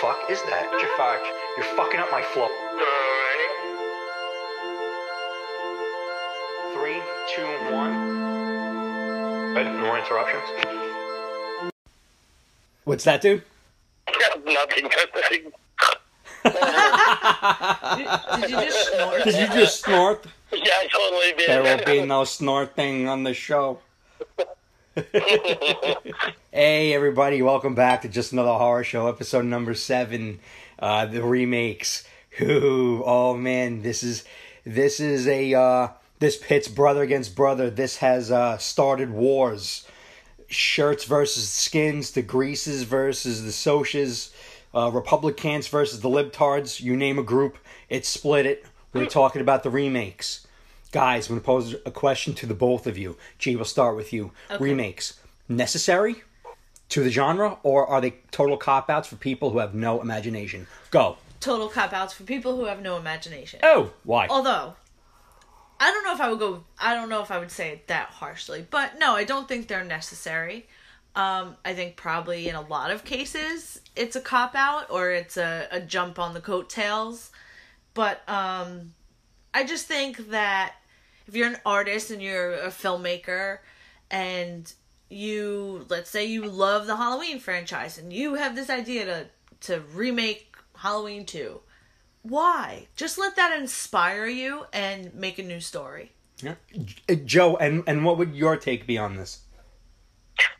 fuck is that? Jafar, you're fucking up my flow. Three, two, one. No more interruptions. What's that, dude? Nothing. Nothing. Did you just snort? Did you just snort? Yeah, I totally did. There will be no snorting on the show. hey, everybody, welcome back to Just Another Horror Show, episode number seven. Uh, the remakes. Who? Oh man, this is this is a uh, this pits brother against brother. This has uh, started wars. Shirts versus skins, the Greases versus the Socias, uh, Republicans versus the Libtards. You name a group, it's split it. We're talking about the remakes. Guys, I'm going to pose a question to the both of you. G, we'll start with you. Remakes, necessary to the genre, or are they total cop outs for people who have no imagination? Go. Total cop outs for people who have no imagination. Oh, why? Although, I don't know if I would go. I don't know if I would say it that harshly, but no, I don't think they're necessary. Um, I think probably in a lot of cases it's a cop out or it's a, a jump on the coattails. But um, I just think that if you're an artist and you're a filmmaker and you let's say you love the Halloween franchise and you have this idea to to remake Halloween 2 why just let that inspire you and make a new story Yeah. Uh, Joe, and, and what would your take be on this?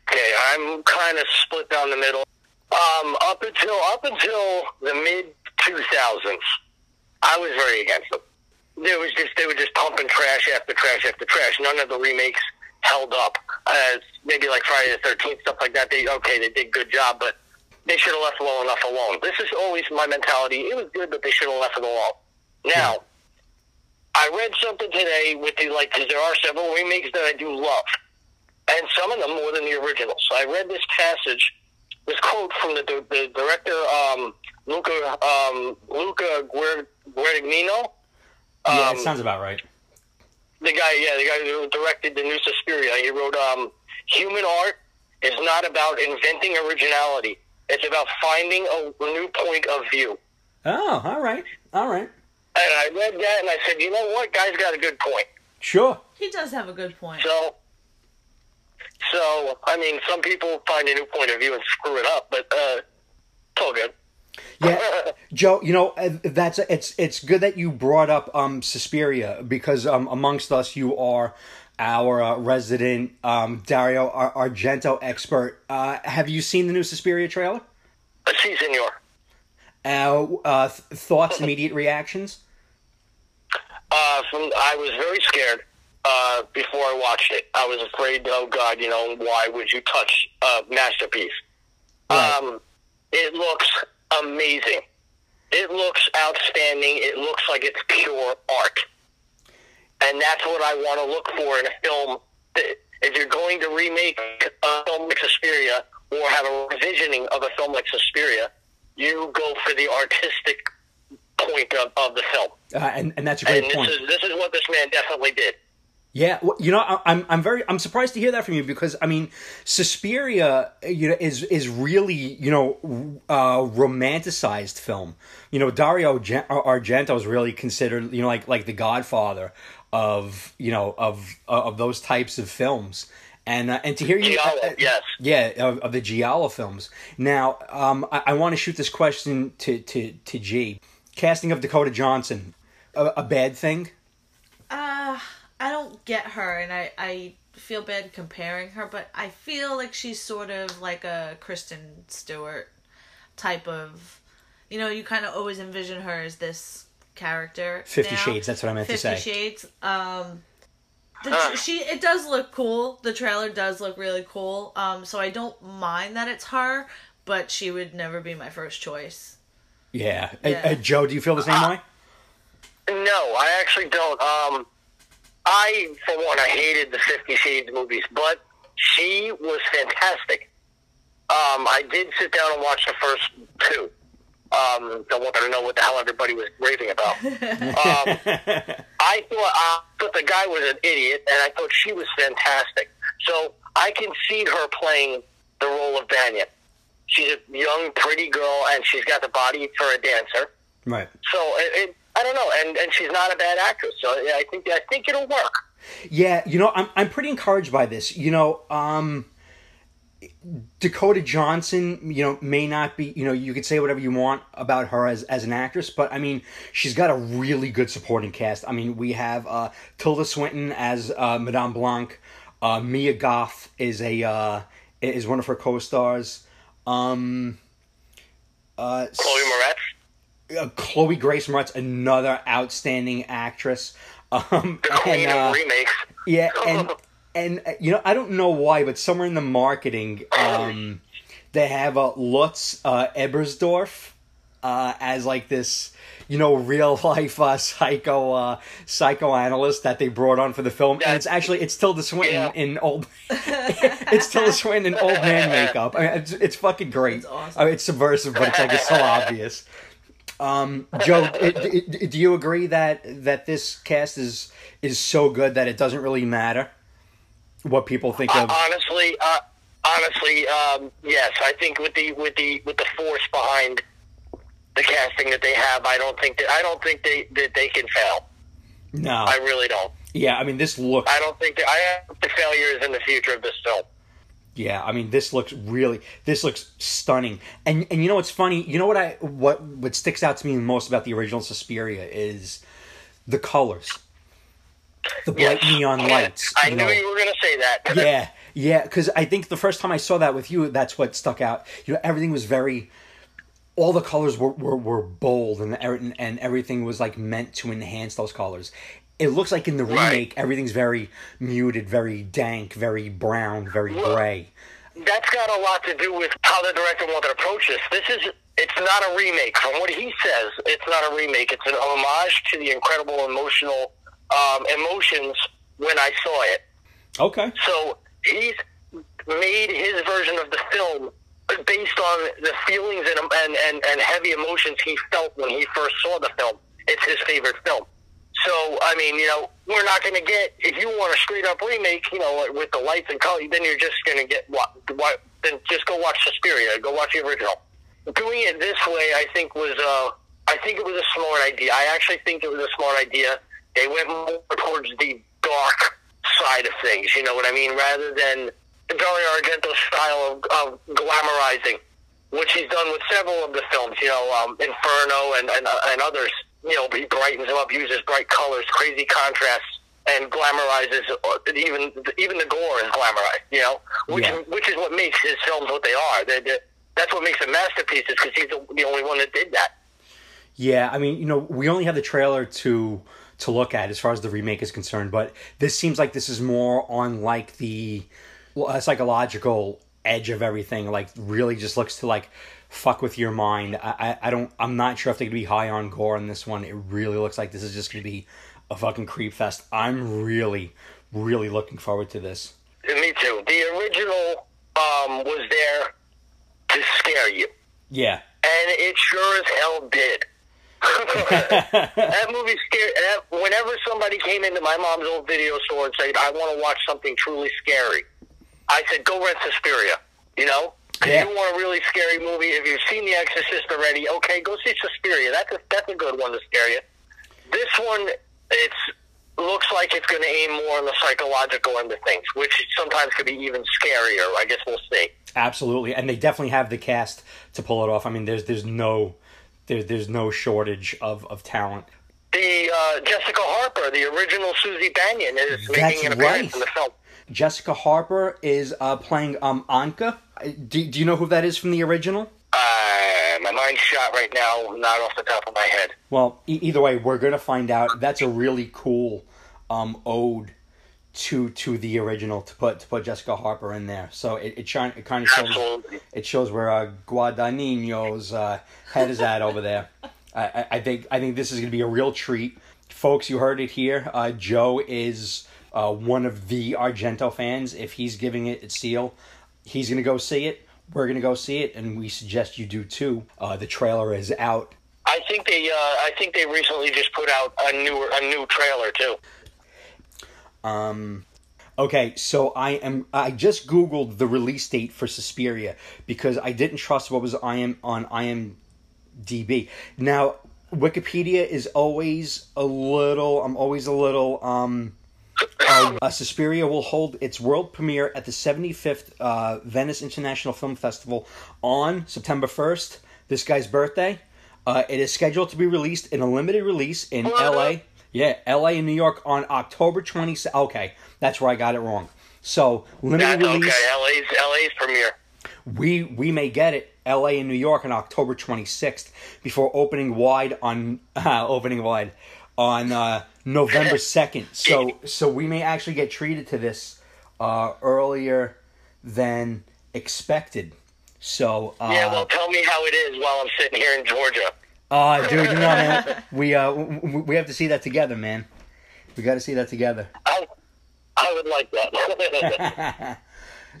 Okay, I'm kind of split down the middle. Um, up until up until the mid 2000s, I was very against them. There was just they were just pumping trash after trash after trash. None of the remakes held up. As maybe like Friday the 13th stuff like that. They okay, they did good job, but they should have left well enough alone. This is always my mentality. It was good, but they should have left it alone. Now, I read something today with the like, 'cause there are several remakes that I do love and some of them more than the originals. So I read this passage, this quote from the, the director um, Luca um, Luca Guer- Guadagnino. Yeah, Um, it sounds about right. the guy, yeah, the guy who directed the new Suspiria. He wrote, um, "Human art is not about inventing originality. It's about finding a new point of view." Oh, all right. All right. And I read that, and I said, "You know what? Guy's got a good point." Sure. he does have a good point So, so I mean, some people find a new point of view and screw it up, but uh, it's all good. Yeah, Joe. You know uh, that's it's it's good that you brought up um Suspiria because um amongst us you are our uh, resident um Dario Ar- Argento expert. Uh, have you seen the new Suspiria trailer? Uh, si, senor. Uh, uh th- thoughts, immediate reactions. Uh, from, I was very scared uh, before I watched it. I was afraid, oh God, you know, why would you touch a masterpiece? Right. Um, it looks amazing. It looks outstanding. It looks like it's pure art. And that's what I want to look for in a film. If you're going to remake a film like Suspiria or have a revisioning of a film like Suspiria, you go for the artistic point of, of the film. Uh, and and that's a And great this point. is this is what this man definitely did. Yeah, well, you know, I- I'm I'm very I'm surprised to hear that from you because I mean, Suspiria, you know, is is really you know uh, romanticized film. You know, Dario Gen- Argento is really considered you know like like the Godfather of you know of of those types of films. And uh, and to hear you, Giallo, yes. yeah, of, of the Giallo films. Now, um, I, I want to shoot this question to to to G. Casting of Dakota Johnson, a, a bad thing? uh i don't get her and i i feel bad comparing her but i feel like she's sort of like a kristen stewart type of you know you kind of always envision her as this character Fifty now. Shades. That's what I meant to say. Fifty. Shades. Um, the, she it does look cool. The trailer does look really cool. Um, so I don't mind that it's her, but she would never be my first choice. Yeah. Uh, Yeah. Uh, Joe, do you feel the same way? No, I actually don't. Um, I, for one, I hated the Fifty Shades movies, but she was fantastic. Um, I did sit down and watch the first two. Um, don't want to know what the hell everybody was raving about. um, I thought I thought the guy was an idiot, and I thought she was fantastic. So I can see her playing the role of Bannion. She's a young, pretty girl, and she's got the body for a dancer. Right. So it, it, I don't know, and and she's not a bad actress. So I think I think it'll work. Yeah, you know, I'm I'm pretty encouraged by this. You know, um Dakota Johnson, you know, may not be, you know, you could say whatever you want about her as as an actress, but I mean, she's got a really good supporting cast. I mean, we have uh Tilda Swinton as uh Madame Blanc, uh Mia Goth is a uh is one of her co-stars. Um uh Chloe Moretz, uh, Chloe Grace Moretz, another outstanding actress. Um, queen and, uh, of remakes. yeah, and and uh, you know I don't know why, but somewhere in the marketing, um, they have uh, Lutz uh, Ebersdorf uh, as like this, you know, real life uh, psycho uh, psychoanalyst that they brought on for the film, and it's actually it's Tilda Swinton Yeah. in old, it's Tilda Swinton in old man makeup. I mean, it's, it's fucking great. That's awesome. I mean, it's subversive, but it's like it's so obvious. Um, Joe, i- i- do you agree that that this cast is is so good that it doesn't really matter what people think of? honestly, uh, honestly, um, yes. I think with the with the with the force behind the casting that they have, I don't think that I don't think they that they can fail. No, I really don't. yeah, I mean this looks. I don't think that I have the failures in the future of this film. Yeah, I mean this looks really this looks stunning. And and you know what's funny? You know what I what what sticks out to me most about the original Suspiria is the colors. The bright Yes. neon lights. I you knew know. you were going to say that. yeah yeah because i think the first time i saw that with you that's what stuck out you know everything was very all the colors were, were, were bold and, and and everything was like meant to enhance those colors it looks like in the Right. remake everything's very muted very dank very brown very gray That's got a lot to do with how the director wanted to approach this. This is it's not a remake. From what he says, it's not a remake. It's an homage to the incredible emotional um, emotions when I saw it. okay So he's made his version of the film based on the feelings and, and, and, and heavy emotions he felt when he first saw the film. It's his favorite film. So, I mean, you know, we're not going to get, if you want a straight up remake, you know, with the lights and color, then you're just going to get what, what, then just go watch Suspiria, go watch the original. Doing it this way, I think was, uh, I think it was a smart idea. I actually think it was a smart idea. They went more towards the dark side of things, you know what I mean, rather than Dario Argento's style of, of glamorizing, which he's done with several of the films, you know, um, Inferno and, and, and others. You know, he brightens them up, uses bright colors, crazy contrasts, and glamorizes uh, even even the gore is glamorized. You know, which Yeah. which is what makes his films what they are. They're, they're, that's what makes them masterpieces because he's the, the only one that did that. Yeah, I mean, you know, we only have the trailer to to look at as far as the remake is concerned, but this seems like this is more on like the psychological edge of everything. Like, really, just looks to like fuck with your mind. I, I, I don't, I'm not sure if they could be high on gore on this one. It really looks like this is just to be a fucking creep fest. I'm really, really looking forward to this. Me too. The original um, was there to scare you, Yeah, and it sure as hell did. that movie scared. That, whenever somebody came into my mom's old video store and said, "I want to watch something truly scary," I said, "Go rent Suspiria." You know, Yeah. you want a really scary movie. If you've seen The Exorcist already, okay, go see Suspiria. That's a, that's a good one to scare you. This one, it's looks like it's going to aim more on the psychological end of things, which sometimes could be even scarier. I guess we'll see. absolutely, and they definitely have the cast to pull it off. I mean, there's there's no there's there's no shortage of of talent. The uh, Jessica Harper, the original Suzy Bannion, is That's making an appearance right. in the film. Jessica Harper is uh, playing um, Anke. Do, do you know who that is from the original? Uh, my mind's shot right now, not off the top of my head. Well, e- either way, we're gonna find out. That's a really cool um, ode to to the original to put to put Jessica Harper in there. So it it, shine, it kind of shows Absolutely. it shows where uh, Guadagnino's uh, head is at over there. I, I, I think I think this is gonna be a real treat, folks. You heard it here. Uh, Joe is uh, one of the Argento fans. If he's giving it its seal, he's gonna go see it. We're gonna go see it, and we suggest you do too. Uh, the trailer is out I think they, uh, I think they recently just put out a new, a new trailer too. Um, Okay, so I am. I just googled the release date for Suspiria because I didn't trust what was I am on IMDb. Now, Wikipedia is always a little. I'm always a little. Um, uh, uh, Suspiria will hold its world premiere at the 75th uh, Venice International Film Festival on September 1st. This guy's birthday. Uh, it is scheduled to be released in a limited release in LA. Yeah, LA and New York on October 27th. Okay, that's where I got it wrong. So, limited That's release. okay. LA's LA's premiere. We we may get it L.A. and New York on October 26th before opening wide on uh, opening wide on uh, November 2nd. So so we may actually get treated to this uh, earlier than expected. So uh, Yeah, well, tell me how it is while I'm sitting here in Georgia. uh, dude, you know, man, we uh we have to see that together, man. We got to see that together. I, I would like that.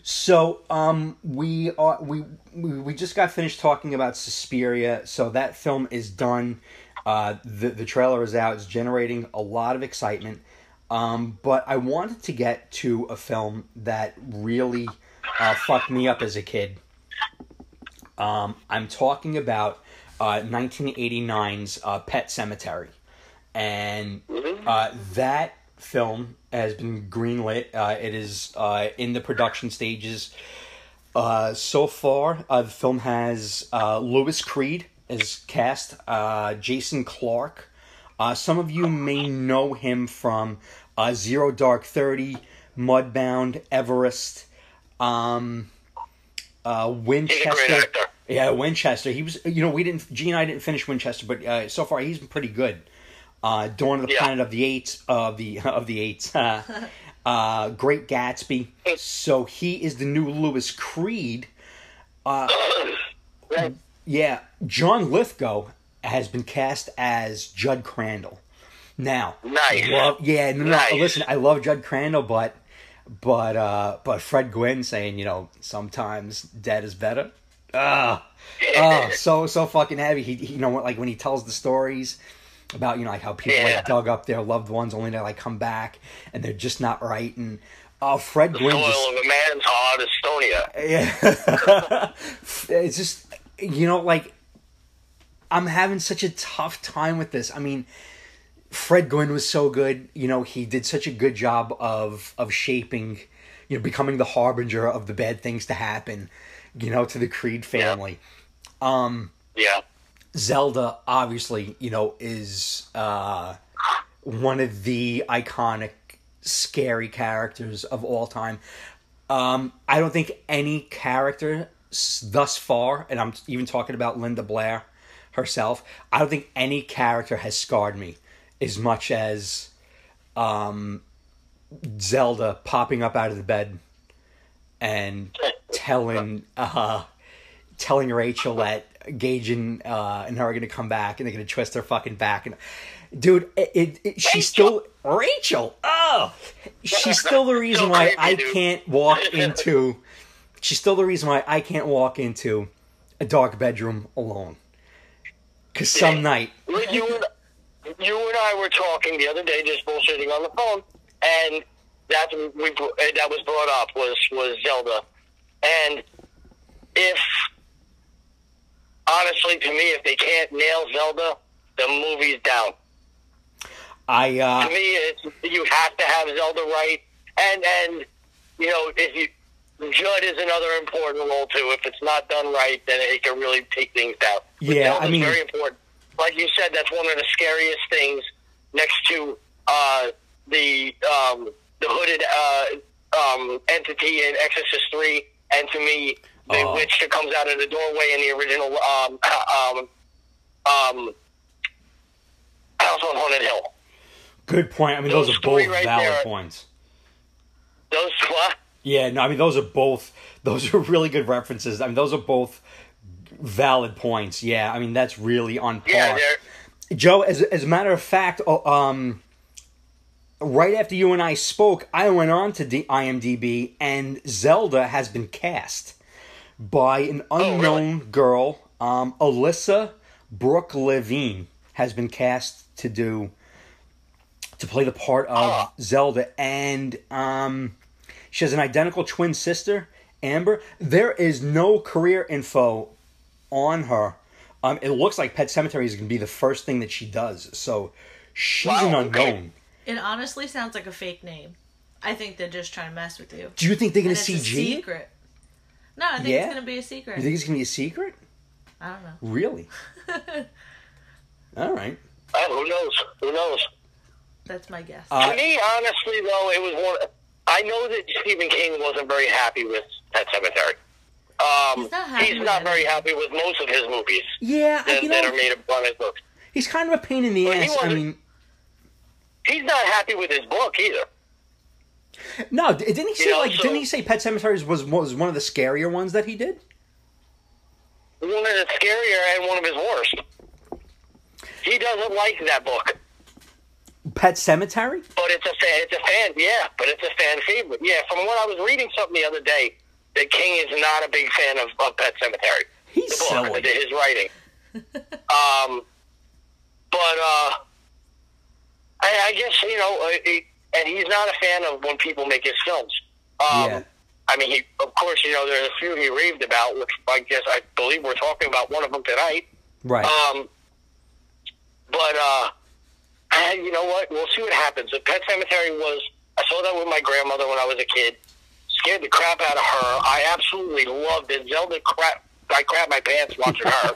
So, um, we are we we we just got finished talking about Suspiria. So that film is done. Uh, the the trailer is out. It's generating a lot of excitement. Um, but I wanted to get to a film that really uh, fucked me up as a kid. Um, I'm talking about uh, 1989's uh, Pet Sematary, and uh, that film has been greenlit. Uh, it is uh, in the production stages. Uh, so far, uh, the film has uh, Louis Creed as cast, uh, Jason Clarke. Uh, some of you may know him from uh, Zero Dark Thirty, Mudbound, Everest, um, uh, Winchester. Yeah, Winchester. He was, you know, we didn't, G and I didn't finish Winchester, but uh, so far he's been pretty good. Uh, Dawn of the Yeah. Planet of the Apes, of the of the Apes, uh, uh, Great Gatsby. So he is the new Louis Creed. Right. Yeah, John Lithgow has been cast as Judd Crandall. Now, Nice. love, yeah, no, Nice. listen, I love Judd Crandall, but but uh, but Fred Gwynne saying, you know, sometimes dead is better. Ah, oh, so so fucking heavy. He, he, you know, like when he tells the stories about you know like how people Yeah. like dug up their loved ones only to like come back and they're just not right. And oh, Fred Gwynne Soil just of a man's heart, Estonia. yeah. it's just you know like I'm having such a tough time with this. I mean, Fred Gwynne was so good. You know, he did such a good job of of shaping, you know, becoming the harbinger of the bad things to happen, you know, to the Creed family. Um Yeah. Zelda obviously, you know, is uh one of the iconic scary characters of all time. Um I don't think any character thus far, and I'm even talking about Linda Blair herself, I don't think any character has scarred me as much as um Zelda popping up out of the bed and telling uh telling Rachel that Gage and uh, and her are gonna come back and they're gonna twist their fucking back and dude, it, it, it she's still Rachel. Oh, she's still the reason why I can't walk into. She's still the reason why I can't walk into a dark bedroom alone. Cause some night, You and, you and I were talking the other day, just bullshitting on the phone, and that's we that was brought up was was Zelda, and if honestly, to me, if they can't nail Zelda, the movie's down. I To uh, me, it's you have to have Zelda right, and and you know if you. Judd is another important role too. If it's not done right, then it can really take things down. Yeah, I mean- very important. Like you said, that's one of the scariest things next to uh, the um, the hooded uh, um, entity in Exorcist Three, and to me, the Oh. witch that comes out of the doorway in the original um, um, um, House on Haunted Hill. good point. I mean, those Those are both right valid there. points. Those what? Yeah, no, I mean those are both those are really good references. I mean those are both valid points. Yeah, I mean that's really on par. Yeah, Joe, as as a matter of fact, oh, um, right after you and I spoke, I went on to D- IMDb, and Zelda has been cast by an unknown girl, um, Alyssa Brooke Levine, has been cast to do to play the part of Ah. Zelda, and um, She has an identical twin sister, Amber. There is no career info on her. Um, it looks like Pet Sematary is going to be the first thing that she does. So she's an unknown. okay. It honestly sounds like a fake name. I think they're just trying to mess with you. Do you think they're going to it's a CG? secret. No, I think Yeah? it's gonna be a secret. You think it's going to be a secret? I don't know. Really? All right. Uh, who knows? Who knows? That's my guess. Uh, to me, honestly, though, it was one. I know that Stephen King wasn't very happy with Pet Sematary. Um, He's not he's not very happy with most of his movies Yeah, that, you that are made upon his books. he's kind of a pain in the he ass. I mean, He's not happy with his book either. no, didn't he say know, like? so- didn't he say Pet Cemeteries was was one of the scarier ones that he did? One of the scarier and one of his worst. He doesn't like that book, Pet Sematary? but it's a fan. It's a fan. Yeah, but it's a fan favorite. Yeah, from what I was reading something the other day, that King is not a big fan of, of Pet Sematary. He's the book, his writing. um, but uh, I, I guess you know, uh, he, and he's not a fan of when people make his films. Um, Yeah. I mean, he, of course, you know, there's a few he raved about, which I guess I believe we're talking about one of them tonight. Right. Um, but uh, I, you know what? We'll see what happens. The Pet Sematary was. I saw that with my grandmother when I was a kid. Scared the crap out of her. I absolutely loved it. Zelda crap. I crap my pants watching her.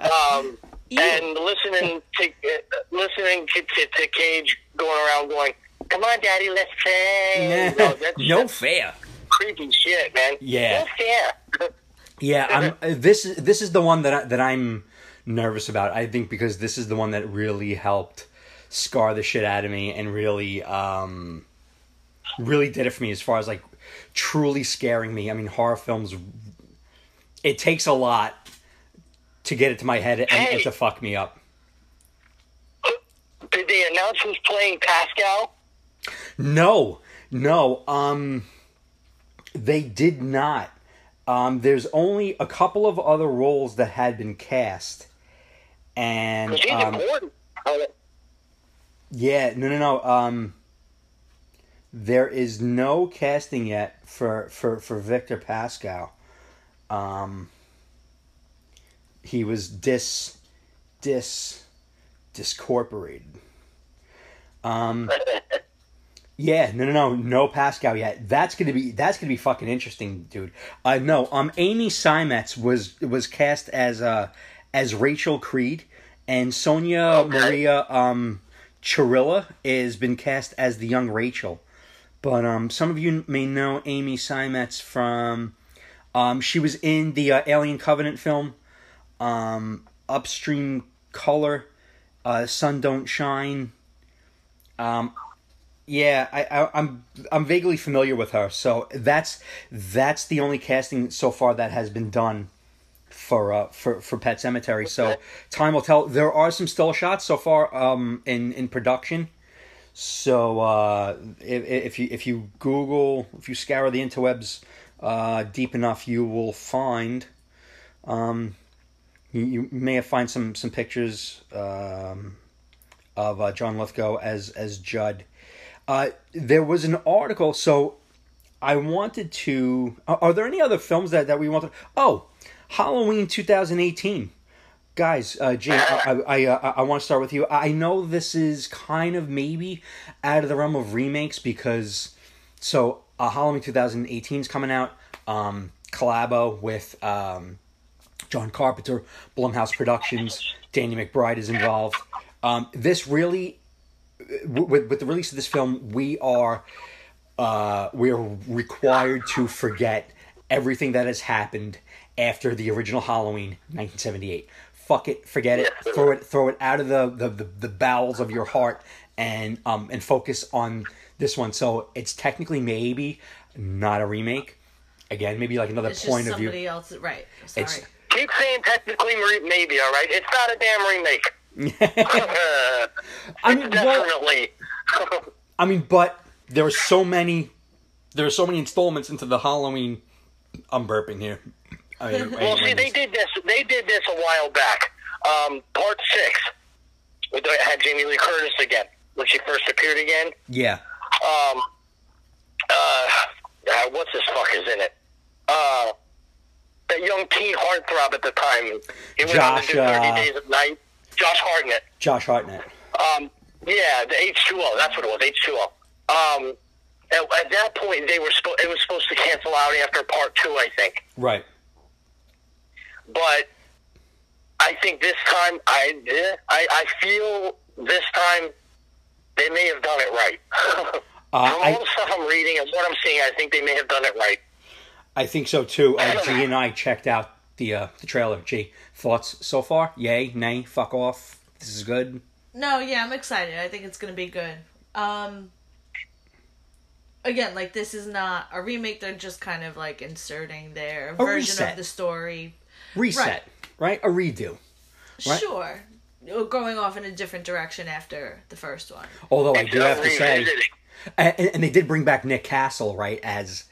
um, Ew. and listening to uh, listening to, to, to Gage going around going, "Come on, Daddy, let's play." no, that's, no that's fair. creepy shit, man. Yeah. no fair. Yeah, I'm. uh, This is this is the one that I, that I'm nervous about. I think because this is the one that really helped scar the shit out of me and really um really did it for me as far as like truly scaring me. I mean, horror films. It takes a lot to get it to my head and, and to fuck me up. Did they announce who's playing Pascow? No, no. Um, they did not. Um, there's only a couple of other roles that had been cast, and um. Uh, yeah, no, no, no. Um, there is no casting yet for for for Victor Pascow. Um, he was dis dis discorporated. Um, yeah, no, no, no, no Pascow yet. That's gonna be that's gonna be fucking interesting, dude. Uh, know. um, Amy Seimetz was was cast as uh as Rachel Creed, and Sonia Okay. Maria um Chirilla is been cast as the young Rachel. But um, some of you may know Amy Seimetz from um, she was in the uh, Alien Covenant film, um, Upstream Color, uh, Sun Don't Shine. Um, yeah, I, I, I'm I'm vaguely familiar with her, so that's that's the only casting so far that has been done for uh, for for Pet Sematary. So time will tell. There are some still shots so far um, in in production. So uh, if, if you if you Google if you scour the interwebs uh, deep enough, you will find. Um, you, you may have find some some pictures um, of uh, John Lithgow as as Judd. Uh, there was an article, so I wanted to. Are, are there any other films that that we wanted? Oh, Halloween 2018 guys uh jay i i, uh, I want to start with you. I know this is kind of maybe out of the realm of remakes because so uh, halloween 2018 is coming out um collabo with um john carpenter blumhouse productions danny mcbride is involved. Um this really with, with the release of this film we are uh we're required to forget everything that has happened after the original halloween 1978 fuck it forget it throw it throw it out of the, the the, the bowels of your heart and um and focus on this one so it's technically maybe not a remake again maybe like another It's point just of view somebody else. Right. Sorry. It's- Keep saying technically maybe, all right? It's not a damn remake. I mean, well, Definitely. I mean, but there are so many, there are so many installments into the Halloween. I'm burping here. Mean, well, see, they did this. They did this a while back. Um, part six, the- had Jamie Lee Curtis again when she first appeared again. yeah, Um, uh, uh, what's his fuck is in it? Uh, that young teen heartthrob at the time. He went on to do 30 uh, Days of Night. Josh Hartnett. Josh Hartnett. Um, yeah, the H2O. That's what it was. H2O. Um, at, at that point, they were spo- it was supposed to cancel out after part two, I think. Right. But I think this time, I I, I feel this time they may have done it right. Uh, From I- all the stuff I'm reading and what I'm seeing, I think they may have done it right. I think so too. Uh, G and I checked out the uh, the trailer. G, thoughts so far? Yay, nay, fuck off. This is good. No, yeah, I'm excited. I think it's gonna be good. Um again, like this is not a remake, they're just kind of like inserting their version reset. of the story. Reset, right? A redo. Right. Sure. Going off in a different direction after the first one. Although I do have to say, and, and they did bring back Nick Castle, right? As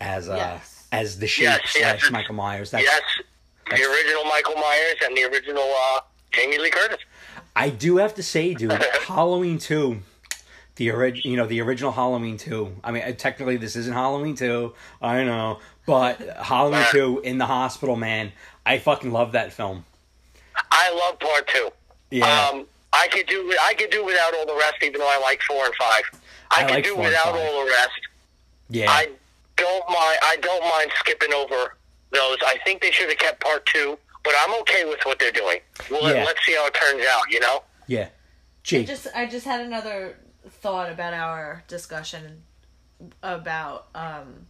as uh, Yes. as the sheep Yes, yes. slash Michael Myers. That's, Yes, the original Michael Myers and the original uh, Jamie Lee Curtis. I do have to say, dude, Halloween two, the orig- you know, the original Halloween two. I mean, uh, technically this isn't Halloween two, I don't know, but Halloween two in the hospital, man, I fucking love that film. I love part two. Yeah, Um, I could do I could do without all the rest, even though I like four and five. I, I could like do without all the rest. yeah, I don't mind. I don't mind skipping over those. I think they should have kept part two, but I'm okay with what they're doing. Well, Yeah. let's see how it turns out. You know. yeah. Gee, Just I just had another thought about our discussion about um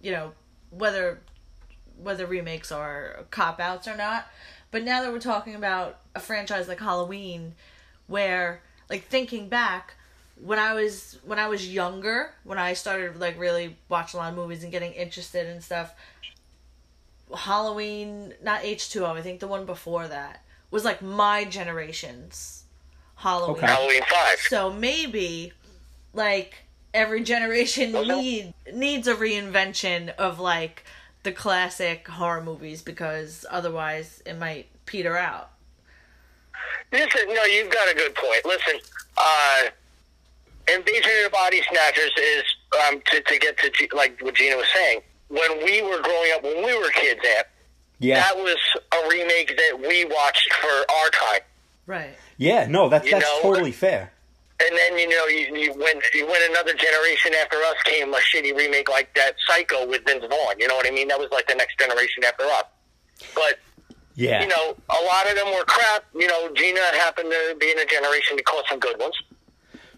you know whether whether remakes are cop outs or not. But now that we're talking about a franchise like Halloween where like thinking back when I was when I was younger, when I started like really watching a lot of movies and getting interested in stuff, Halloween, not H2O, I think the one before that was like my generation's Halloween. Okay. Halloween five. So maybe like every generation Okay. need needs a reinvention of like the classic horror movies because otherwise it might peter out. Listen, no, you've got a good point. Listen, uh, Invasion of the Body Snatchers is um, to, to get to G- like what Gina was saying. When we were growing up, when we were kids, Aunt, yeah, that was a remake that we watched for our time. Right. yeah. No, that's you that's know, totally fair. And then you know, you, you when you when another generation after us came a shitty remake like that Psycho with Vince Vaughn. You know what I mean? That was like the next generation after us. But Yeah, you know, a lot of them were crap. You know, Gina happened to be in a generation to call some good ones.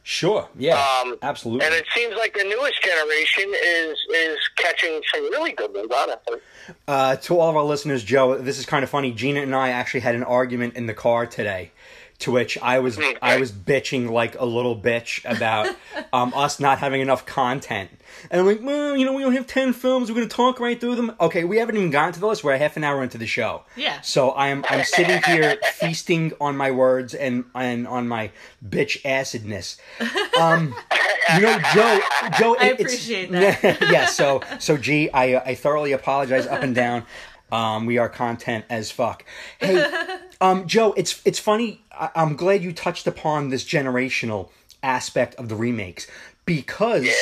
sure. Yeah, Um, absolutely. And it seems like the newest generation is is catching some really good ones, honestly. Uh, to all of our listeners, Joe, this is kind of funny. Gina and I actually had an argument in the car today, to which I was I was bitching like a little bitch about um, us not having enough content. And I'm like, well, you know, we only have ten films. We're gonna talk right through them. Okay, we haven't even gotten to the list. We're half an hour into the show. Yeah. So I'm I'm sitting here feasting on my words and and on my bitch acidness. Um, you know, Joe, Joe, I it- appreciate that. yeah. So so G, I I thoroughly apologize up and down. Um, we are content as fuck. Hey, um, Joe, it's it's funny. I, I'm glad you touched upon this generational aspect of the remakes because Yeah.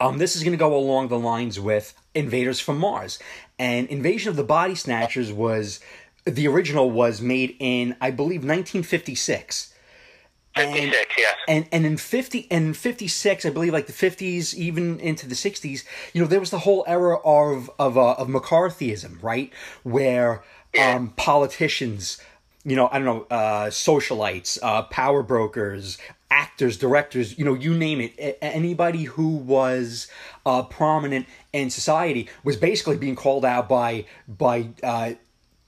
um, this is going to go along the lines with Invaders from Mars. And Invasion of the Body Snatchers was the original was made in I believe 1956. Fifty six, yes. And and in 50 and 56, I believe like the 50s even into the 60s, you know, there was the whole era of of uh, of McCarthyism, right? Where um politicians, you know, I don't know, uh socialites, uh power brokers, actors, directors, you know, you name it, anybody who was uh prominent in society was basically being called out by by uh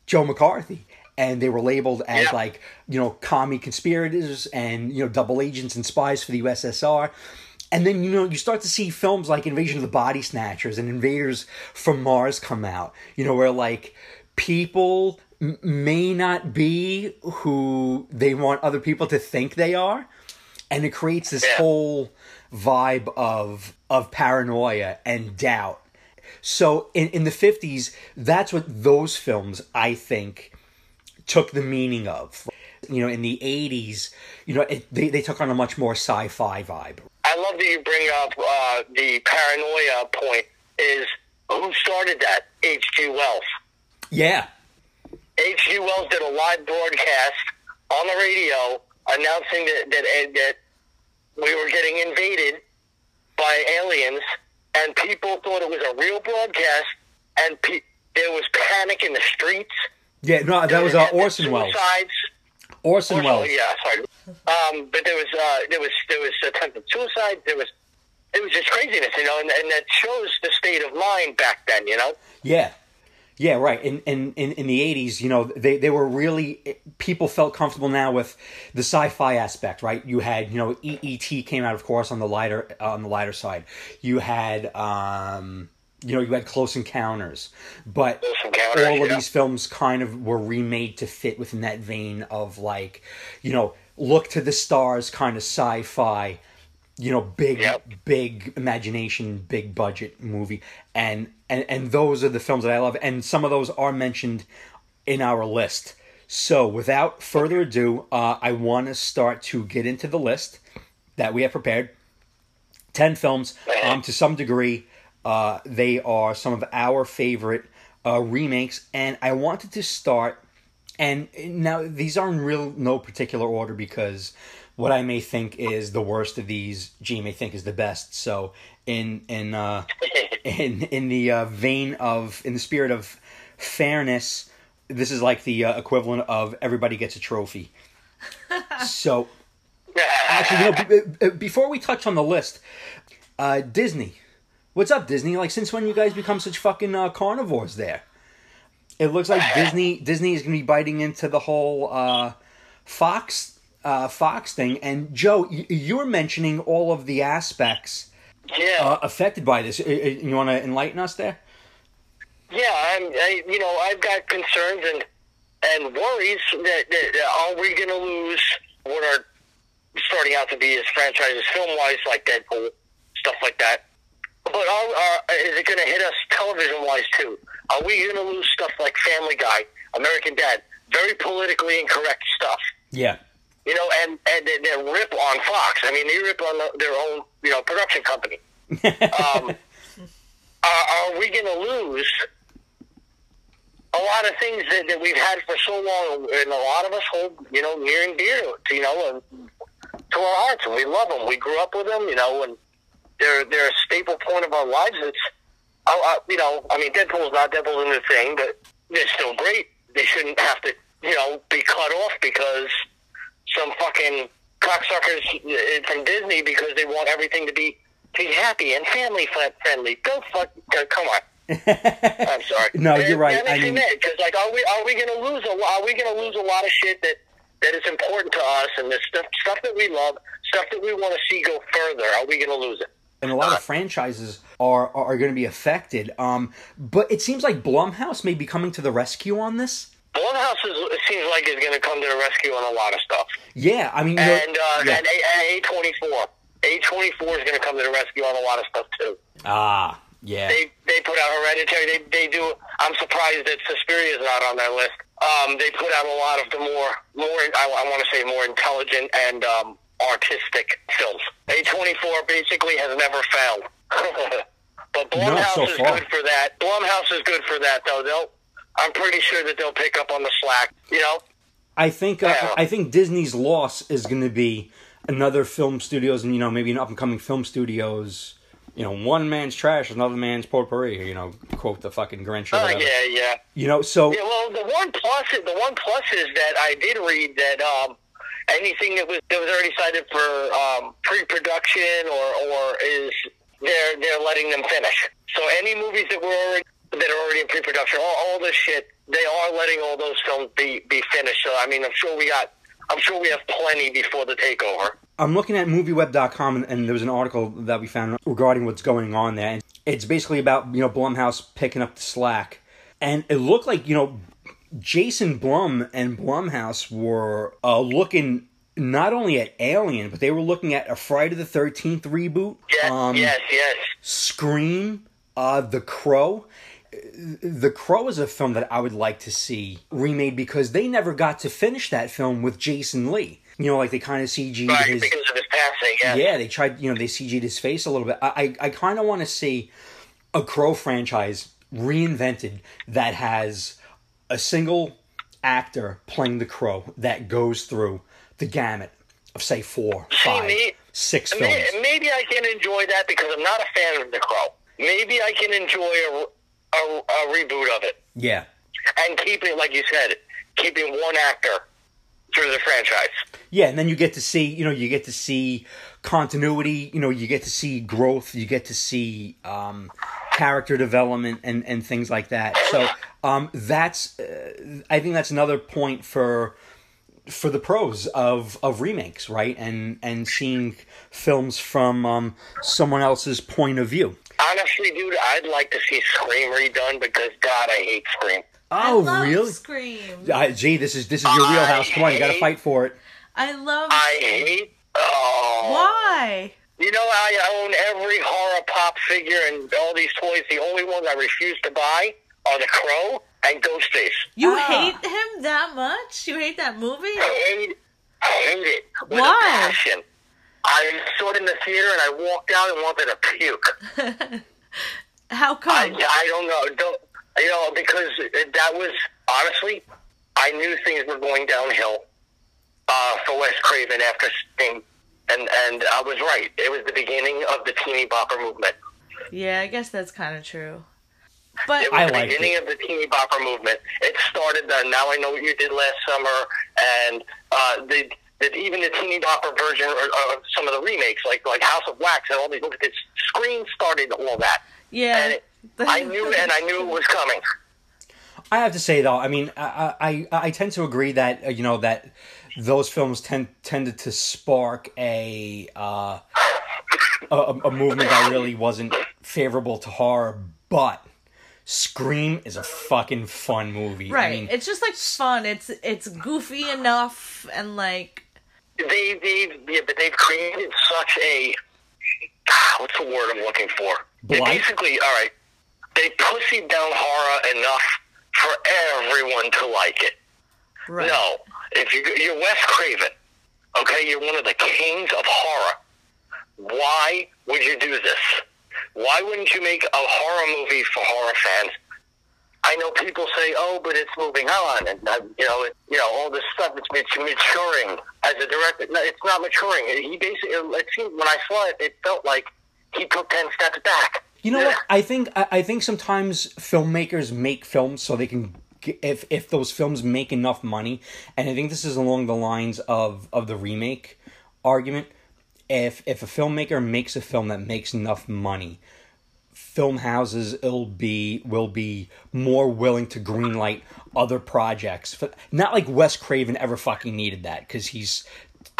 Joe McCarthy. And they were labeled as Yeah. like, you know, commie conspirators and, you know, double agents and spies for the USSR. And then, you know, you start to see films like Invasion of the Body Snatchers and Invaders from Mars come out, you know, where like people m- may not be who they want other people to think they are. And it creates this Yeah. whole vibe of of paranoia and doubt. So in, in the 50s, that's what those films, I think, took the meaning of. You know, in the 80s, you know, it, they, they took on a much more sci fi vibe. I love that you bring up uh, the paranoia point is who started that? H.G. Wells. Yeah. H.G. Wells did a live broadcast on the radio announcing that that, that we were getting invaded by aliens, and people thought it was a real broadcast, and pe- there was panic in the streets. Yeah, no, that was uh, Orson Welles. Orson Welles. Yeah, sorry. Um, but there was uh, there was there was attempted suicide. There was it was just craziness, you know, and, and that shows the state of mind back then, you know. Yeah. Yeah, right. In in in, in the eighties, you know, they, they were really people felt comfortable now with the sci-fi aspect, right? You had, you know, E- E.T. came out, of course, on the lighter on the lighter side. You had, um, you know, you had Close Encounters, but Close Encounters, all of yeah. these films kind of were remade to fit within that vein of like, you know, look to the stars, kind of sci-fi you know big Yep. big imagination big budget movie. And and and those are the films that i love. And some of those are mentioned in our list. So without further ado uh, i want to start to get into the list that we have prepared. 10 films um, to some degree uh, they are some of our favorite uh, remakes and i wanted to start and now these are in real no particular order because what I may think is the worst of these, G may think is the best. So in in uh, in in the uh, vein of in the spirit of fairness, this is like the uh, equivalent of everybody gets a trophy. so actually, you know, b- b- before we touch on the list, uh, Disney, what's up, Disney? Like, since when you guys become such fucking uh, carnivores there? It looks like Disney Disney is going to be biting into the whole uh, Fox uh, Fox thing. And Joe, you, you were mentioning all of the aspects yeah. uh, affected by this. You want to enlighten us there? Yeah, I'm. I, you know, I've got concerns and and worries that, that, that are we going to lose what are starting out to be as franchises film wise, like Deadpool, stuff like that. But are, are, is it going to hit us television wise too? Are we going to lose stuff like Family Guy, American Dad, very politically incorrect stuff? Yeah. You know, and and they, they rip on Fox. I mean, they rip on the, their own you know production company. Um, are, are we going to lose a lot of things that, that we've had for so long, and a lot of us hold, you know, near and dear to, you know, and to our hearts, and we love them. We grew up with them, you know, and they're they're a staple point of our lives. It's, I, I, you know, I mean, Deadpool's not Deadpool's in the thing, but they're still great. They shouldn't have to, you know, be cut off because some fucking cocksuckers uh, from Disney because they want everything to be to be happy and family friendly. Go fuck, uh, come on. I'm sorry. No, you're right. That makes I mean- because like, are we are we going to lose a? Are we going to lose a lot of shit that that is important to us and the stuff stuff that we love, stuff that we want to see go further? Are we going to lose it? And a lot of franchises are are, going to be affected. Um, but it seems like Blumhouse may be coming to the rescue on this. Blumhouse is, seems like is going to come to the rescue on a lot of stuff, Yeah, I mean, and uh, yeah. and A twenty four. A twenty four is going to come to the rescue on a lot of stuff too. ah, yeah, they they put out Hereditary. They they do. I'm surprised that Suspiria is not on that list. Um, they put out a lot of the more more I, I want to say more intelligent and um, artistic films. A24 basically has never failed. but Blumhouse so is far. good for that. Blumhouse is good for that though. They'll. I'm pretty sure that they'll pick up on the slack. You know. I think uh, Yeah. I think Disney's loss is going to be another film studios and you know maybe an up and coming film studios. You know, one man's trash, another man's potpourri. You know, quote the fucking Grinch. Oh whatever. yeah, yeah. You know, so Yeah, well, the one plus, the one plus is that I did read that um, anything that was that was already cited for um, pre-production or or is they're they're letting them finish. So any movies that were already that are already in pre-production, all, all this shit, they are letting all those films be be finished. So I mean, I'm sure we got, I'm sure we have plenty before the takeover. I'm looking at movieweb.com and, and there was an article that we found regarding what's going on there. And it's basically about, you know, Blumhouse picking up the slack. And it looked like, you know, Jason Blum and Blumhouse were uh, looking not only at Alien, but they were looking at a Friday the 13th reboot. Yes, um, yes, yes. Scream, uh, The Crow. The Crow is a film that I would like to see remade because they never got to finish that film with Jason Lee. You know, like they kind of CG'd Right, his because of his passing. Yes. yeah, they tried. You know, they CG'd his face a little bit. I, I, I kind of want to see a Crow franchise reinvented that has a single actor playing the Crow that goes through the gamut of say four, five, me- six films. Maybe I can enjoy that because I'm not a fan of The Crow. Maybe I can enjoy a, a, a reboot of it Yeah. and keep it, like you said, keeping one actor through the franchise. Yeah, and then you get to see, you know, you get to see continuity, you know, you get to see growth, you get to see um, character development and, and things like that. So um, that's, uh, I think that's another point for for the pros of, of remakes, right? And and seeing films from um, someone else's point of view. Honestly, dude, I'd like to see Scream redone because God, I hate Scream. Oh, I love really? Scream. Uh, gee, this is this is your wheelhouse. Come on, you got to fight for it. I love. I hate. Oh, Why? you know, I own every horror pop figure and all these toys. The only ones I refuse to buy are the Crow and Ghostface. You Ah. hate him that much? You hate that movie? I hate, I hate it with Why? a passion. I saw it in the theater and I walked out and wanted to puke. How I, come? I don't know. Don't you know? Because that was honestly, I knew things were going downhill uh, for Wes Craven after Sting, and and I was right. It was the beginning of the teeny bopper movement. Yeah, I guess that's kind of true. But It was I the liked beginning it. of the teeny bopper movement. It started the Now I Know What You Did Last Summer, and uh, the, the even the teeny bopper version or, of some of the remakes, like like House of Wax and all these look at this screen started all that, yeah, and it, I knew and I knew it was coming. I have to say though, I mean, I I, I tend to agree that uh, you know that those films tend tended to spark a uh, a, a movement that really wasn't favorable to horror, but Scream is a fucking fun movie. right. I mean, it's just like fun. It's it's goofy enough and like They they yeah, but they've created such a what's the word I'm looking for? They basically, all right, they pussied down horror enough for everyone to like it. right. No, if you you're Wes Craven, okay, you're one of the kings of horror. Why would you do this? Why wouldn't you make a horror movie for horror fans? I know people say, "Oh, but it's moving on," and uh, you know, it, you know, all this stuff. It's, it's maturing as a director. No, it's not maturing. He basically, it seemed when I saw it, it felt like he took ten steps back. You know what? I think I, I think sometimes filmmakers make films so they can if if those films make enough money, and I think this is along the lines of of the remake argument. If if a filmmaker makes a film that makes enough money, film houses will be will be more willing to greenlight other projects. Not like Wes Craven ever fucking needed that because he's.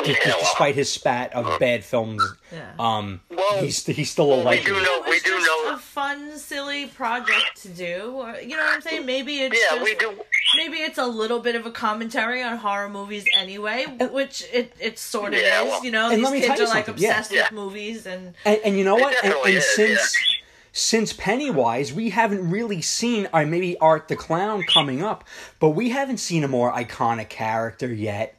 D- Yeah, well. Despite his spat of uh, bad films, Yeah. um, Well, he's he's still a we legend. do know- It was we do just know- a fun, silly project to do. Or, you know what I'm saying? Maybe it's Yeah, just, we do. Maybe it's a little bit of a commentary on horror movies anyway, uh, which it it sort of Yeah, is. well- You know, And these let me kids tell are you like something, yeah. obsessed Yeah. with movies, and And, and you know what? And, and is, since yeah. since Pennywise, we haven't really seen, or maybe Art the Clown coming up, but we haven't seen a more iconic character yet.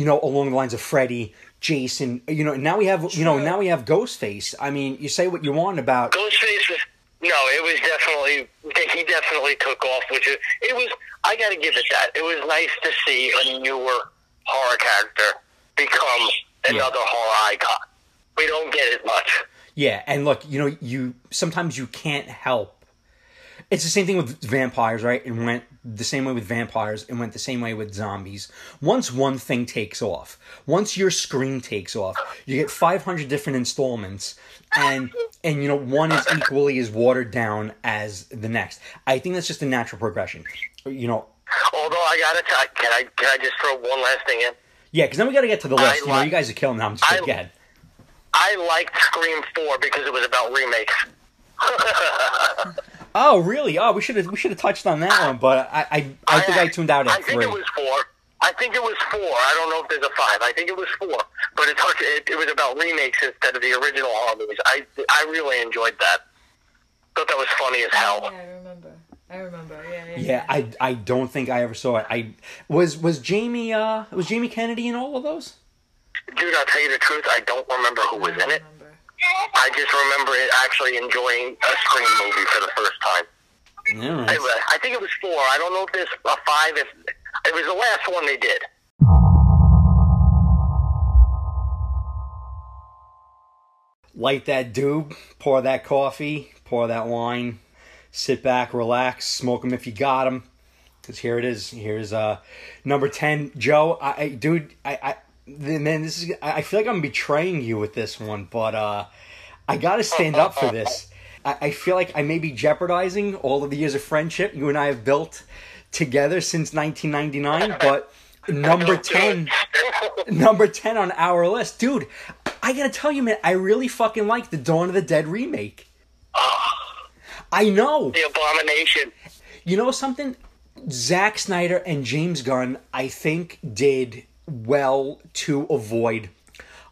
You know, along the lines of Freddy, Jason. You know, now we have you know now we have Ghostface. I mean, you say what you want about Ghostface was no, it was definitely he definitely took off, which is it was. I got to give it that. It was nice to see a newer horror character become another horror icon. We don't get it much. Yeah, and look, you know, you sometimes you can't help. It's the same thing with vampires, right? And went the same way with vampires. It went the same way with zombies. Once one thing takes off, once your screen takes off, you get 500 different installments, and and you know one is equally as watered down as the next. I think that's just a natural progression. You know, Although I gotta can I can I just throw one last thing in? yeah, because then we got to get to the list. You know, you guys are killing. them. I'm just I- kidding. Go ahead. I liked Scream Four because it was about remakes. Oh, really? Oh, we should have we should have touched on that one, but I I, I think I tuned out at I at think three. it was four. I think it was four. I don't know if there's a five. I think it was four. But it, touched, it, it was about remakes instead of the original horror movies. I I really enjoyed that. Thought that was funny as hell. Yeah, I remember. I remember. Yeah, yeah. Yeah, I I don't think I ever saw it. I was was Jamie uh was Jamie Kennedy in all of those? Dude, I'll tell you the truth. I don't remember who was I in it. I just remember it actually enjoying a Scream movie for the first time. All I. I think it was four. I don't know if there's a five. If it was the last one they did. Light that doob, pour that coffee, pour that wine, sit back, relax, smoke them if you got them. Because here it is. Here's uh number ten, Joe. I, I dude, I, I man, this is. I feel like I'm betraying you with this one, but uh, I gotta stand up for this. I, I feel like I may be jeopardizing all of the years of friendship you and I have built together since 1999, but number 10 number 10 on our list. Dude, I gotta tell you, man, I really fucking like the Dawn of the Dead remake. I know. the abomination. You know something? Zack Snyder and James Gunn, I think, did well to avoid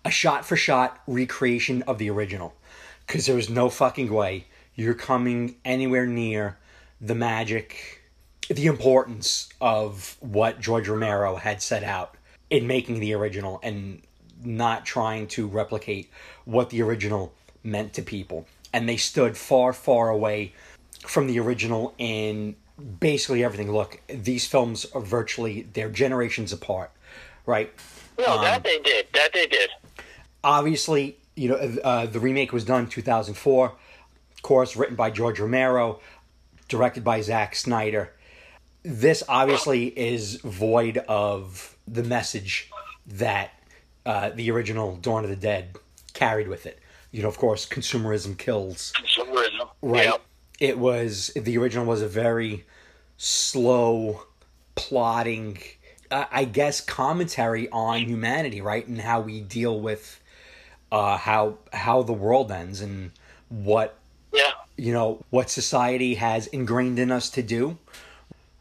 a shot for shot recreation of the original. Because there was no fucking way you're coming anywhere near the magic, the importance of what George Romero had set out in making the original and not trying to replicate what the original meant to people. And they stood far, far away from the original in basically everything. Look, these films are virtually they're generations apart, right? No, that they did. That they did. Obviously, you know uh, the remake was done in 2004, of course, written by George Romero, directed by Zack Snyder. This obviously is void of the message that uh, the original Dawn of the Dead carried with it. You know, of course, consumerism kills. Consumerism. Right. Yeah. It was the original was a very slow, plotting, uh, I guess, commentary on humanity, right, and how we deal with uh, how how the world ends and what Yeah. you know what society has ingrained in us to do.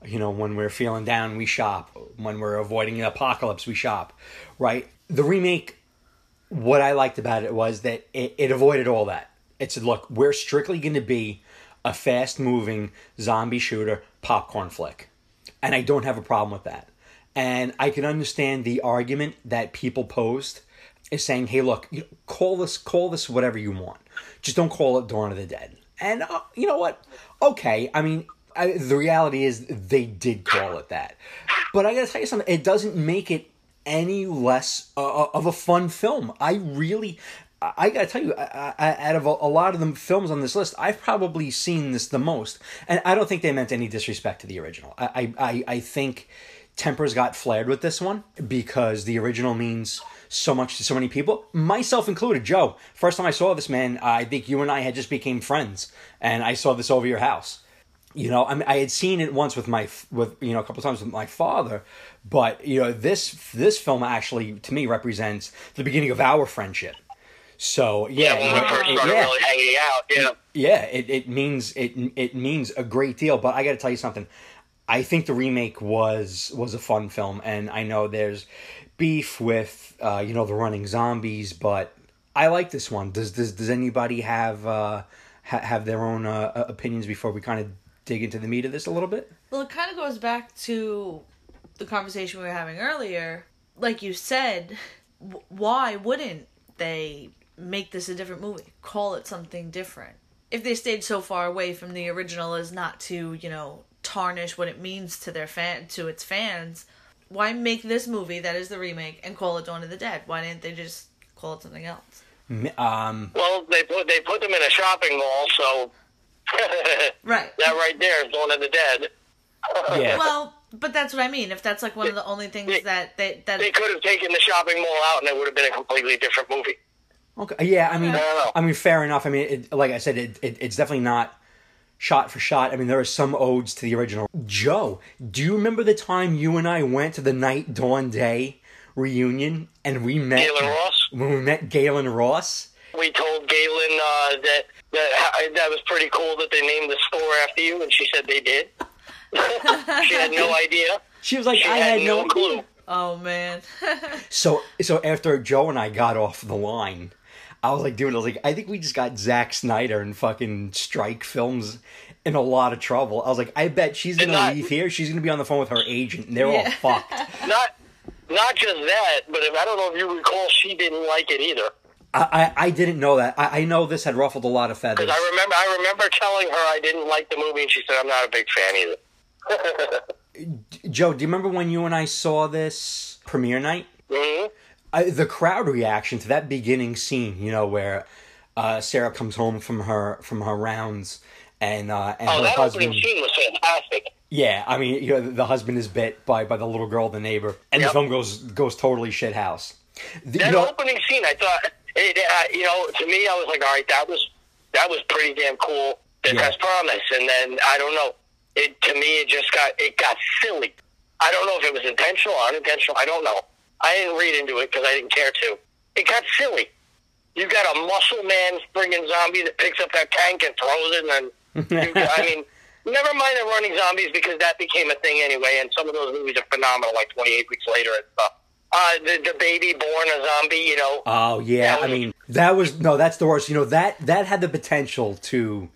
You know, when we're feeling down, we shop. When we're avoiding an apocalypse, we shop. Right. The remake what I liked about it was that it, it avoided all that. It said, look, we're strictly going to be a fast moving zombie shooter popcorn flick. And I don't have a problem with that. And I can understand the argument that people posed is saying, hey, look, call this, call this whatever you want. Just don't call it Dawn of the Dead. And uh, you know what? Okay. I mean, I, the reality is they did call it that. But I got to tell you something, it doesn't make it any less uh, of a fun film. I really, I, gotta tell you, I, I, out of a, a lot of the films on this list, I've probably seen this the most, and I don't think they meant any disrespect to the original. I, I, I think tempers got flared with this one because the original means so much to so many people, myself included. Joe, first time I saw this man, I think you and I had just became friends, and I saw this over your house you know, I mean, I had seen it once with my with you know a couple times with my father, but you know this this film actually to me represents the beginning of our friendship. So yeah, Yeah, when you we know, first it- yeah, really hanging out. Yeah. yeah, it, it means it it means a great deal. But I got to tell you something. I think the remake was was a fun film, and I know there's beef with uh, you know the running zombies, but I like this one. Does does does anybody have uh, ha- have their own uh, opinions before we kind of dig into the meat of this a little bit? Well, it kind of goes back to the conversation we were having earlier. Like you said, w- why wouldn't they make this a different movie? Call it something different. If they stayed so far away from the original as not to, you know, tarnish what it means to their fan to its fans, why make this movie that is the remake and call it Dawn of the Dead? Why didn't they just call it something else? Um, Well, they put they put them in a shopping mall, so Right. that right there is Dawn of the Dead. yeah, Well, but that's what I mean. If that's like one of the only things that they that They could have taken the shopping mall out, and it would have been a completely different movie. okay, yeah. I mean, I don't know. I mean, fair enough. I mean, it, like I said, it, it, it's definitely not shot for shot. I mean, there are some odes to the original. Joe, do you remember the time you and I went to the Night Dawn Day reunion and we met Gaylen Ross. when we met Gaylen Ross? We told Gaylen uh, that that that was pretty cool that they named the store after you, and she said they did. she had no idea. She was like, She I had had no no clue. Oh man. So so after Joe and I got off the line, I was like, dude, I was like, I think we just got Zack Snyder and fucking Strike Films in a lot of trouble. I was like, I bet she's gonna not- leave here. She's gonna be on the phone with her agent, and they're all fucked. Not not just that, but if I don't know if you recall, she didn't like it either. I, I, I didn't know that. I, I know this had ruffled a lot of feathers. I remember, I remember telling her I didn't like the movie, and she said I'm not a big fan either. Joe, do you remember when you and I saw this premiere night? hmm I, the crowd reaction to that beginning scene, you know, where uh, Sarah comes home from her from her rounds and uh, and Oh, her that husband. opening scene was fantastic. Yeah, I mean, you know, the husband is bit by by the little girl, the neighbor, and Yep. the film goes goes totally shit house. The- That you know, opening scene, I thought, it, uh, you know, to me, I was like, all right, that was that was pretty damn cool. That Yeah. has promise, and then I don't know. It to me, it just got it got silly. I don't know if it was intentional or unintentional. I don't know. I didn't read into it because I didn't care to. It got silly. You got a muscle man friggin' zombie that picks up that tank and throws it, and then I mean, never mind the running zombies because that became a thing anyway. And some of those movies are phenomenal, like Twenty Eight Weeks Later and stuff. Uh, the the baby born a zombie, you know. Oh yeah, I mean that was no, that's the worst. You know that that had the potential to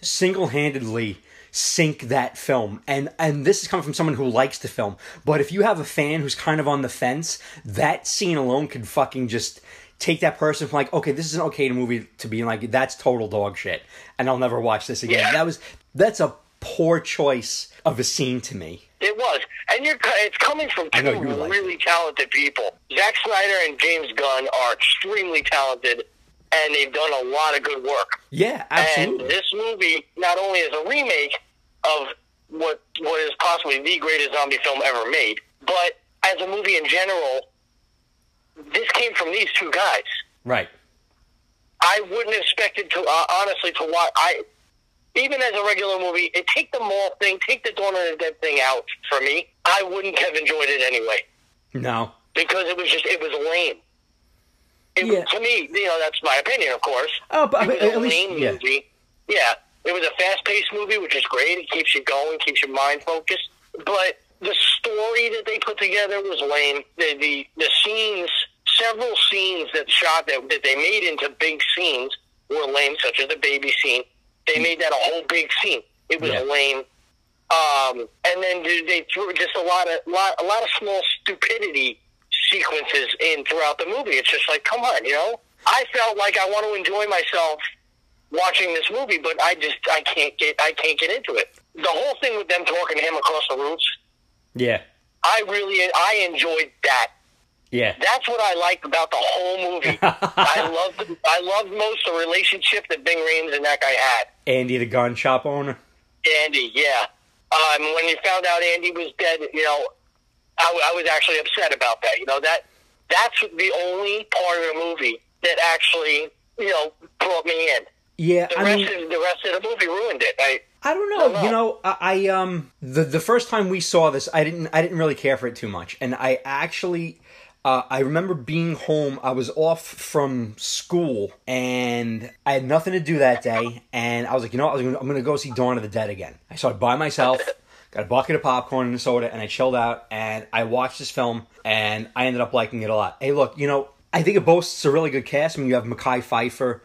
single-handedly sink that film, and and this is coming from someone who likes the film. But if you have a fan who's kind of on the fence, that scene alone could fucking just take that person from like, okay, this is an okay movie to be like that's total dog shit, and I'll never watch this again. Yeah. That was that's a poor choice of a scene to me. It was, and you're it's coming from two you would like really talented people. Zack Snyder and James Gunn are extremely talented, and they've done a lot of good work. Yeah, absolutely. And this movie not only is a remake of what what is possibly the greatest zombie film ever made, but as a movie in general, this came from these two guys. right. I wouldn't expect it to uh, honestly to watch. I even as a regular movie, it, take the mall thing, take the Dawn of the Dead thing out for me. I wouldn't have enjoyed it anyway No. because it was just it was lame. It, Yeah. To me, you know, that's my opinion, of course. Oh, but I mean, a at least yeah. movie. Yeah, it was a fast-paced movie, which is great. It keeps you going, keeps your mind focused. But the story that they put together was lame. The the, the scenes, several scenes that shot that that they made into big scenes were lame, such as the baby scene. They made that a whole big scene. It was Yeah. lame. Um, and then they they threw just a lot of lot a lot of small stupidity sequences in throughout the movie. It's just like, come on, you know. I felt like I want to enjoy myself watching this movie, but I just I can't get I can't get into it. The whole thing with them talking to him across the roofs, Yeah. I really I enjoyed that. Yeah. That's what I liked about the whole movie. I loved I loved most the relationship that Ving Rhames and that guy had. Andy, the gun shop owner. Andy, yeah. Um, when you found out Andy was dead, you know, I, w- I was actually upset about that. You know that that's the only part of the movie that actually you know brought me in. Yeah, The I rest mean, of the rest of the movie ruined it. I I don't know. Don't know. You know, I, I um the the first time we saw this, I didn't I didn't really care for it too much, and I actually. Uh, I remember being home. I was off from school, and I had nothing to do that day. And I was like, you know, what? I was gonna, I'm going to go see Dawn of the Dead again. I saw it by myself, got a bucket of popcorn and a soda, and I chilled out. And I watched this film, and I ended up liking it a lot. Hey, look, you know, I think it boasts a really good cast. I mean, you have Mekhi Phifer,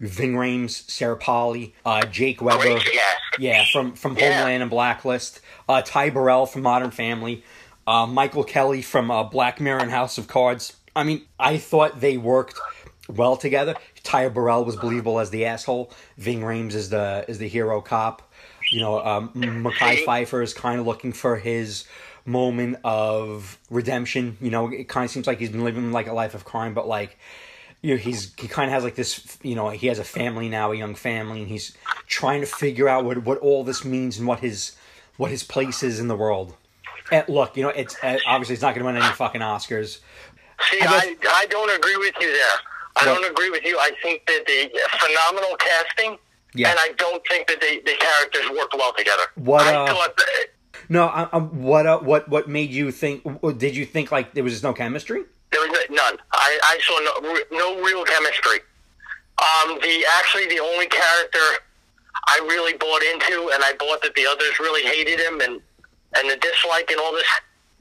Ving Rhames, Sarah Polley, uh, Jake Weber. great cast. Yeah, from from Yeah. Homeland and Blacklist. Uh, Ty Burrell from Modern Family. Uh, Michael Kelly from uh, Black Mirror and House of Cards. I mean, I thought they worked well together. Ty Burrell was believable as the asshole. Ving Rhames is the is the hero cop. You know, um, Mekhi Phifer is kind of looking for his moment of redemption. You know, it kind of seems like he's been living like a life of crime, but like you know, he's he kind of has like this you know he has a family now a young family and he's trying to figure out what what all this means and what his what his place is in the world and look you know it's uh, obviously it's not going to win any fucking oscars See, I guess- I, I don't agree with you there. I don't agree with you. I think that the phenomenal casting, Yeah. and I don't think that they, the characters work well together. What, I uh, thought that, no I, I, what uh, what what made you think did you think like there was just no chemistry there was none. I, I saw no, no real chemistry. Um, the actually the only character I really bought into, and I bought that the others really hated him, and and the dislike and all this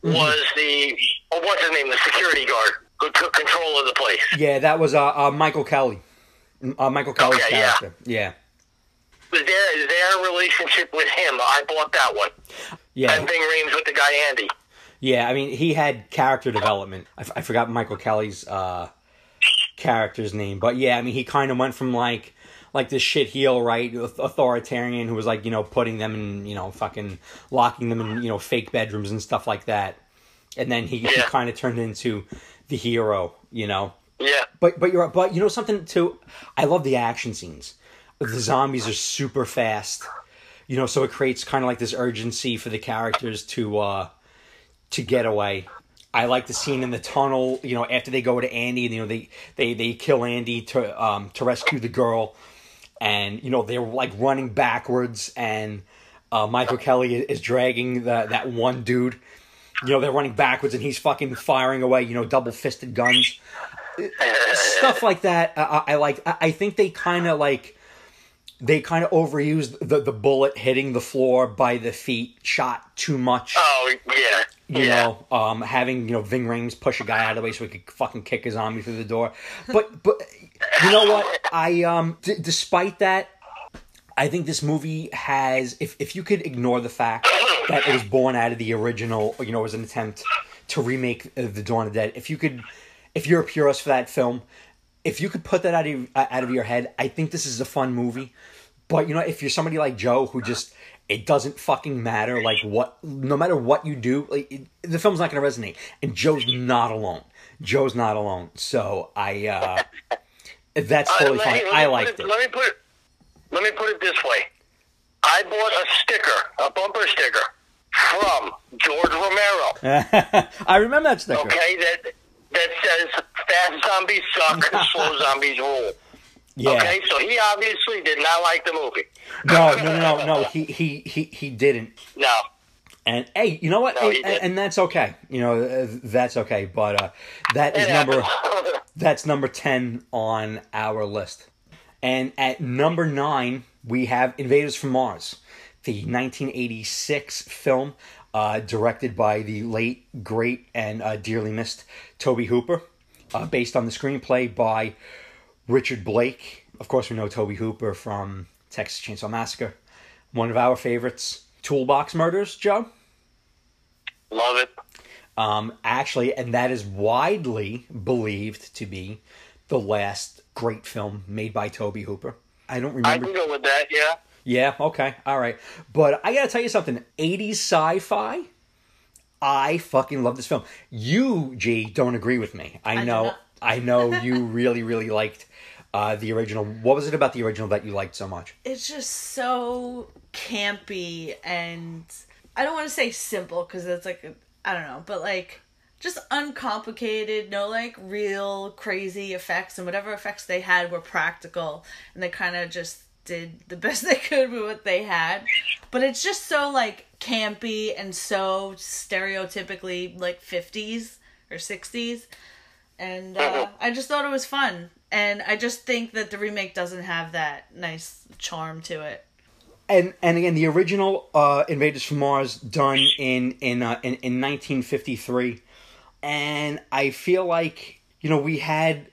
Mm-hmm. was the oh, what's his name, the security guard who took control of the place. yeah that was uh, uh michael kelly uh, michael kelly's Okay, yeah. yeah Their their relationship with him, I bought that one. yeah And Ving Rhames with the guy Andy. yeah i mean he had character development i, f- I forgot michael kelly's uh character's name, but yeah, I mean, he kind of went from like like this shit heel, right, authoritarian who was like you know putting them in you know fucking locking them in you know fake bedrooms and stuff like that, and then he, he kind of turned into the hero, you know. Yeah. But but you're but you know something too. I love the action scenes. The zombies are super fast, you know, so it creates kind of like this urgency for the characters to uh to get away. I like the scene in the tunnel, you know, after they go to Andy, you know, they they they kill Andy to um to rescue the girl, and you know they're like running backwards, and uh, Michael Kelly is dragging the, that one dude. You know, they're running backwards, and he's fucking firing away, you know, double fisted guns stuff like that I, I like I think they kind of like they kind of overused the the bullet hitting the floor by the feet shot too much Oh yeah. you yeah. know um having you know Ving Rhames push a guy out of the way so he could fucking kick a zombie through the door but but you know what I um d- despite that I think this movie has if if you could ignore the fact that it was born out of the original you know it was an attempt to remake uh, the Dawn of the Dead if you could if you're a purist for that film if you could put that out of out of your head, I think this is a fun movie. But you know, if you're somebody like Joe who just it doesn't fucking matter like what no matter what you do, like it, the film's not going to resonate. And Joe's not alone. Joe's not alone. So I uh that's Uh, totally let fine. me- I me liked put it. Let me put it. Let me put it this way. I bought a sticker, a bumper sticker, from George Romero. I remember that sticker. Okay, that that says "Fast zombies suck, slow zombies rule." Yeah. Okay, so he obviously did not like the movie. No, no, no, no, no. He he he he didn't. No. And hey, you know what? No, and, and that's okay. You know, uh, that's okay. But uh, that is number that's number ten on our list. And at number nine, we have Invaders from Mars, the 1986 film uh, directed by the late, great, and uh, dearly missed Tobe Hooper, uh, based on the screenplay by Richard Blake. Of course, we know Tobe Hooper from Texas Chainsaw Massacre, one of our favorites. Toolbox Murders, Joe. Love it. Um, actually, and that is widely believed to be the last great film made by Tobe Hooper. I don't remember. I can go with that. Yeah. Yeah, okay, all right. But I gotta tell you something 80s sci fi, I fucking love this film. You, G, don't agree with me. I do know. I know you really, really liked uh, the original. What was it about the original that you liked so much? it's just so campy and I don't want to say simple because it's like I don't know, but like just uncomplicated, no like real crazy effects, and whatever effects they had were practical, and they kind of just did the best they could with what they had. But it's just so like campy and so stereotypically like 50s or 60s and uh, I just thought it was fun. And I just think that the remake doesn't have that nice charm to it. and and again the original uh invaders from mars done in in uh, in, in 1953 and i feel like you know we had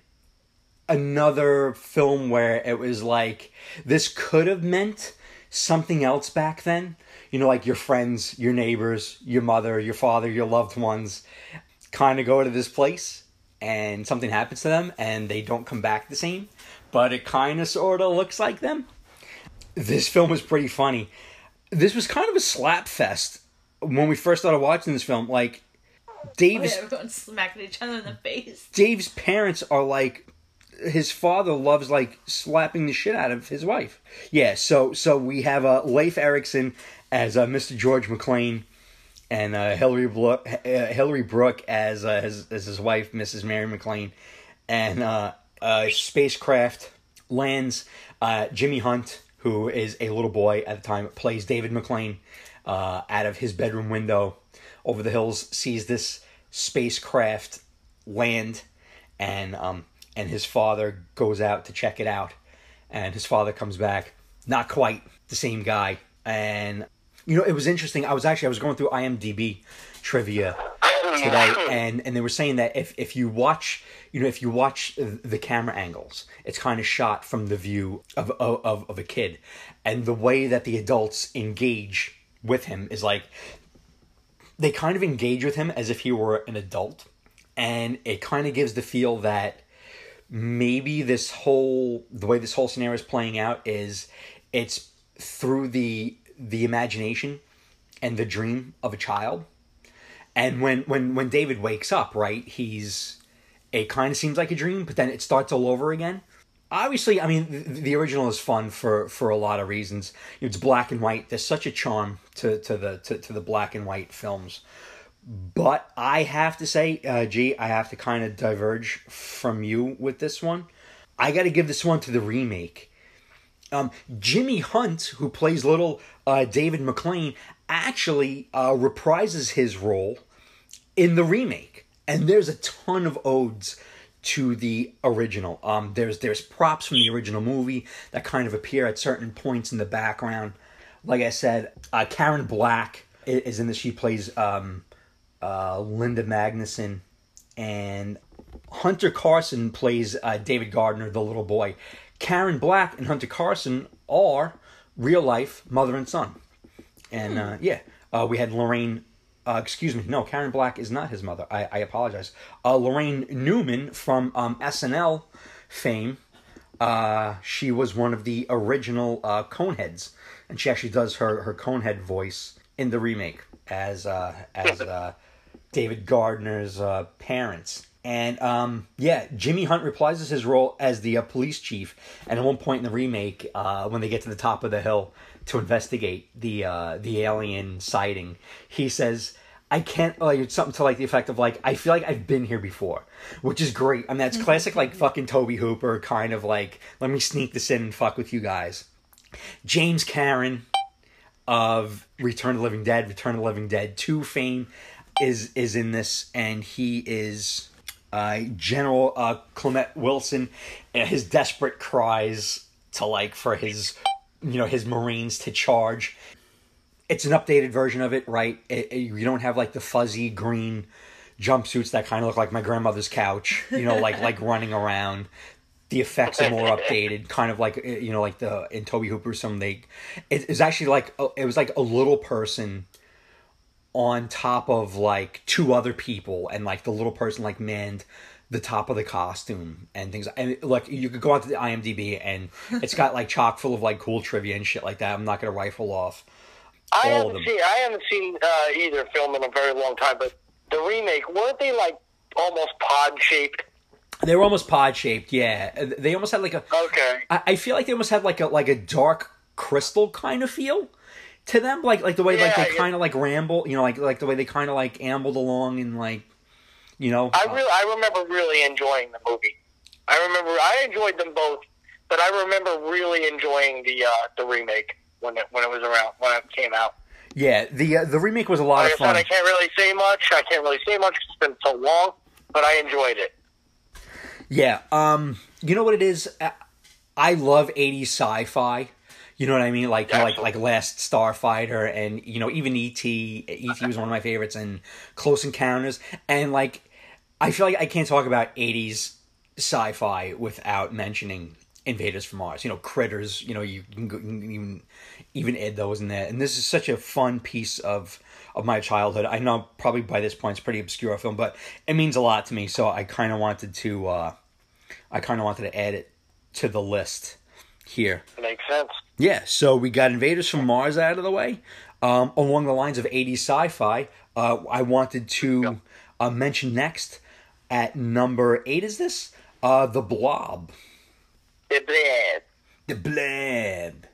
another film where it was like this could have meant something else back then you know like your friends your neighbors your mother your father your loved ones kind of go to this place and something happens to them and they don't come back the same but it kind of sort of looks like them this film was pretty funny. This was kind of a slap fest when we first started watching this film. Like Dave's Everyone's smacking each other in the face. Dave's parents are like his father loves like slapping the shit out of his wife. Yeah, so so we have uh, Leif Erikson as uh, Mr. George McLean, and uh, Hillary Blo- uh, Hillary Brooke as uh, his as his wife Mrs. Mary McLean, and uh, uh, spacecraft lands uh, Jimmy Hunt who is a little boy at the time plays David McLean. uh, out of his bedroom window over the hills sees this spacecraft land and um and his father goes out to check it out. And his father comes back not quite the same guy. And you know it was interesting. I was actually i was going through imdb trivia today and and they were saying that if if you watch you know if you watch the camera angles it's kind of shot from the view of of of a kid. And the way that the adults engage with him is like they kind of engage with him as if he were an adult. And it kind of gives the feel that maybe this whole the way this whole scenario is playing out is it's through the the imagination and the dream of a child. And when when when David wakes up, right, he's it kind of seems like a dream, but then it starts all over again. Obviously, I mean, the, the original is fun for for a lot of reasons. It's black and white. There's such a charm to to the to, to the black and white films. But I have to say, uh, G, I have to kind of diverge from you with this one. I got to give this one to the remake. Um, Jimmy Hunt, who plays little uh, David McLean, actually uh, reprises his role in the remake, and there's a ton of odes to the original. Um, there's there's props from the original movie that kind of appear at certain points in the background. Like I said, uh, Karen Black is in this. She plays um, uh, Linda Magnuson, and Hunter Carson plays uh, David Gardner, the little boy. Karen Black and Hunter Carson are real life mother and son. And uh, yeah, uh, we had Lorraine. Uh, excuse me, no, Karen Black is not his mother. I, I apologize. Uh, Laraine Newman from um, SNL fame. Uh, she was one of the original uh, Coneheads, and she actually does her her Conehead voice in the remake as uh, as uh, David Gardner's uh, parents. And um, yeah, Jimmy Hunt reprises his role as the uh, police chief. And at one point in the remake, uh, when they get to the top of the hill to investigate the uh, the alien sighting, he says, "I can't." Like it's something to like the effect of like, "I feel like I've been here before," which is great. I mean, that's classic like fucking Tobe Hooper kind of like, "Let me sneak this in and fuck with you guys." James Karen of Return of the Living Dead, Return of the Living Dead Two fame is is in this, and he is uh, General uh, Clement Wilson, and his desperate cries to like for his you know his Marines to charge. It's an updated version of it, right? It, it- you don't have like the fuzzy green jumpsuits that kind of look like my grandmother's couch, you know, like like running around. The effects are more updated, kind of like uh, you know, like the in Tobe Hooper. Some they, it, it's actually like it was like a little person on top of like two other people and like the little person like manned the top of the costume and things and like you could go out to the IMDb and it's got like chock full of like cool trivia and shit like that. I'm not gonna rifle off. I All of haven't them. seen I haven't seen uh, either film in a very long time, but the remake weren't they like almost pod shaped? They were almost pod shaped, yeah. They almost had like a Okay. I, I feel like they almost had like a like a dark crystal kind of feel to them, like like the way like they kind of like ramble, you know, like like the way they kind of like ambled along and like, you know. I really I remember really enjoying the movie. I remember I enjoyed them both, but I remember really enjoying the uh, the remake when it when it was around when it came out. yeah, the uh, the remake was a lot Like I of fun. I can't really say much. I can't really say much it's been so long, but I enjoyed it. Yeah, um, you know what it is? I- I love '80s sci-fi. You know what I mean? Like like like Last Starfighter, and you know even E ET. ET was one of my favorites, and Close Encounters, and like I feel like I can't talk about '80s sci-fi without mentioning Invaders from Mars. You know, Critters. You know, you can, go, you can even even Ed those in there, and this is such a fun piece of of my childhood. I know probably by this point it's a pretty obscure film, but it means a lot to me. So I kind of wanted to. uh I kind of wanted to add it to the list here. Makes sense. Yeah, so we got Invaders from Mars out of the way. Um, along the lines of 80s sci fi, uh, I wanted to uh, mention next at number eight is this? Uh, the Blob. The bad. The Blab.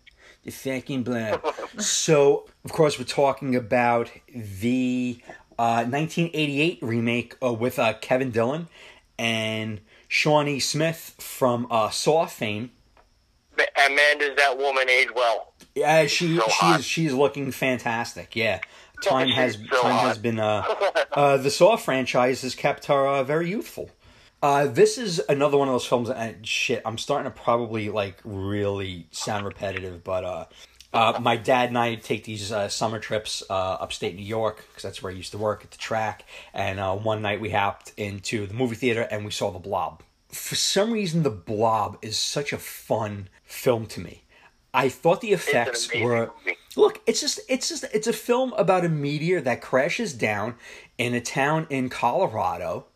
The fucking Blab. so, of course, we're talking about the uh, 1988 remake uh, with uh, Kevin Dillon and Shawnee Smith from uh, Saw fame. And does that woman age well? Yeah, she So she is she's looking fantastic. Yeah, time has so time hot. has been uh, uh the Saw franchise has kept her uh, very youthful. Uh, this is another one of those films. And shit, I'm starting to probably like really sound repetitive, but uh, uh, my dad and I take these uh, summer trips uh, upstate New York because that's where I used to work at the track. And uh, one night we hopped into the movie theater and we saw The Blob. For some reason, The Blob is such a fun film to me. I thought the effects were movie. look. It's just it's just it's a film about a meteor that crashes down in a town in Colorado,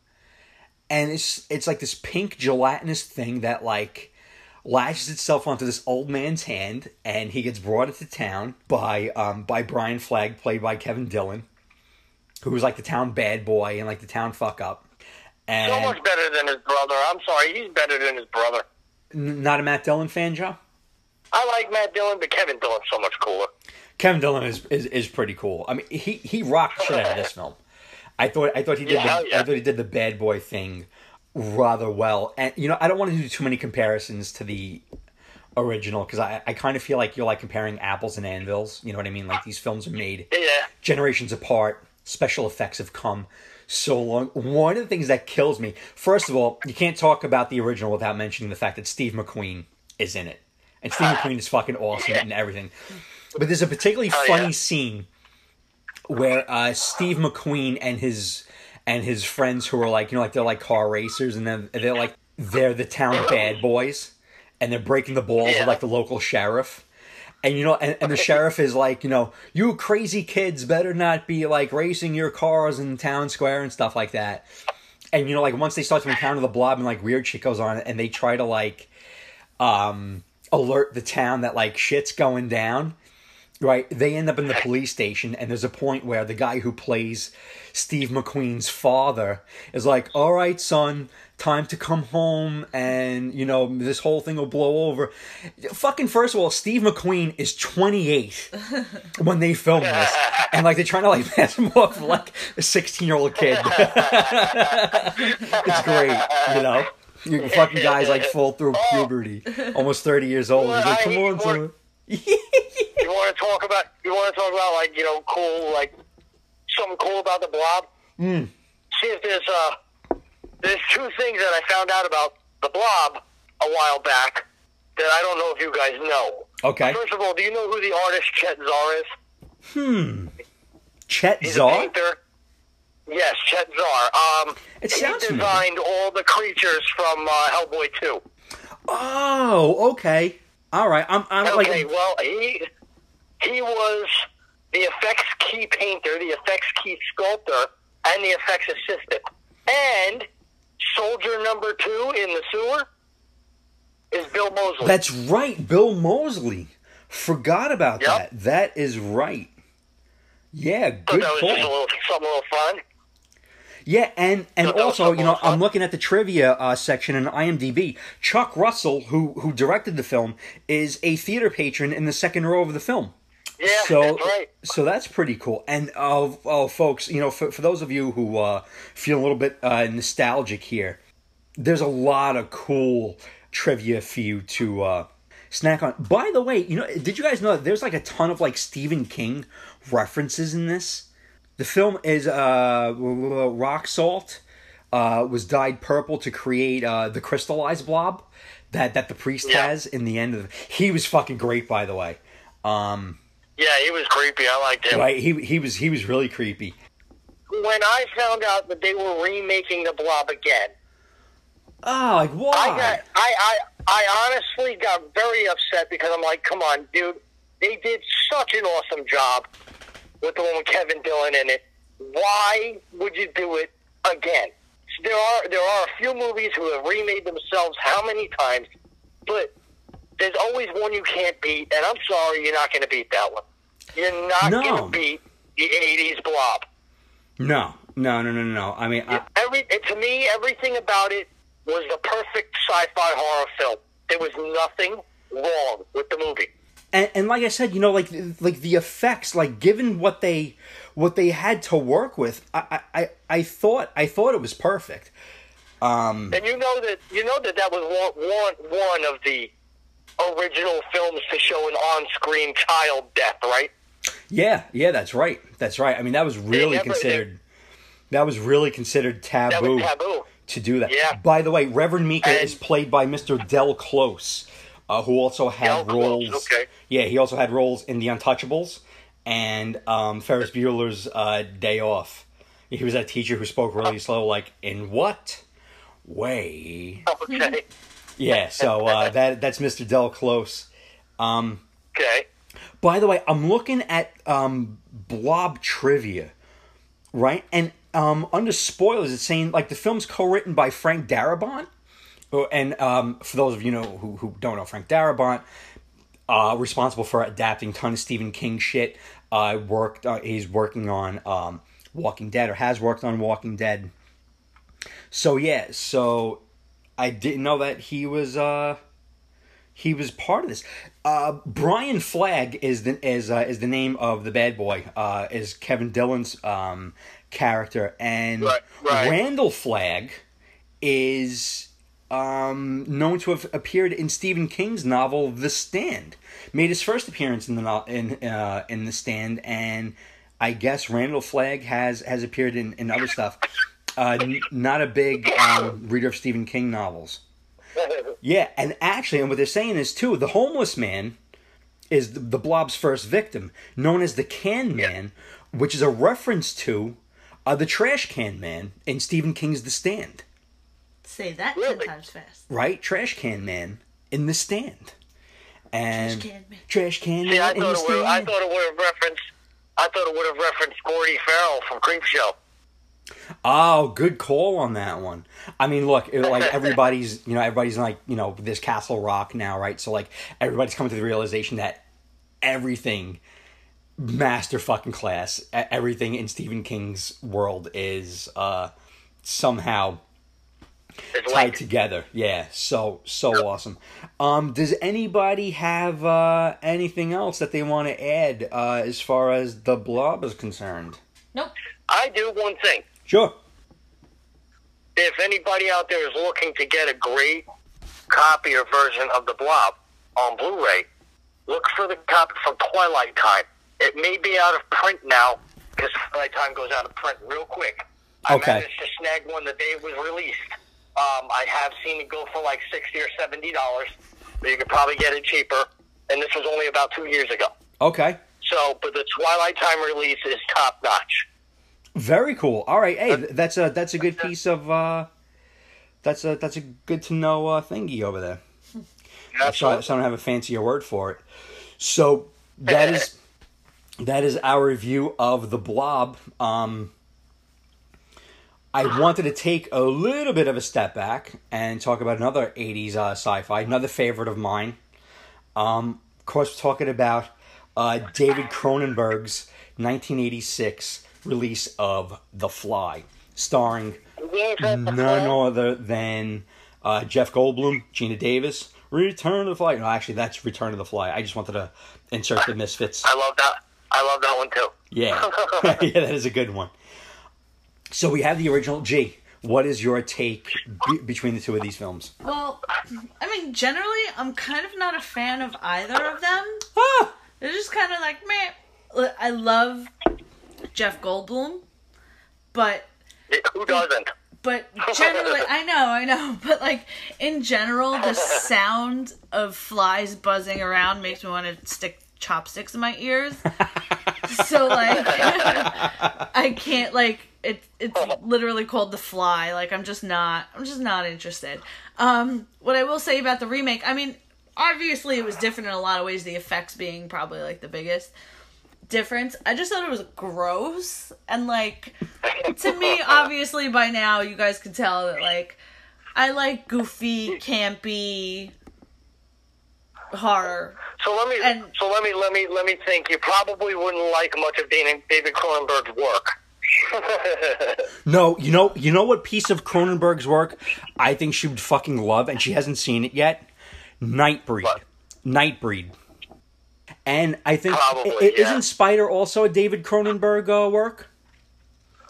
and it's it's like this pink gelatinous thing that like lashes itself onto this old man's hand, and he gets brought into town by um by Brian Flagg, played by Kevin Dillon, who was like the town bad boy and like the town fuck up. And So much better than his brother. I'm sorry, he's better than his brother. Not a Matt Dillon fan, Joe. I like Matt Dillon, but Kevin Dillon's so much cooler. Kevin Dillon is, is is pretty cool. I mean, he he rocked shit out of this film. I thought I thought he did Yeah, the, yeah. I thought he did the bad boy thing rather well. And you know, I don't want to do too many comparisons to the original because I I kind of feel like you're like comparing apples and anvils. You know what I mean? Like these films are made Yeah. generations apart. Special effects have come so long. One of the things that kills me, first of all, you can't talk about the original without mentioning the fact that Steve McQueen is in it, and Steve McQueen is fucking awesome and everything. But there's a particularly Oh, funny yeah. scene where uh, Steve McQueen and his and his friends who are like you know like they're like car racers and then they're like they're the town bad boys and they're breaking the balls Yeah. of like the local sheriff and you know and, and the sheriff is like you know you crazy kids better not be like racing your cars in town square and stuff like that. And you know like once they start to encounter the blob and like weird shit goes on and they try to like um alert the town that like shit's going down right. They end up in the police station and there's a point where the guy who plays steve mcqueen's father is like all right son time to come home and you know this whole thing will blow over. Fucking first of all steve mcqueen is 28 when they film this and like they're trying to like pass him off like a 16 year old kid. It's great you know? You fucking guys like full through puberty almost 30 years old. He's like come on son You want to talk about? You want to talk about like you know cool like something cool about the Blob? Hmm. See if there's uh there's two things that I found out about the Blob a while back that I don't know if you guys know. okay First of all, do you know who the artist Chet Zar is? Hmm. Chet He's czar painter. Yes, Chet Zar. Um, It he designed all the creatures from uh, Hellboy 2. oh okay all right i'm, I'm Okay, like well, he he was the effects key painter, the effects key sculptor, and the effects assistant. And soldier number two in the sewer is Bill Moseley. that's right bill moseley forgot about Yep. that that is right yeah so good that was call just a little something a little fun. Yeah, and and was also, you know, fun. I'm looking at the trivia uh, section in IMDb. Chuck Russell, who who directed the film, is a theater patron in the second row of the film. Yeah, so that's right. so that's pretty cool. And uh, oh, folks, you know, for for those of you who uh, feel a little bit uh, nostalgic here, there's a lot of cool trivia for you to uh, snack on. By the way, you know, did you guys know that there's like a ton of like Stephen King references in this? The film is uh, rock salt. Uh, was dyed purple to create uh, the crystallized blob that that the priest Yeah. has in the end of. He was fucking great, by the way. Um, Yeah, he was creepy. I liked him. right, he he was he was really creepy. When I found out that they were remaking the Blob again, Oh, like why? I got I, I I honestly got very upset because I'm like, come on, dude, they did such an awesome job with the one with Kevin Dillon in it. Why would you do it again? There are there are a few movies who have remade themselves how many times, but there's always one you can't beat, and I'm sorry, you're not going to beat that one. You're not No. going to beat the '80s Blob. no, no, no, no, no. I mean, I, Every to me, everything about it was the perfect sci-fi horror film. There was nothing wrong with the movie. And, and like I said, you know, like like the effects, like given what they what they had to work with, I I, I, thought I thought it was perfect. Um, And you know that you know that that was one one, one of the original films to show an on-screen child death, right? yeah, yeah, that's right, that's right. I mean, that was really never- considered. That was really considered taboo, taboo. to do that. Yeah. By the way, Reverend Meeker And- is played by Mr. Del Close, uh, who also had roles. okay. Yeah, he also had roles in The Untouchables and um, Ferris Bueller's uh, Day Off. He was that teacher who spoke really slow, like in what way? Okay. Yeah, so uh, that that's Mr. Del Close. Um, Okay. by the way, I'm looking at um, Blob trivia, right? And um, under spoilers, it's saying like the film's co-written by Frank Darabont, Oh, and um, for those of you know who who don't know Frank Darabont, uh, responsible for adapting ton of Stephen King shit. Uh, worked. Uh, he's working on um, Walking Dead or has worked on Walking Dead. So yeah, so I didn't know that he was uh he was part of this. Uh, Brian Flagg is the is uh, is the name of the bad boy. Uh, is Kevin Dillon's um character, and Right, right. Randall Flagg is um, known to have appeared in Stephen King's novel The Stand. Made his first appearance in the no- in uh, in The Stand, and I guess Randall Flagg has has appeared in, in other stuff. Uh, n- not a big um, reader of Stephen King novels. Yeah, and actually, and what they're saying is too, the homeless man is the, the Blob's first victim, known as the Can Man, which is a reference to uh, the Trash Can Man in Stephen King's The Stand. Say that Really? ten times fast. Right, Trash Can Man in The Stand. And Trash Can Man. Trash Can See, I Man in The thought it would. I thought it would have referenced. I thought it would have referenced Gordy Farrell from Creepshow. Oh, good call on that one. I mean, look, it- like everybody's, you know, everybody's like, you know, this Castle Rock now, right? So like everybody's coming to the realization that everything master fucking class, everything in Stephen King's world is uh somehow It's tied like together. Yeah, so so awesome. Um, does anybody have uh, anything else that they want to add uh, as far as the blob is concerned? Nope. I do one thing. Sure. If anybody out there is looking to get a great copy or version of the Blob on Blu-ray, look for the copy from Twilight Time. It may be out of print now because Twilight Time goes out of print real quick. I Okay. managed to snag one the day it was released. Um, I have seen it go for like sixty or seventy dollars, but you could probably get it cheaper. And this was only about two years ago. Okay. So, but the Twilight Time release is top notch. Very cool. All right. Hey, that's a that's a good piece of uh, that's a that's a good to know uh, thingy over there. So I, so I don't have a fancier word for it. So that is that is our review of the Blob. Um, I wanted to take a little bit of a step back and talk about another '80s uh, sci-fi, another favorite of mine. Um, of course, we're talking about uh, David Cronenberg's 1986 release of The Fly, starring none other than uh, Jeff Goldblum, Geena Davis. Return to the Fly. No, actually, that's Return to the Fly. I just wanted to insert the Misfits. I love that. I love that one too. Yeah, yeah, that is a good one. So we have the original. G. What is your take be- between the two of these films? Well, I mean, generally, I'm kind of not a fan of either of them. Ah, They're just kind of like, meh. I love Jeff Goldblum, but Who doesn't? but generally, I know, I know, but like in general, the sound of flies buzzing around makes me want to stick chopsticks in my ears. so like, I can't like it. It's literally called the fly. Like I'm just not. I'm just not interested. Um, what I will say about the remake, I mean, obviously it was different in a lot of ways. The effects being probably like the biggest difference. I just thought it was gross and like to me obviously by now you guys can tell that like I like goofy, campy horror. So let me. And- so let me. Let me. Let me think. You probably wouldn't like much of David David Cronenberg's work. no, you know, you know what piece of Cronenberg's work I think she would fucking love, and she hasn't seen it yet. Nightbreed. What? Nightbreed. And I think Probably, i- i- yeah. isn't Spider also a David Cronenberg uh, work?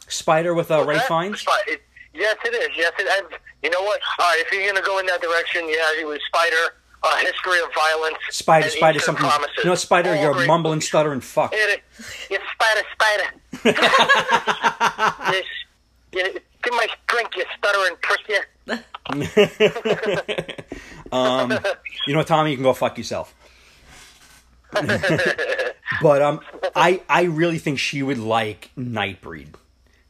Spider with uh, Ray That- Fiennes. It- yes, it is. Yes, it. And you know what? All right, if you're going to go in that direction, yeah, it was Spider, a history of violence, Spider, Spider, something. Promises. You know, Spider, All you're mumbling, movies. stuttering fuck. It. You spider, spider. yes. You, give my drink, you stuttering prick, you. um, you know Tommy, you can go fuck yourself. but um, I I really think she would like Nightbreed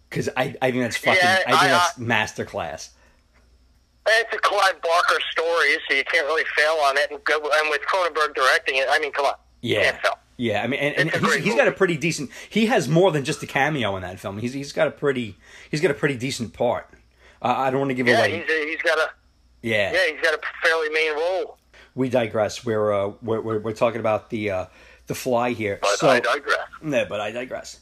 because I I think that's fucking Yeah, I think I- that's masterclass. It's a Clive Barker story, so you can't really fail on it. And, go, and with Cronenberg directing it, I mean, come on. Yeah. Can't fail. Yeah, I mean, and, and he's, he's got a pretty decent. He has more than just a cameo in that film. He's he's got a pretty he's got a pretty decent part. Uh, I don't want to give Yeah, away. he's a, he's got a yeah, yeah he's got a fairly main role. we digress. We're uh, we're, we're we're talking about the uh, the Fly here. But so I digress. no, but I digress.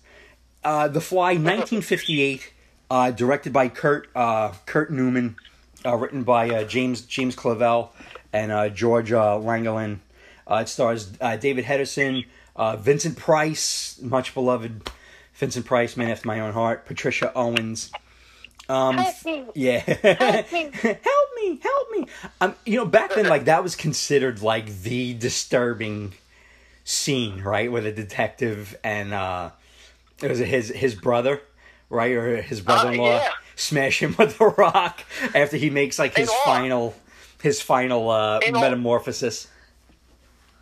Uh, the Fly, 1958, uh, directed by Kurt uh, Kurt Neumann, uh, written by uh, James James Clavell and uh, George uh, Langelaan. Uh, it stars uh, David Hedison, uh, Vincent Price, much beloved Vincent Price, man after my own heart. Patricia Owens. Um, yeah, help me, help me, help me. Um, you know, back then, like that was considered like the disturbing scene, right, with a detective and uh, it was his his brother, right, or his brother-in-law yeah. Smash him with a rock after he makes like his all- final his final uh, In all- metamorphosis.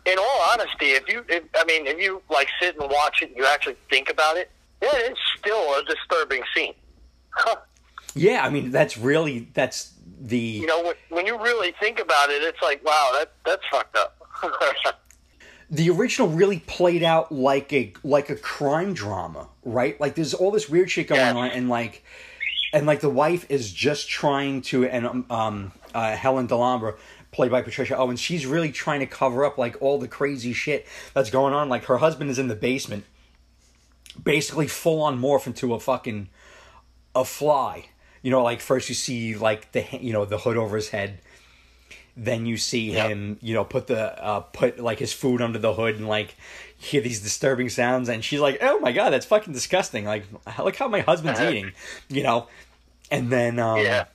In all honesty, if you if, I mean if you like sit and watch it, and you actually think about it. Yeah, it's still a disturbing scene. Yeah, I mean that's really that's the you know, when, when you really think about it, it's like, wow, that that's fucked up. the original really played out like a like a crime drama, right? Like there's all this weird shit going Yeah. on, and like and like the wife is just trying to, and um, um uh, Helen Delambre, played by Patricia Owen she's really trying to cover up like all the crazy shit that's going on. Like her husband is in the basement, basically full on morph into a fucking a fly. You know, like first you see like the you know the hood over his head then you see Yep. him, you know, put the uh, put like his food under the hood and like hear these disturbing sounds, and she's like, "Oh my god, that's fucking disgusting!" Like, look how my husband's Uh-huh. eating, you know. And then, um, yeah,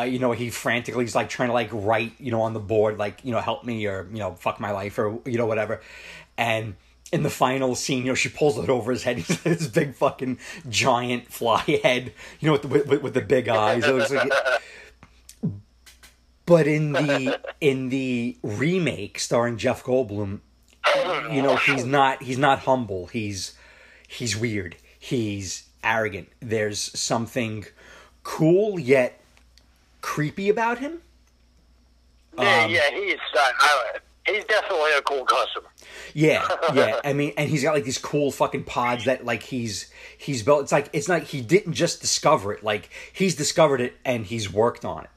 uh, you know, he frantically is like trying to like write, you know, on the board, like, you know, help me or you know, fuck my life or you know, whatever. And in the final scene, you know, she pulls it over his head. He's this big fucking giant fly head, you know, with the, with, with the big eyes. It looks like. But in the in the remake starring Jeff Goldblum, you know, he's not he's not humble. He's he's weird. He's arrogant. There's something cool yet creepy about him. yeah, Um, yeah. He's uh, he's definitely a cool customer. Yeah, yeah. I mean, and he's got like these cool fucking pods that like he's he's built. It's like it's not he didn't just discover it. Like he's discovered it and he's worked on it.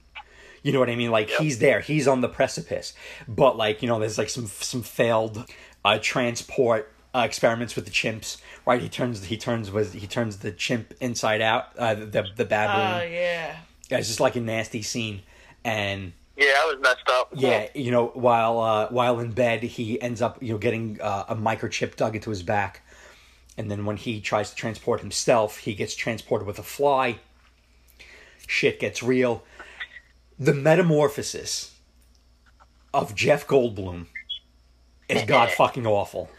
You know what I mean? Like Yep. he's there. He's on the precipice. But like you know, there's like some some failed uh, transport uh, experiments with the chimps. Right? He turns he turns was he turns the chimp inside out. Uh, the the baboon. Oh yeah. Yeah, it's just like a nasty scene. And Yeah, I was messed up. yeah, you know, while uh, while in bed, he ends up you know getting uh, a microchip dug into his back, and then when he tries to transport himself, he gets transported with a fly. Shit gets real. The metamorphosis of Jeff Goldblum is god fucking awful.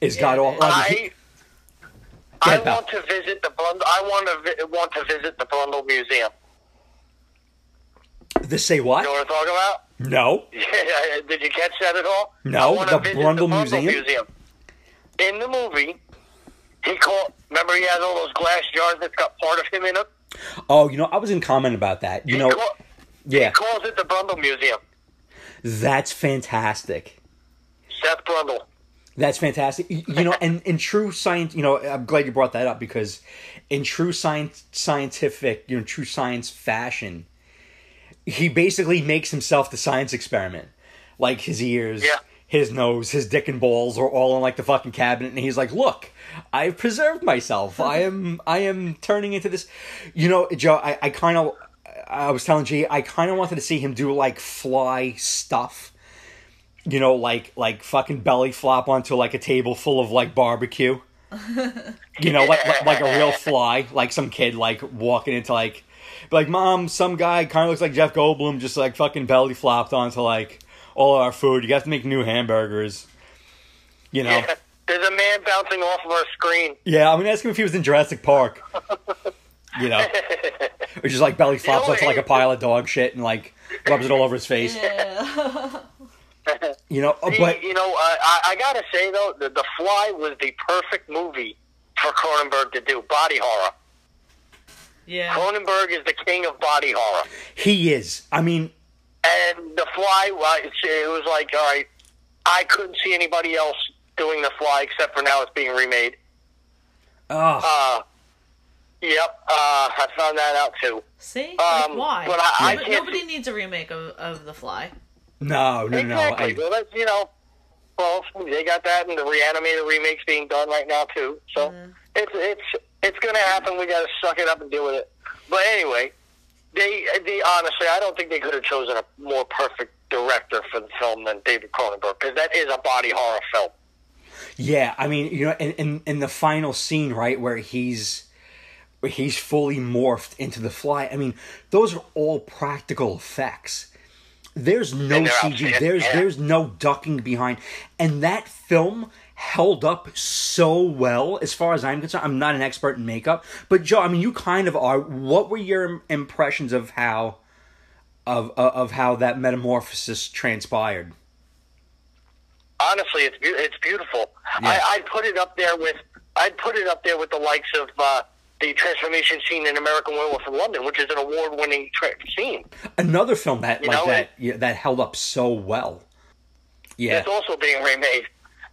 Is god awful. I mean, he- I I ahead, want to visit the Brundle. I want to vi- want to visit the Brundle Museum. the say You know what? what I'm talking about? No. Yeah, did you catch that at all? No, I wanna the visit Brundle Museum? Museum. In the movie, he called. Remember, he has all those glass jars that's got part of him in them. Oh, you know, I was in comment about that. You he, know, call, yeah, he calls it the Brundle Museum. that's fantastic. Seth Brundle. That's fantastic. You know, and in true science, you know, I'm glad you brought that up because in true science, scientific, you know, true science fashion, he basically makes himself the science experiment. Like his ears, Yeah. his nose, his dick and balls are all in like the fucking cabinet, and he's like, "Look, I've preserved myself. I am, I am turning into this." You know, Joe, I, I kind of, I was telling G, I kind of wanted to see him do like fly stuff you know, like like fucking belly flop onto like a table full of like barbecue. You know, like like, like a real fly, like some kid like walking into like like mom, some guy kind of looks like Jeff Goldblum, just like fucking belly flopped onto like all our food. You have to make new hamburgers. You know, Yeah. There's a man bouncing off of our screen. yeah. I'm gonna ask him if he was in Jurassic Park. You know, or just like belly flops onto like a pile of dog shit and like rubs it all over his face. Yeah. You know, See, but you know, uh, I, I gotta say though, the, the Fly was the perfect movie for Cronenberg to do body horror. yeah. Cronenberg is the king of body horror, he is. I mean, and the Fly, well, it was like, all right, I couldn't see anybody else doing The Fly, except for now it's being remade. Oh, Uh, yep, uh, I found that out too. See, Um, like why? but I- I But can't- nobody needs a remake of, of The Fly. No, no, no. exactly. I, well, that's you know, well, they got that, and the reanimated remakes being done right now too. So Mm-hmm. it's it's it's going to happen. We got to suck it up and deal with it. But anyway, they they honestly, I don't think they could have chosen a more perfect director for the film than David Cronenberg because that is a body horror film. Yeah, I mean, you know, in, in in the final scene, right, where he's where he's fully morphed into the fly. I mean, those are all practical effects. There's no CG. There's yeah. there's no ducking behind, and that film held up so well as far as I'm concerned. I'm not an expert in makeup, but Joe, I mean, you kind of are. What were your impressions of how of of of how that metamorphosis transpired? honestly, it's beau- it's beautiful. Yeah. I, I'd put it up there with I'd put it up there with the likes of uh, the transformation scene in American Werewolf in London, which is an award-winning tra- scene. Another film that You like know, that yeah, that held up so well. Yeah. It's also being remade.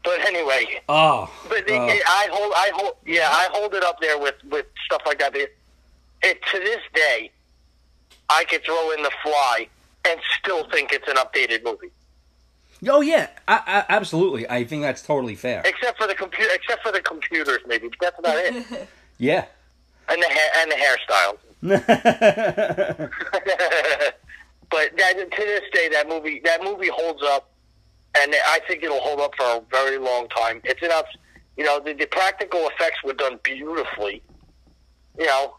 But anyway, Oh, but the, uh, I hold I hold yeah I hold it up there with with stuff like that. It, it to this day, I could throw in the Fly and still think it's an updated movie, oh yeah, I, I, absolutely. I think that's totally fair. except for the computer, except for the computers maybe. But that's about it. Yeah. And the hair and the hairstyles. but that, to this day, that movie that movie holds up, and I think it'll hold up for a very long time. It's enough, you know. The, the practical effects were done beautifully. You know,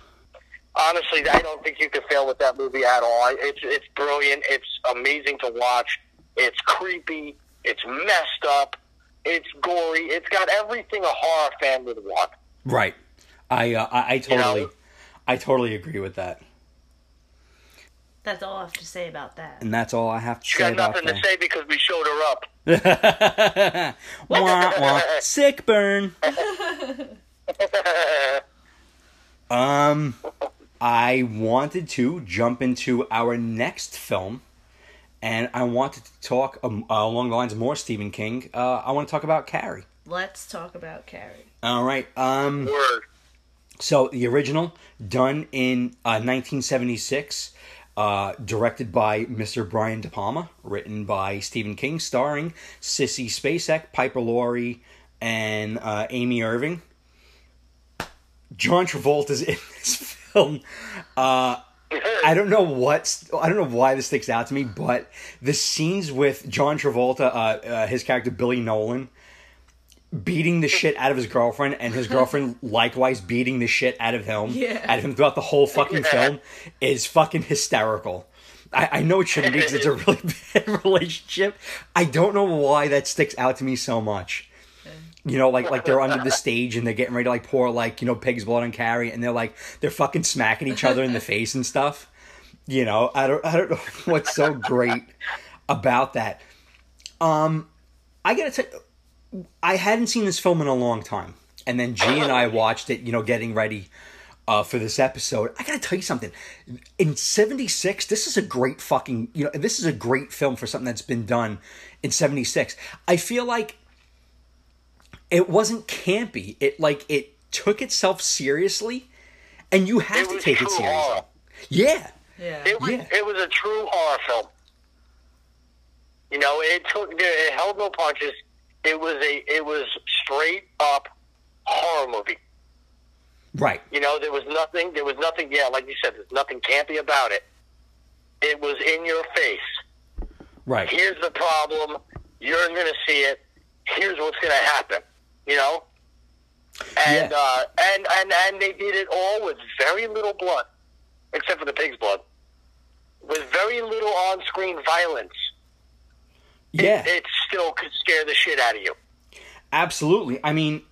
honestly, I don't think you could fail with that movie at all. It's it's brilliant. It's amazing to watch. It's creepy. It's messed up. It's gory. It's got everything a horror fan would want. right. I, uh, I I totally, know? I totally agree with that, That's all I have to say about that. and that's all I have to She say got about nothing to that. say because we showed her up. wah, wah. Sick burn. Um, I wanted to jump into our next film, and I wanted to talk um, uh, along the lines of more Stephen King. Uh, I want to talk about Carrie. Let's talk about Carrie. All right. Um. Word. So the original, done in uh, 1976, uh, directed by Mr. Brian De Palma, written by Stephen King, starring Sissy Spacek, Piper Laurie, and uh, Amy Irving. John Travolta is in this film. Uh, I don't know what's I don't know why this sticks out to me, but the scenes with John Travolta, uh, uh, his character Billy Nolan, beating the shit out of his girlfriend, and his girlfriend likewise beating the shit out of him, Yeah. out of him throughout the whole fucking film, is fucking hysterical. I, I know it shouldn't be because it's a really bad relationship. I don't know why that sticks out to me so much. You know, like like they're under the stage and they're getting ready to like pour like you know pig's blood on Carrie, and they're like they're fucking smacking each other in the face and stuff. You know, I don't I don't know what's so great about that. Um, I gotta tell you, I hadn't seen this film in a long time, and then G and I watched it. You know, getting ready uh, for this episode. I gotta tell you something. In '76, this is a great fucking you know this is a great film for something that's been done in '76. I feel like it wasn't campy. It like it took itself seriously, and you have to take it true seriously. horror. Yeah, Yeah. It was Yeah. it was a true horror film. You know, it took it held no punches. It was a it was straight up horror movie. right. You know, there was nothing there was nothing yeah, like you said, there's nothing campy about it. It was in your face. Right. Here's the problem. You're gonna see it. Here's what's gonna happen. You know? And Yeah. uh and, and and they did it all with very little blood. Except for the pig's blood. With very little on screen violence. Yeah. It still could scare the shit out of you. Absolutely. I mean,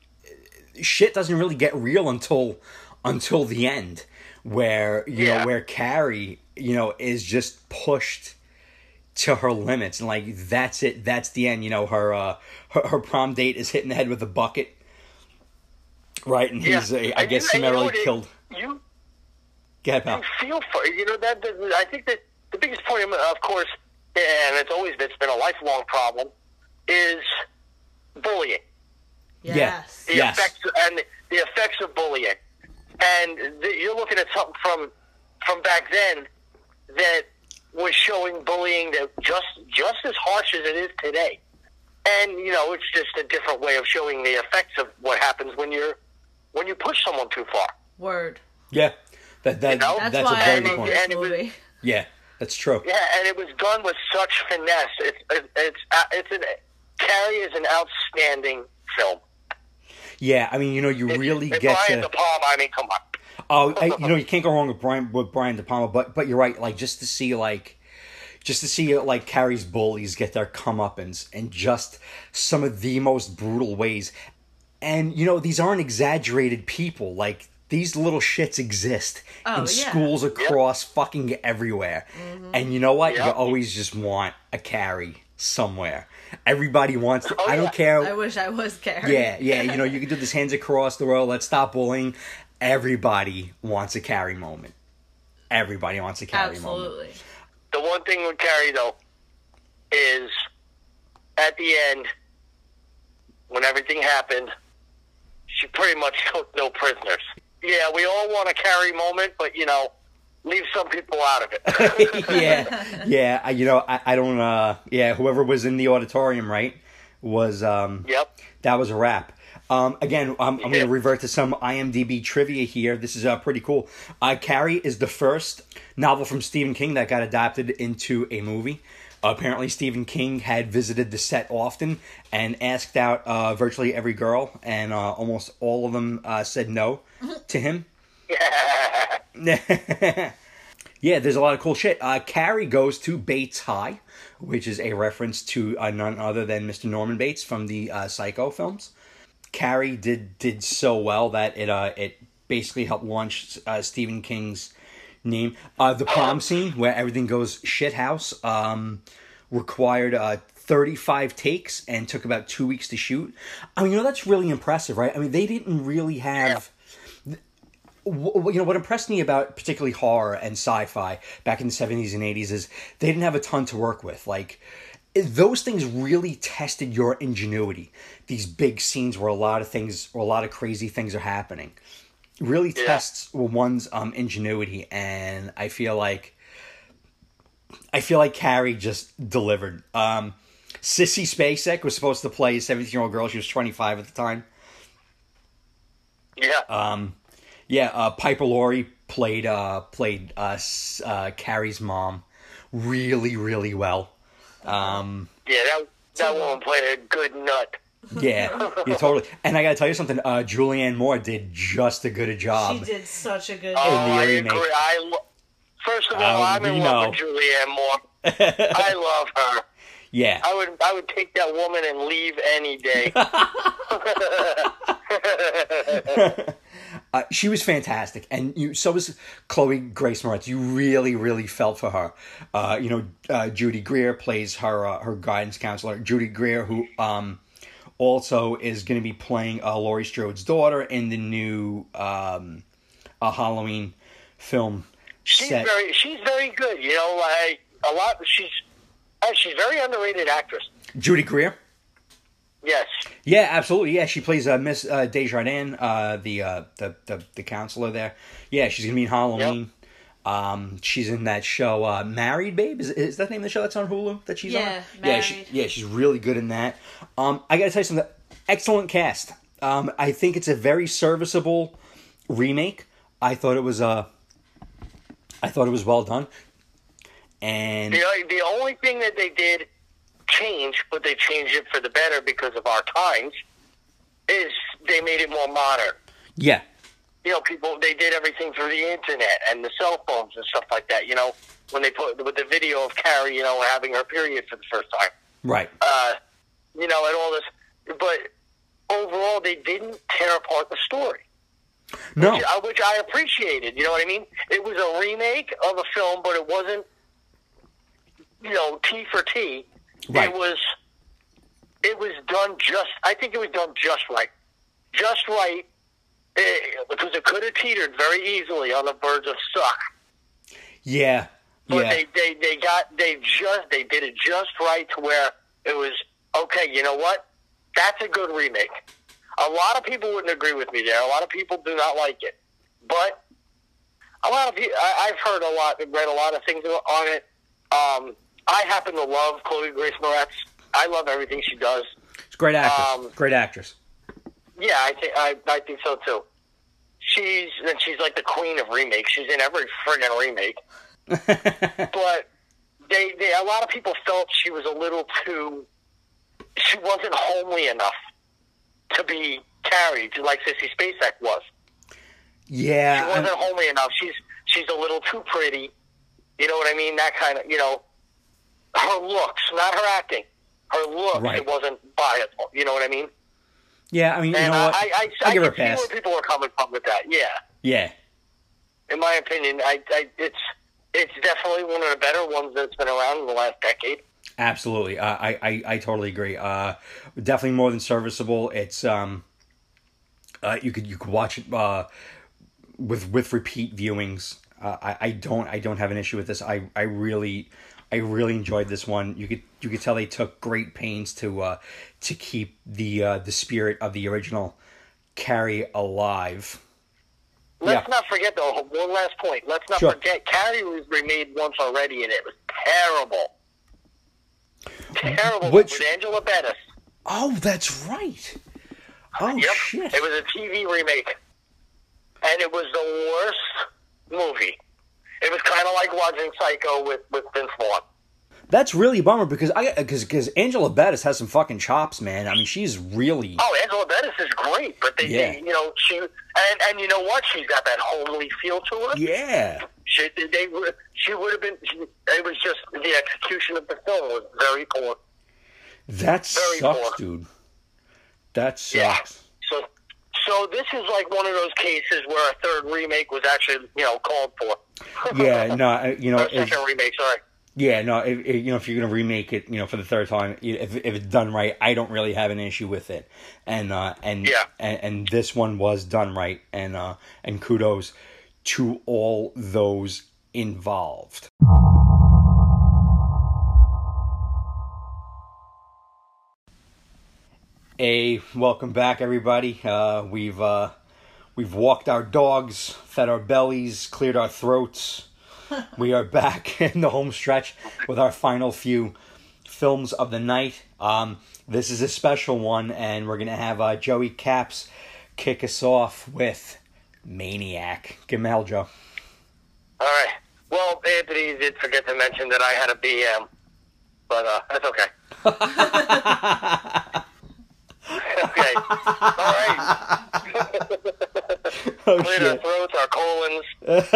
shit doesn't really get real until until the end, where you Yeah. know where Carrie, you know, is just pushed to her limits, and like that's it. That's the end. You know, her uh, her, her prom date is hitting the head with a bucket, right? And he's, uh, I guess, you- and you know summarily killed. You ahead, pal. you feel for you know that, that I think that the biggest point, of course, and it's always it's been a lifelong problem, is bullying. Yes. the Yes. effects and the effects of bullying. And the, you're looking at something from from back then that was showing bullying that just just as harsh as it is today. And you know, it's just a different way of showing the effects of what happens when you're when you push someone too far. Word. Yeah. That, that, You know? That's that's a why I very good love point. this And was- movie. Yeah, that's true. Yeah, and it was done with such finesse. It's it, it's uh, it's an Carrie is an outstanding film. Yeah, I mean, you know, you It's- really it's get Brian to. De Palma. I mean, come on. Oh, I, you know, you can't go wrong with Brian with Brian De Palma, but but you're right. Like just to see like, just to see like Carrie's bullies get their comeuppance and just some of the most brutal ways, and you know these aren't exaggerated people. Like these little shits exist Oh, in yeah. schools across fucking everywhere, mm-hmm. and you know what? You always just want a Carrie somewhere. Everybody wants. To, Oh, I don't yeah. care. I wish I was Carrie. Yeah, yeah, you know, you can do this hands across the world. Let's stop bullying. Everybody wants a Carrie moment. Everybody wants a Carrie moment. Absolutely. The one thing with Carrie though is at the end when everything happened, she pretty much took no prisoners. Yeah, we all want a Carrie moment, but you know, leave some people out of it. yeah, yeah. I, you know, I, I don't. uh Yeah, whoever was in the auditorium, right, was um yep. that was a wrap. Um, again, I'm, I'm going to revert to some IMDb trivia here. This is uh, pretty cool. Uh, Carrie is the first novel from Stephen King that got adapted into a movie. apparently, Stephen King had visited the set often and asked out uh, virtually every girl, and uh, almost all of them uh, said no to him. yeah, there's a lot of cool shit. Uh, Carrie goes to Bates High, which is a reference to uh, none other than Mr. Norman Bates from the uh, Psycho films. Carrie did did so well that it uh it basically helped launch uh, Stephen King's name. Uh, the prom scene where everything goes shithouse um, required uh, 35 takes and took about two weeks to shoot. I mean, you know that's really impressive, right? I mean, they didn't really have. W- you know what impressed me about particularly horror and sci-fi back in the 70s and 80s is they didn't have a ton to work with. Like those things really tested your ingenuity. These big scenes where a lot of things or a lot of crazy things are happening really Yeah. tests one's um ingenuity. And i feel like i feel like carrie just delivered. Um sissy spacek was supposed to play a 17 year old girl. She was 25 at the time. Yeah. um, yeah, uh, Piper Laurie played uh, played uh, uh, Carrie's mom really, really well. Um, yeah, that that woman played a good nut. yeah, yeah, totally. And I gotta tell you something. Uh, Julianne Moore did just a good a job. She did such a good Oh, job. the I agree. I lo- first of all, Oh, I'm in love know. with Julianne Moore. I love her. Yeah, I would I would take that woman and leave any day. uh, she was fantastic, and you. So was Chloe Grace Moretz. You really, really felt for her. Uh, you know, uh, Judy Greer plays her uh, her guidance counselor. Judy Greer, who um, also is going to be playing uh, Laurie Strode's daughter in the new um, Halloween film She's set. very she's very good. You know, like a lot. She's she's a very underrated actress. Judy Greer. Yes. Yeah, absolutely. Yeah, she plays uh, Miss uh, Desjardins, uh, the, uh, the the the counselor there. Yeah, she's gonna be in Halloween. Um, she's in that show, uh, Married Babe. Is, is that the name of the show that's on Hulu that she's Yeah, on? Yeah, she, yeah, she's really good in that. Um, I gotta tell you something. Excellent cast. Um, I think it's a very serviceable remake. I thought it was uh, I thought it was well done. And The the only thing that they did change, but they changed it for the better because of our times, is they made it more modern. yeah, you know, people they did everything through the internet and the cell phones and stuff like that. You know, when they put with the video of Carrie, you know, having her period for the first time, right. uh, you know, and all this. But overall, they didn't tear apart the story, No, which, I- which I appreciated. You know what I mean? It was a remake of a film, but it wasn't, you know, T for T. Right. It was, it was done just. I think it was done just right, just right. eh, because it could have teetered very easily on the verge of suck. yeah, But yeah. they, they, they got they just they did it just right to where it was okay. You know what? That's a good remake. A lot of people wouldn't agree with me there. A lot of people do not like it, but a lot of people. I, I've heard a lot, read a lot of things on it. Um, I happen to love Chloe Grace Moretz. I love everything she does. She's a great actress. Um, great actress. Yeah, I think I, I think so too. She's and she's like the queen of remakes. She's in every friggin' remake. but they, they a lot of people felt she was a little too she wasn't homely enough to be carried like Sissy Spacek was. She yeah, I'm- wasn't homely enough. She's she's a little too pretty. You know what I mean? That kind of you know her looks, not her acting. Her looks, Right. it wasn't viable. You know what I mean? yeah. I mean, you and know I, what? I, I, I'll I give her a see pass. where people are coming from with that. Yeah. Yeah, in my opinion, I, I it's it's definitely one of the better ones that's been around in the last decade. absolutely. Uh, I, I I totally agree. Uh, definitely more than serviceable. It's um, uh, you could you could watch it uh, with with repeat viewings. Uh, I I don't I don't have an issue with this. I I really. I really enjoyed this one. You could you could tell they took great pains to uh, to keep the uh, the spirit of the original Carrie alive. Let's Yeah. not forget though. One last point. Let's not Sure. forget Carrie was remade once already, and it was terrible. Terrible Which- with Angela Bettis. Oh, that's right. Oh Yep, shit! it was a TV remake, and it was the worst movie. It was kind of like watching Psycho with with Vince Vaughn. That's really a bummer because I because because Angela Bettis has some fucking chops, man. I mean, she's really Oh, Angela Bettis is great, but they, Yeah. they you know, she and and you know what? She's got that homely feel to her. yeah. She they would she would have been. She, it was just the execution of the film was very poor. That Very sucks, poor. dude. That sucks. So so this is like one of those cases where a third remake was actually you know called for. Yeah, no, you know, second remake. Sorry. yeah, no, if, if, you know, if you're gonna remake it, you know, for the third time, if if it's done right, I don't really have an issue with it, and uh, and Yeah. and, and this one was done right, and uh, and kudos to all those involved. A welcome back, everybody. Uh, we've uh, we've walked our dogs, fed our bellies, cleared our throats. we are back in the home stretch with our final few films of the night. Um, this is a special one, and we're gonna have uh, Joey Caps kick us off with Maniac. Give him hell, Joe. All right. Well, Anthony did forget to mention that I had a BM, but uh, that's okay. okay. All right. Oh Cleared our throats, our colons.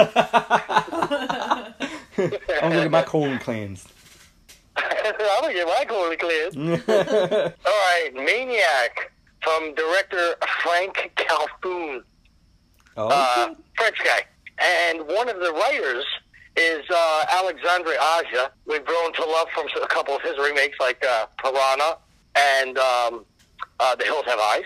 I'm gonna get my colon cleansed. I'm gonna get my colon cleared. All right, Maniac from director Franck Khalfoun, Oh, uh, French guy, and one of the writers is uh, Alexandre Aja. We've grown to love from a couple of his remakes, like uh, Piranha and um, uh, The Hills Have Eyes,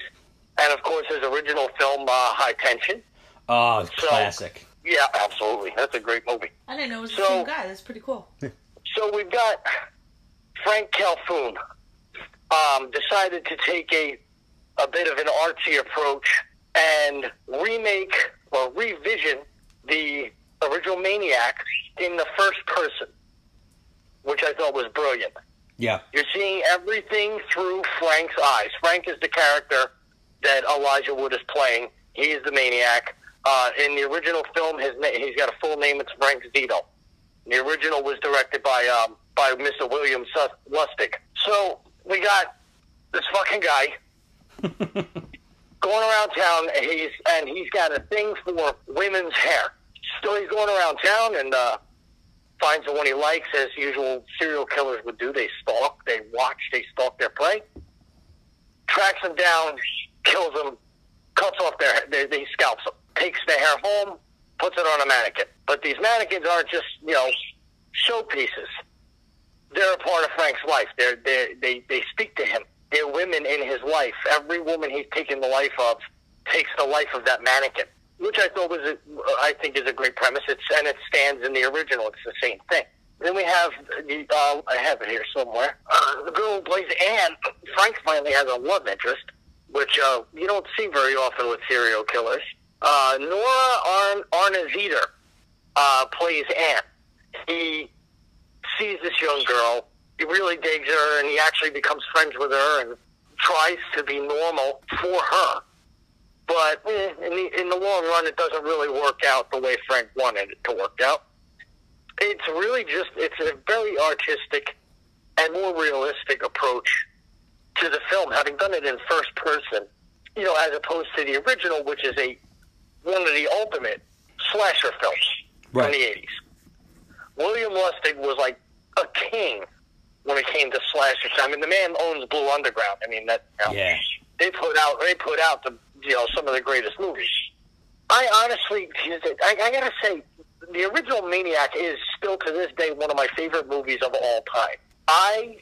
and of course his original film uh, High Tension. oh, it's So- classic. Yeah, absolutely, that's a great movie. I didn't know it was the So- same guy. That's pretty cool. So we've got Franck Khalfoun um, decided to take a a bit of an artsy approach and remake or revision the original Maniac in the first person, which I thought was brilliant. Yeah, You're seeing everything through Frank's eyes. Frank is the character that Elijah Wood is playing. He is the maniac. Uh, in the original film, his na- he's got a full name. It's Frank Zito. The original was directed by um, by Mr. William Sus- Lustig. So we got this fucking guy going around town. And he's and he's got a thing for women's hair. So he's going around town and uh, finds the one he likes, as usual serial killers would do. They stalk, they watch, they stalk their prey, tracks them down, kills them, cuts off their, they, they scalps them, takes the hair home, puts it on a mannequin. But these mannequins aren't just you know showpieces. They're a part of Frank's life. They're, they they they speak to him. They're women in his life. Every woman he's taken the life of takes the life of that mannequin, which I thought was, a, I think, is a great premise. It's and it stands in the original. It's the same thing. Then we have the, uh, I have it here somewhere. Uh, the girl who plays Anne. Frank finally has a love interest. which uh, you don't see very often with serial killers. Uh, Nora Arn Arnezeder uh, plays Anne. He sees this young girl. He really digs her, and he actually becomes friends with her and tries to be normal for her. But eh, in the in the long run, it doesn't really work out the way Frank wanted it to work out. It's really just it's a very artistic and more realistic approach to the film, having done it in first person, you know, as opposed to the original, which is a one of the ultimate slasher films Right. from the eighties. William Lustig was like a king when it came to slashers. I mean, the man owns Blue Underground. I mean, that you know, Yeah. they put out they put out the you know some of the greatest movies. I honestly, I, I gotta say, the original Maniac is still to this day one of my favorite movies of all time. I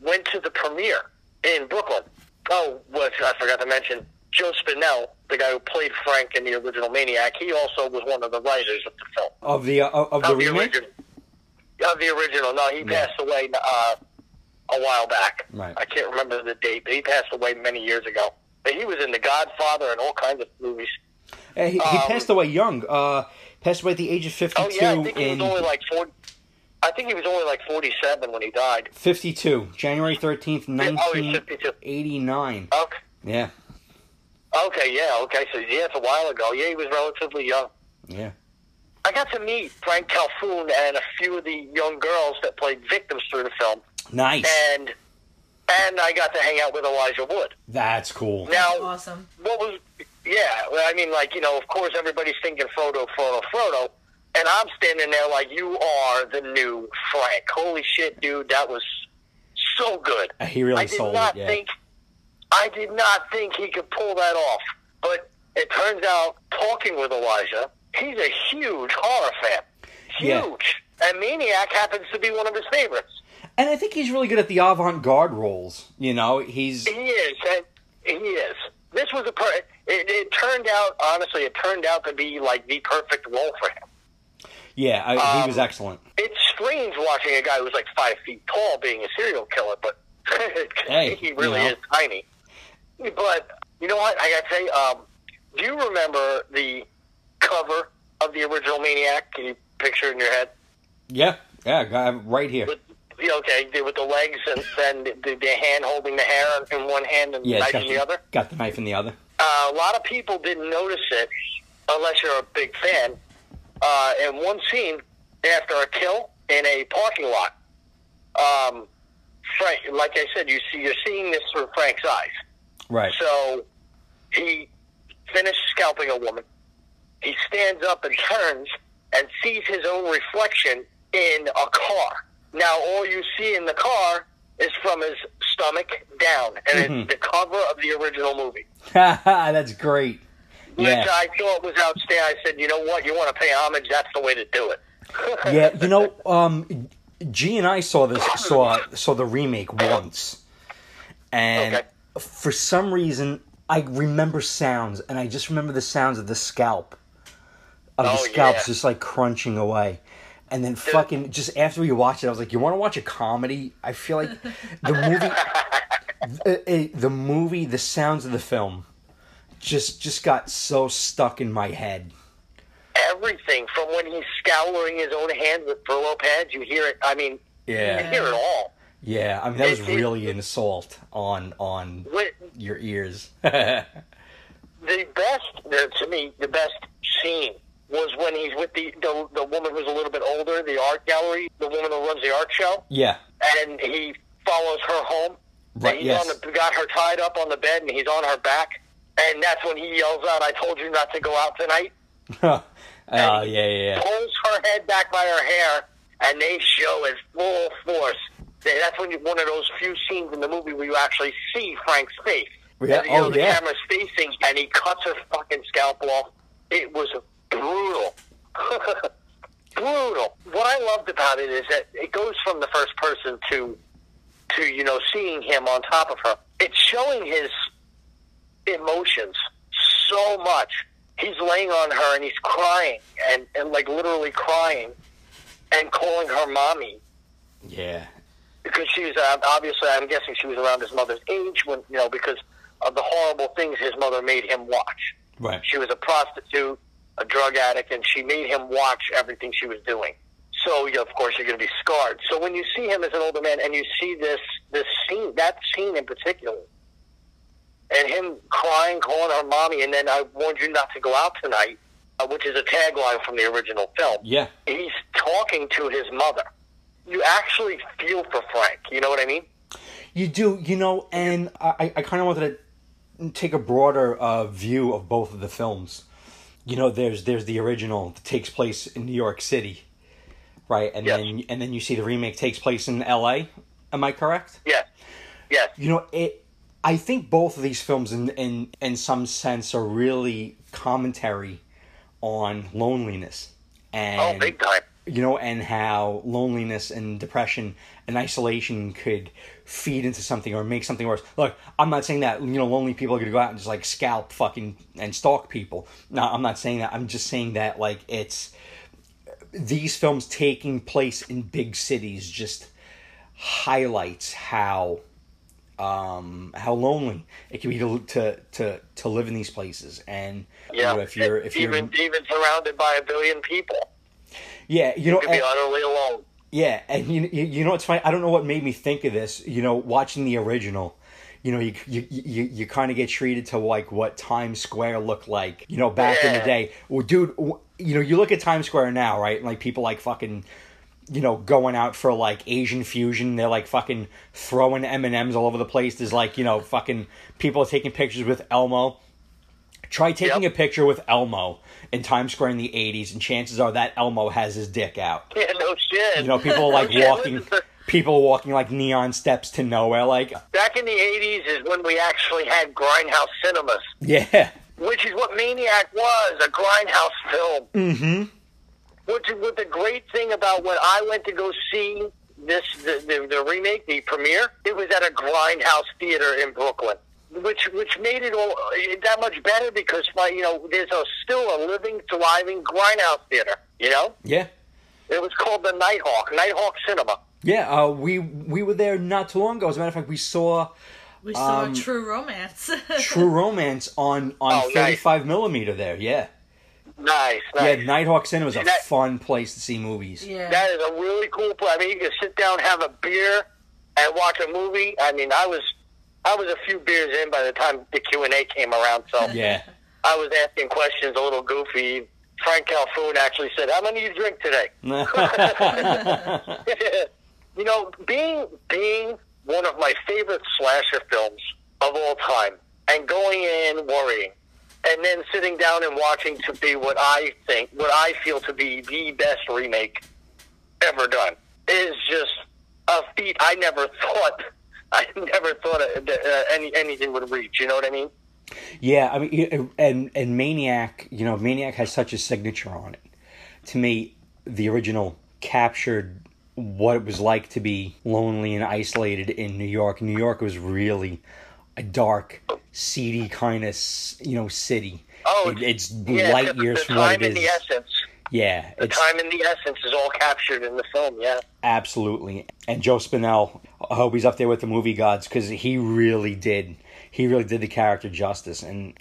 went to the premiere in Brooklyn. Oh, what I forgot to mention, Joe Spinell, the guy who played Frank in the original Maniac, he also was one of the writers of the film. Of the uh, of the Of the original. Of the original. No, he Yeah. passed away uh, a while back. Right. I can't remember the date, but he passed away many years ago. He was in The Godfather and all kinds of movies. Uh, he, he Um, passed away young. Uh, passed away at the age of Oh fifty-two. yeah, I think he was only like forty. I think he was only like forty-seven when he died. fifty-two, January thirteenth, Oh, nineteen eighty-nine. Okay. Yeah, Okay. Yeah. Okay. So yeah, it's a while ago. Yeah, he was relatively young. yeah. I got to meet Franck Khalfoun and a few of the young girls that played victims through the film, Nice. and and I got to hang out with Elijah Wood. That's cool. Now, Awesome. what was yeah well, i mean like you know of course everybody's thinking photo photo photo and i'm standing there like you are the new frank holy shit dude that was so good Uh, He really i did sold not it. Yeah. think i did not think he could pull that off but it turns out talking with elijah he's a huge horror fan Yeah. huge and maniac happens to be one of his favorites And I think he's really good at the avant-garde roles. You know, he's He is, and he is. This was a per. It, it turned out, honestly, it turned out to be like the perfect role for him. yeah, I, he Um, was excellent. It's strange watching a guy who's like five feet tall being a serial killer, but Hey, he really you know. is tiny. But you know what? I gotta say, um, do you remember the cover of the original Maniac? Can you picture it in your head? Yeah, yeah, right here. With okay, with the legs and then the, the hand holding the hair in one hand and the Yeah, it's knife in the, the other. got the knife in the other. Uh, a lot of people didn't notice it unless you're a big fan. Uh, in one scene, after a kill in a parking lot, um, Frank, like I said, you see, you're seeing this through Frank's eyes. Right. So he finished scalping a woman. He stands up and turns and sees his own reflection in a car. Now, all you see in the car is from his stomach down, and Mhm. it's the cover of the original movie That's great. which Yeah. I thought was outstanding. I said, you know what, you want to pay homage, that's the way to do it. Yeah, you know, um, G and I saw this saw saw the remake once, and Okay. for some reason I remember sounds, and I just remember the sounds of the scalp, of the Oh, scalps yeah. just like crunching away. And then fucking just after we watched it, I was like, "You want to watch a comedy?" I feel like the movie, the, eh, the movie, the sounds of the film, just just got so stuck in my head. Everything from when he's scouring his own hands with Brillo pads, you hear it. I mean, yeah, you hear it all. yeah. I mean, that was really an assault on on When, your ears. the best, to me, the best scene was when he's with the, the the woman who's a little bit older, the art gallery, the woman who runs the art show, yeah, and he follows her home. Right, he's yes. on the, got her tied up on the bed, and he's on her back. And that's when he yells out, "I told you not to go out tonight." oh yeah, yeah, yeah. pulls her head back by her hair, and they show it full force. That's when you, one of those few scenes in the movie where you actually see Frank's face. Yeah, oh, the yeah. camera's facing, and he cuts her fucking scalp off. It was brutal. brutal. What I loved about it is that it goes from the first person to, to you know, seeing him on top of her. It's showing his emotions so much. He's laying on her and he's crying and, and like literally crying and calling her mommy Yeah, because she was uh, obviously I'm guessing she was around his mother's age when you know because of the horrible things his mother made him watch. Right. She was a prostitute, a drug addict, and she made him watch everything she was doing. So, you of course, you're going to be scarred. So when you see him as an older man and you see this this scene, that scene in particular, and him crying, calling her mommy, and then I warned you not to go out tonight, uh, which is a tagline from the original film. Yeah. He's talking to his mother. You actually feel for Frank. You know what I mean? You do, you know, and I, I kind of wanted to take a broader uh, view of both of the films. You know, there's there's the original that takes place in New York City, right? And Yes. then and then you see the remake takes place in L.A. Am I correct? Yes. Yes. You know, it. I think both of these films, in in in some sense, are really commentary on loneliness and Oh, big time. you know, and how loneliness and depression and isolation could feed into something or make something worse. Look, I'm not saying that you know lonely people are gonna go out and just like scalp fucking and stalk people. No, I'm not saying that. I'm just saying that like it's these films taking place in big cities just highlights how um how lonely it can be to to to, to live in these places and you Yeah. know, if you're if you're even even surrounded by a billion people, yeah you know you could be utterly alone. Yeah, and you, you you know what's funny? I don't know what made me think of this. You know, watching the original, you know, you you you, you kind of get treated to like what Times Square looked like. You know, back in the day. Well, dude, you know, you look at Times Square now, right? Like people like fucking, you know, going out for like Asian fusion. They're like fucking throwing M and M's all over the place. There's like you know fucking people taking pictures with Elmo. Try taking Yep. a picture with Elmo in Times Square in the '80s, and chances are that Elmo has his dick out. Yeah, no shit. You know, people like No walking, people walking like neon steps to nowhere. Like, Back in the '80s is when we actually had grindhouse cinemas, yeah, which is what Maniac was—a grindhouse film. mm-hmm. Which what the great thing about when I went to go see this the, the, the remake, the premiere, it was at a grindhouse theater in Brooklyn. Which which made it all eh, that much better because my you know there's a still a living thriving grindhouse theater you know yeah, it was called the Nighthawk Nighthawk Cinema yeah. Uh, we we were there not too long ago. As a matter of fact, we saw We saw Um, True Romance. True Romance on on Oh, nice. 35 millimeter. There, yeah, nice nice. yeah. nice Nighthawk Cinema is a That- fun place to see movies. yeah. that is a really cool place I mean you can sit down have a beer and watch a movie I mean I was I was a few beers in by the time the Q and A came around so Yeah, I was asking questions a little goofy Franck Khalfoun actually said how many do you drink today you know, being being one of my favorite slasher films of all time, and going in worrying, and then sitting down and watching to be what I think, what I feel to be the best remake ever done, is just a feat I never thought. I never thought that, uh, any anything would reach. You know what I mean? yeah. I mean, and and Maniac, you know, Maniac has such a signature on it. To me, the original captured what it was like to be lonely and isolated in New York. New York was really a dark, seedy kind of you know city. Oh, It- it's Yeah, light the, years the from what it is. the essence. Yeah, The time and the essence is all captured in the film. Yeah. absolutely. And Joe Spinell, I hope he's up there with the movie gods because he really did. He really did the character justice, and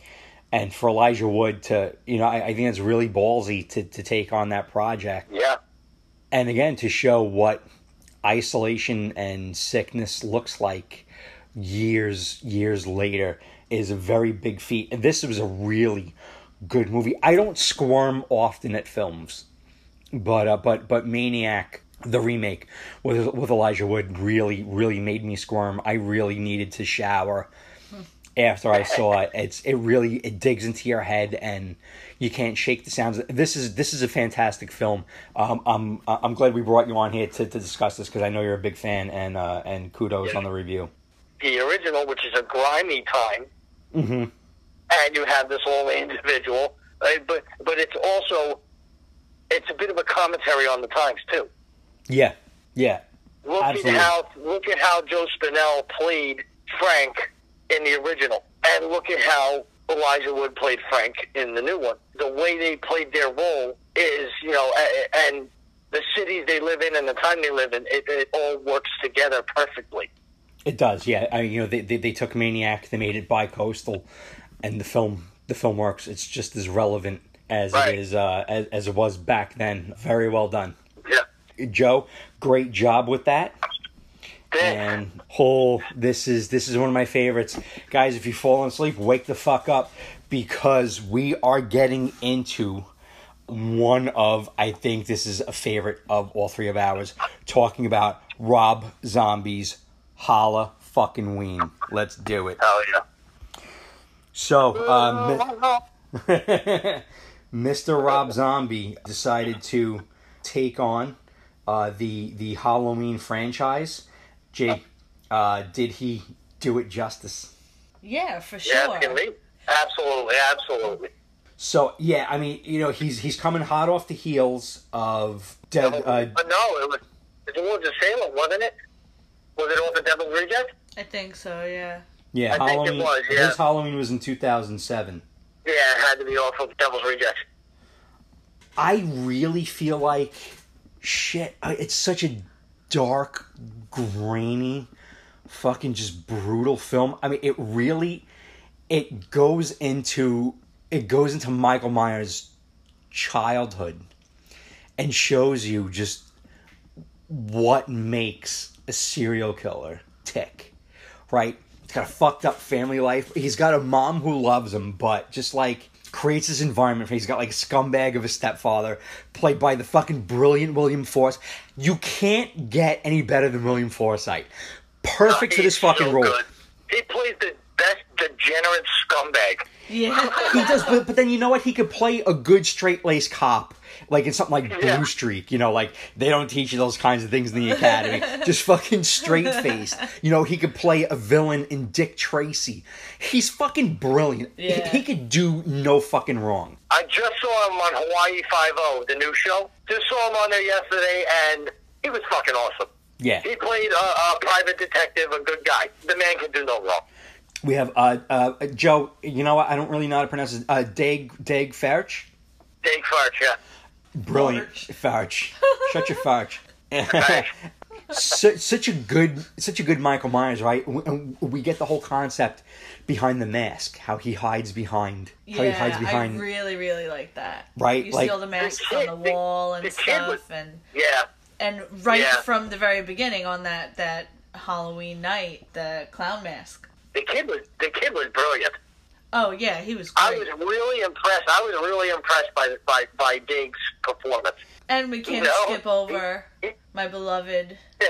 and for Elijah Wood to, you know, I, I think it's really ballsy to to take on that project. Yeah. and again to show what isolation and sickness looks like years years later is a very big feat and this was a really good movie i don't squirm often at films but uh, but but maniac the remake with with elijah wood really really made me squirm i really needed to shower after I saw it. It's it really it digs into your head and you can't shake the sounds. This is this is a fantastic film. Um, I'm I'm glad we brought you on here to, to discuss this because I know you're a big fan and uh, and kudos on the review. The original, which is a grimy time, hmm and you have this old individual, uh, but but it's also it's a bit of a commentary on the times too. Yeah, yeah, Look Absolutely. at how look at how Joe Spinell played Frank in the original, and look at how Elijah Wood played Frank in the new one. The way they played their role is, you know, and the cities they live in and the time they live in, it, it all works together perfectly. It does, yeah. I mean, you know, they, they they took Maniac, they made it bi-coastal, and the film the film works. It's just as relevant as Right. it is uh, as, as it was back then. Very well done. Joe. Great job with that. And whole this is this is one of my favorites, guys. If you fall asleep, wake the fuck up because we are getting into one of I think this is a favorite of all three of ours. Talking about Rob Zombie's Holla fucking Ween. Let's do it. oh yeah. So, um, Mr. Rob Zombie decided to take on uh, the the Halloween franchise. Jake, uh, did he do it justice? Yeah, for sure. it's. Absolutely, absolutely. So yeah, I mean, you know, he's he's coming hot off the heels of Dead. Uh, but no, it was it was the Salem, wasn't it? Was it off the Devil's Reject? I think so. Yeah. yeah, I think it Halloween. was, yeah. His Halloween was in two thousand seven. Yeah, it had to be off of Devil's Reject. I really feel like shit. It's such a dark, grainy, fucking just brutal film. I mean, it really it goes into it goes into Michael Myers' childhood and shows you just what makes a serial killer tick. Right? He's got a fucked up family life. He's got a mom who loves him, but just like creates this environment for he's got like a scumbag of a stepfather played by the fucking brilliant William Force. You can't get any better than William Forsythe. Perfect for this fucking so role. good. He plays the best degenerate scumbag. Yeah. He does, but, but then you know what? He could play a good straight laced cop, like in something like Yeah. Blue Streak. You know, like they don't teach you those kinds of things in the academy. Just fucking straight faced. You know, he could play a villain in Dick Tracy. He's fucking brilliant. He- Yeah. He, could do no fucking wrong. I just saw him on Hawaii Five O, the new show. Just saw him on there yesterday, and he was fucking awesome. Yeah, He played a, a private detective, a good guy. The man can do no wrong. we have uh, uh, Joe. You know what? I don't really know how to pronounce it. Uh, Dag Dag Farch. Dave Farch, yeah. Brilliant, Farch. Shut your Farch. Right. such, such a good such a good Michael Myers, right? We, and we get the whole concept behind the mask, how he hides behind, how he hides behind. I really, really like that. Right, You like- see all the masks The on kid- the the- wall and the stuff, was- and Yeah. and right Yeah. from the very beginning on that that Halloween night, the clown mask. The kid was the kid was brilliant. Oh yeah, he was I was really impressed. I was really impressed by by by Diggs' performance. and we can't No. skip over my beloved Yeah.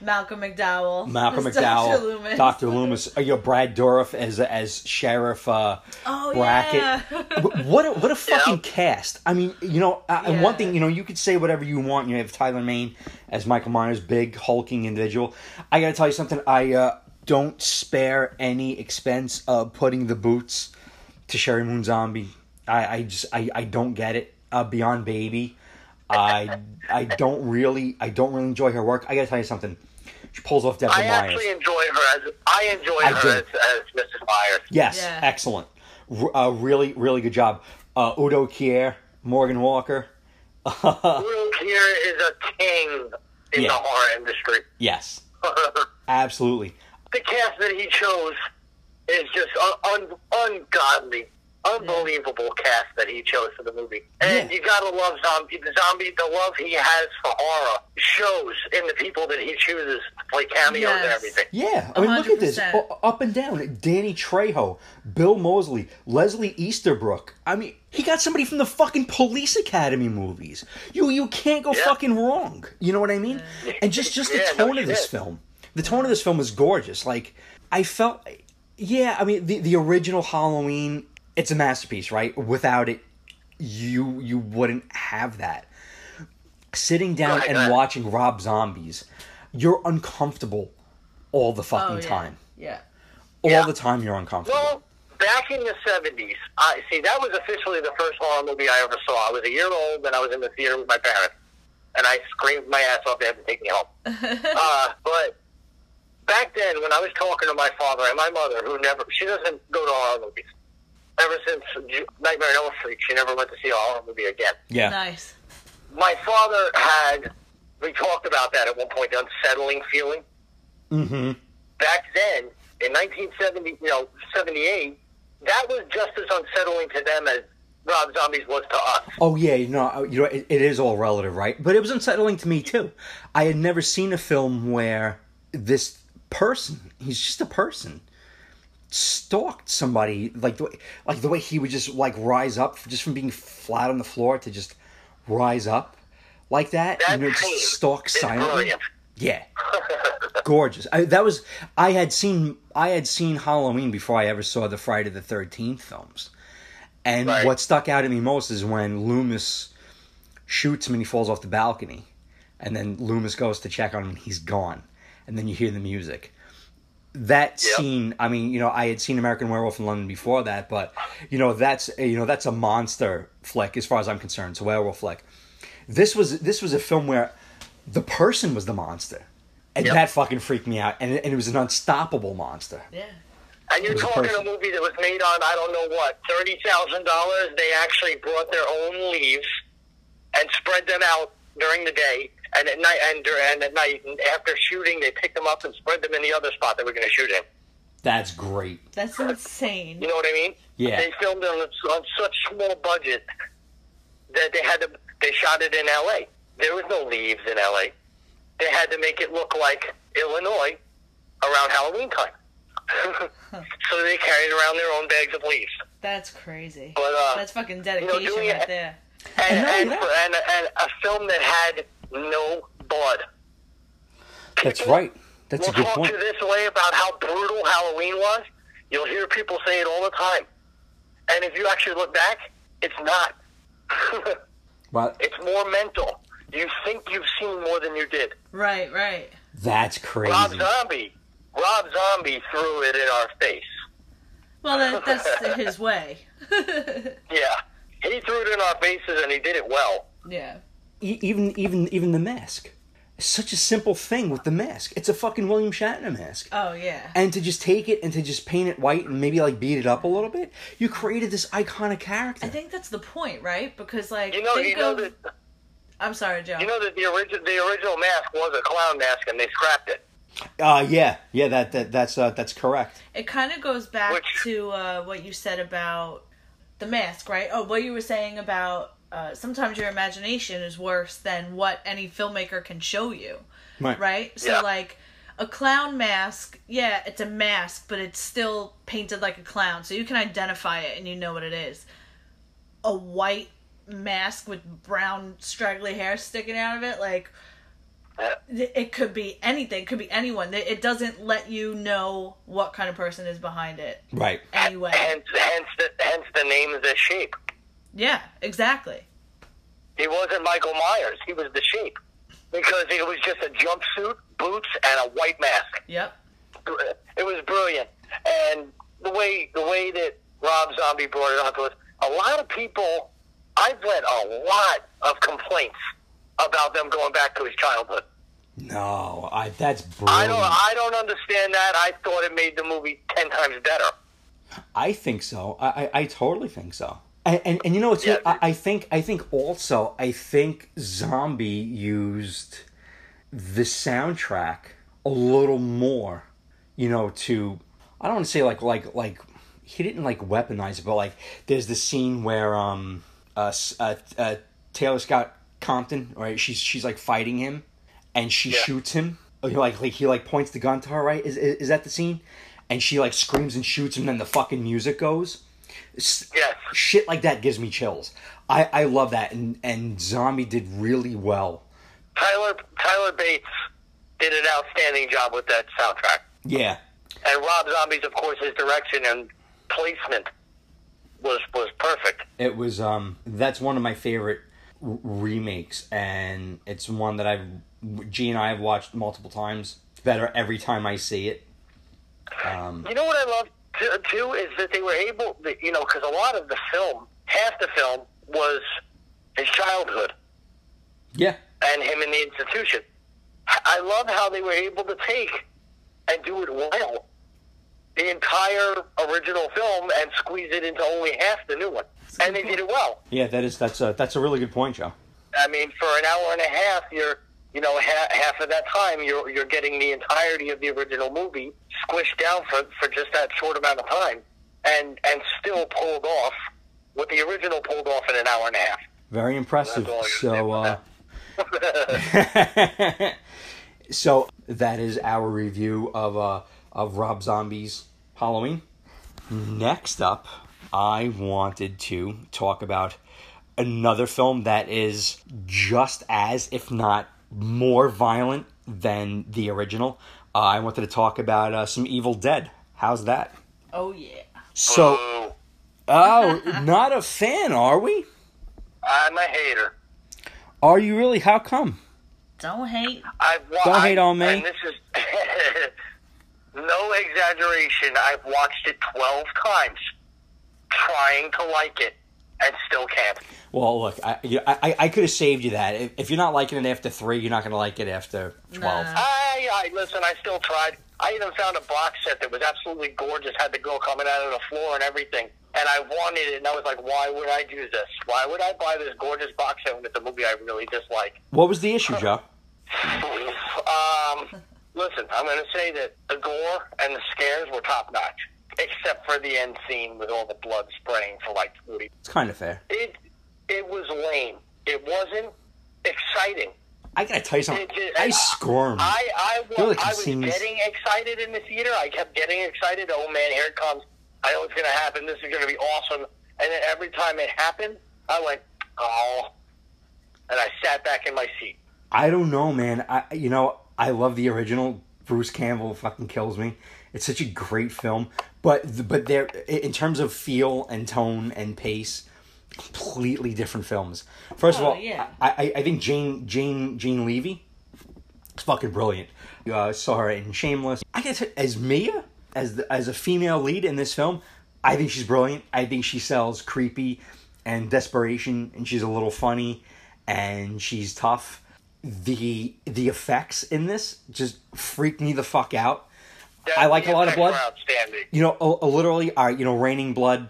Malcolm McDowell. Malcolm as Dr. McDowell, Loomis. Dr. Loomis, uh, you know, Brad Dourif as as Sheriff uh, Oh Brackett. yeah. What a, what a fucking Yeah. cast! I mean, you know, uh, and one thing, you know, you could say whatever you want. You have Tyler Mane as Michael Myers, big hulking individual. I got to tell you something. I uh, don't spare any expense of putting the boots to Sheri Moon Zombie. I, I just I, I don't get it. Uh, Beyond Baby, I I don't really I don't really enjoy her work. I got to tell you something. She pulls off Deborah I Myers. actually enjoy her as I enjoy I her as, as Mrs. Myers. Yes, Yeah. excellent. R- uh, really, really good job. Uh, Udo Kier, Morgan Walker. Udo Kier is a king in Yeah. the horror industry. Yes, the cast that he chose is just un- un- ungodly, unbelievable cast that he chose for the movie. And Yeah. you gotta love zombie. The zombie, the love he has for horror shows in the people that he chooses to play cameos and everything. Yeah, I mean, look at this. O- up and down. Danny Trejo, Bill Moseley, Leslie Easterbrook. I mean, he got somebody from the fucking Police Academy movies. You you can't go Yeah. fucking wrong. You know what I mean? And just just the Yeah, no tone of this shit. film. The tone of this film is gorgeous. Like I felt, yeah. I mean, the the original Halloween. It's a masterpiece, right? Without it, you you wouldn't have that. Sitting down and watching Rob Zombies, you're uncomfortable all the fucking Oh yeah. time. Yeah. All Yeah. the time you're uncomfortable. Well, back in the seventies, I see that was officially the first horror movie I ever saw. I was a year old and I was in the theater with my parents, and I screamed my ass off. They had to take me home. uh, but back then, when I was talking to my father and my mother, who never she doesn't go to horror movies. Ever since Ju- Nightmare on Elm Street, she never went to see a horror movie again. yeah. Nice. My father had. We talked about that at one point, the unsettling feeling Mm-hmm. back then in 1970, you know, 78, that was just as unsettling to them as Rob Zombie's was to us. Oh yeah, you know, you know, it, it is all relative, right? But it was unsettling to me too. I had never seen a film where this person, he's just a person, stalked somebody like the way, like the way he would just like rise up just from being flat on the floor to just rise up like that, you know, just stalk silently. brilliant. Yeah, gorgeous. I, that was I had seen I had seen Halloween before I ever saw the Friday the Thirteenth films, and Right. what stuck out at me most is when Loomis shoots him and he falls off the balcony, and then Loomis goes to check on him and he's gone, and then you hear the music. That Yep. scene, I mean, you know, I had seen American Werewolf in London before that, but you know, that's you know, that's a monster flick as far as I'm concerned. It's a werewolf flick. This was this was a film where the person was the monster, and Yep. that fucking freaked me out. And, and it was an unstoppable monster. Yeah. And you're was a talking a movie that was made on I don't know what thirty thousand dollars. They actually brought their own leaves and spread them out during the day, and at night and, and at night and after shooting, they picked them up and spread them in the other spot they were going to shoot in. That's great. That's insane. You know what I mean? Yeah. They filmed on, on such small budget that they had to. They shot it in L.A. There was no leaves in L.A. They had to make it look like Illinois around Halloween time. so they carried around their own bags of leaves. That's crazy. But, uh, That's fucking dedication you doing right it- there. And, And not and, for, and, and a film that had no blood. That's People right. That's a good talk point. to this way about how brutal Halloween was. You'll hear people say it all the time. And if you actually look back, it's not. Well, it's more mental. You think you've seen more than you did. Right, right. that's crazy. Rob Zombie, Rob Zombie threw it in our face. Well, that, that's his way. Yeah, he threw it in our faces, and he did it well. yeah. E- even even even the mask. It's such a simple thing with the mask. It's a fucking William Shatner mask. Oh, yeah. and to just take it and to just paint it white and maybe like beat it up a little bit, you created this iconic character. I think that's the point, right? Because, like, You know, think you know of... that I'm sorry, Joe. you know that the original the original mask was a clown mask, and they scrapped it. uh yeah, yeah, that, that that's uh, that's correct. It kind of goes back Which- to uh, what you said about the mask, right? Oh, what you were saying about uh, sometimes your imagination is worse than what any filmmaker can show you, Right. right? So, Yeah. like, a clown mask, yeah, it's a mask, but it's still painted like a clown, so you can identify it and you know what it is. A white mask with brown straggly hair sticking out of it, like, it could be anything, it could be anyone. It it doesn't let you know what kind of person is behind it Right. anyway. Hence, hence the hence the name The Shape. Yeah, exactly. He wasn't Michael Myers. He was The Shape because it was just a jumpsuit, boots, and a white mask. Yep. It was brilliant, and the way the way that Rob Zombie brought it onto us, a lot of people. I've read a lot of complaints about them going back to his childhood. No, I that's brilliant. I I, don't. I don't understand that. I thought it made the movie ten times better. I think so. I, I I totally think so. And and, and you know what's Yeah. I, I think I think also I think Zombie used the soundtrack a little more, you know, to I don't want to say like like like he didn't like weaponize it, but like there's the scene where um uh, uh, uh Taylor Scout Compton, right? She's she's like fighting him, and she Yeah. shoots him. Like like like, he like points the gun to her, right? Is, is is that the scene? And she like screams and shoots him, and then the fucking music goes. Yes. Shit like that gives me chills. I I love that, and and Zombie did really well. Tyler Tyler Bates did an outstanding job with that soundtrack, Yeah, and Rob Zombie's, of course, his direction and placement was was perfect. it was um that's one of my favorite r- remakes and it's one that i've g and i have watched multiple times it's better every time i see it um You know what I love too is that they were able, you know, because a lot of the film, half the film was his childhood yeah and him in the institution. I love how they were able to take and do it well, the entire original film, and squeeze it into only half the new one, and they did it well. yeah that is that's a that's a really good point joe I mean, for an hour and a half, you're, you know, ha- half of that time, you're you're getting the entirety of the original movie squished down for, for just that short amount of time, and and still pulled off what the original pulled off in an hour and a half. Very impressive. That's So, uh, so that is our review of uh of Rob Zombie's Halloween. Next up, I wanted to talk about another film that is just as, if not more violent than the original. Uh, I wanted to talk about uh, some Evil Dead. How's that? Oh yeah. So, oh, not a fan, are we? I'm a hater. Are you really? How come? Don't hate. I've wa- Don't hate on me. And this is no exaggeration. I've watched it twelve times, trying to like it, and still can't. Well, look, I, you- I, I could have saved you that. If, if you're not liking it after three, you're not going to like it after 12. Nah. I, I listen. I still tried. I even found a box set that was absolutely gorgeous. Had the girl coming out of the floor and everything. And I wanted it, and I was like, "Why would I do this? Why would I buy this gorgeous box set with it's a movie I really dislike?" What was the issue, Joe? um, listen, I'm going to say that the gore and the scares were top notch, except for the end scene with all the blood spraying for like 40. It's kind of fair. It it was lame. It wasn't exciting. I got to tell you something. It- it- I squirmed. I I, There wa- were I was getting excited in the theater. I kept getting excited. Oh man, here it comes! I know it's to happen. This is to be awesome. And then every time it happened, I went, oh, and I sat back in my seat. I don't know, man. I you know I love the original. Bruce Campbell fucking kills me. It's such a great film, but but there in terms of feel and tone and pace, completely different films. First of Oh, all, yeah. I, I think Jane Jane Jane Levy is fucking brilliant. Uh, saw her in Shameless. I guess as Mia as the, as a female lead in this film, I think she's brilliant. I think she sells creepy and desperation, and she's a little funny, and she's tough. The the effects in this just freak me the fuck out. I like a lot of blood. Outstanding. You know, a, a literally, all right, you know, raining blood.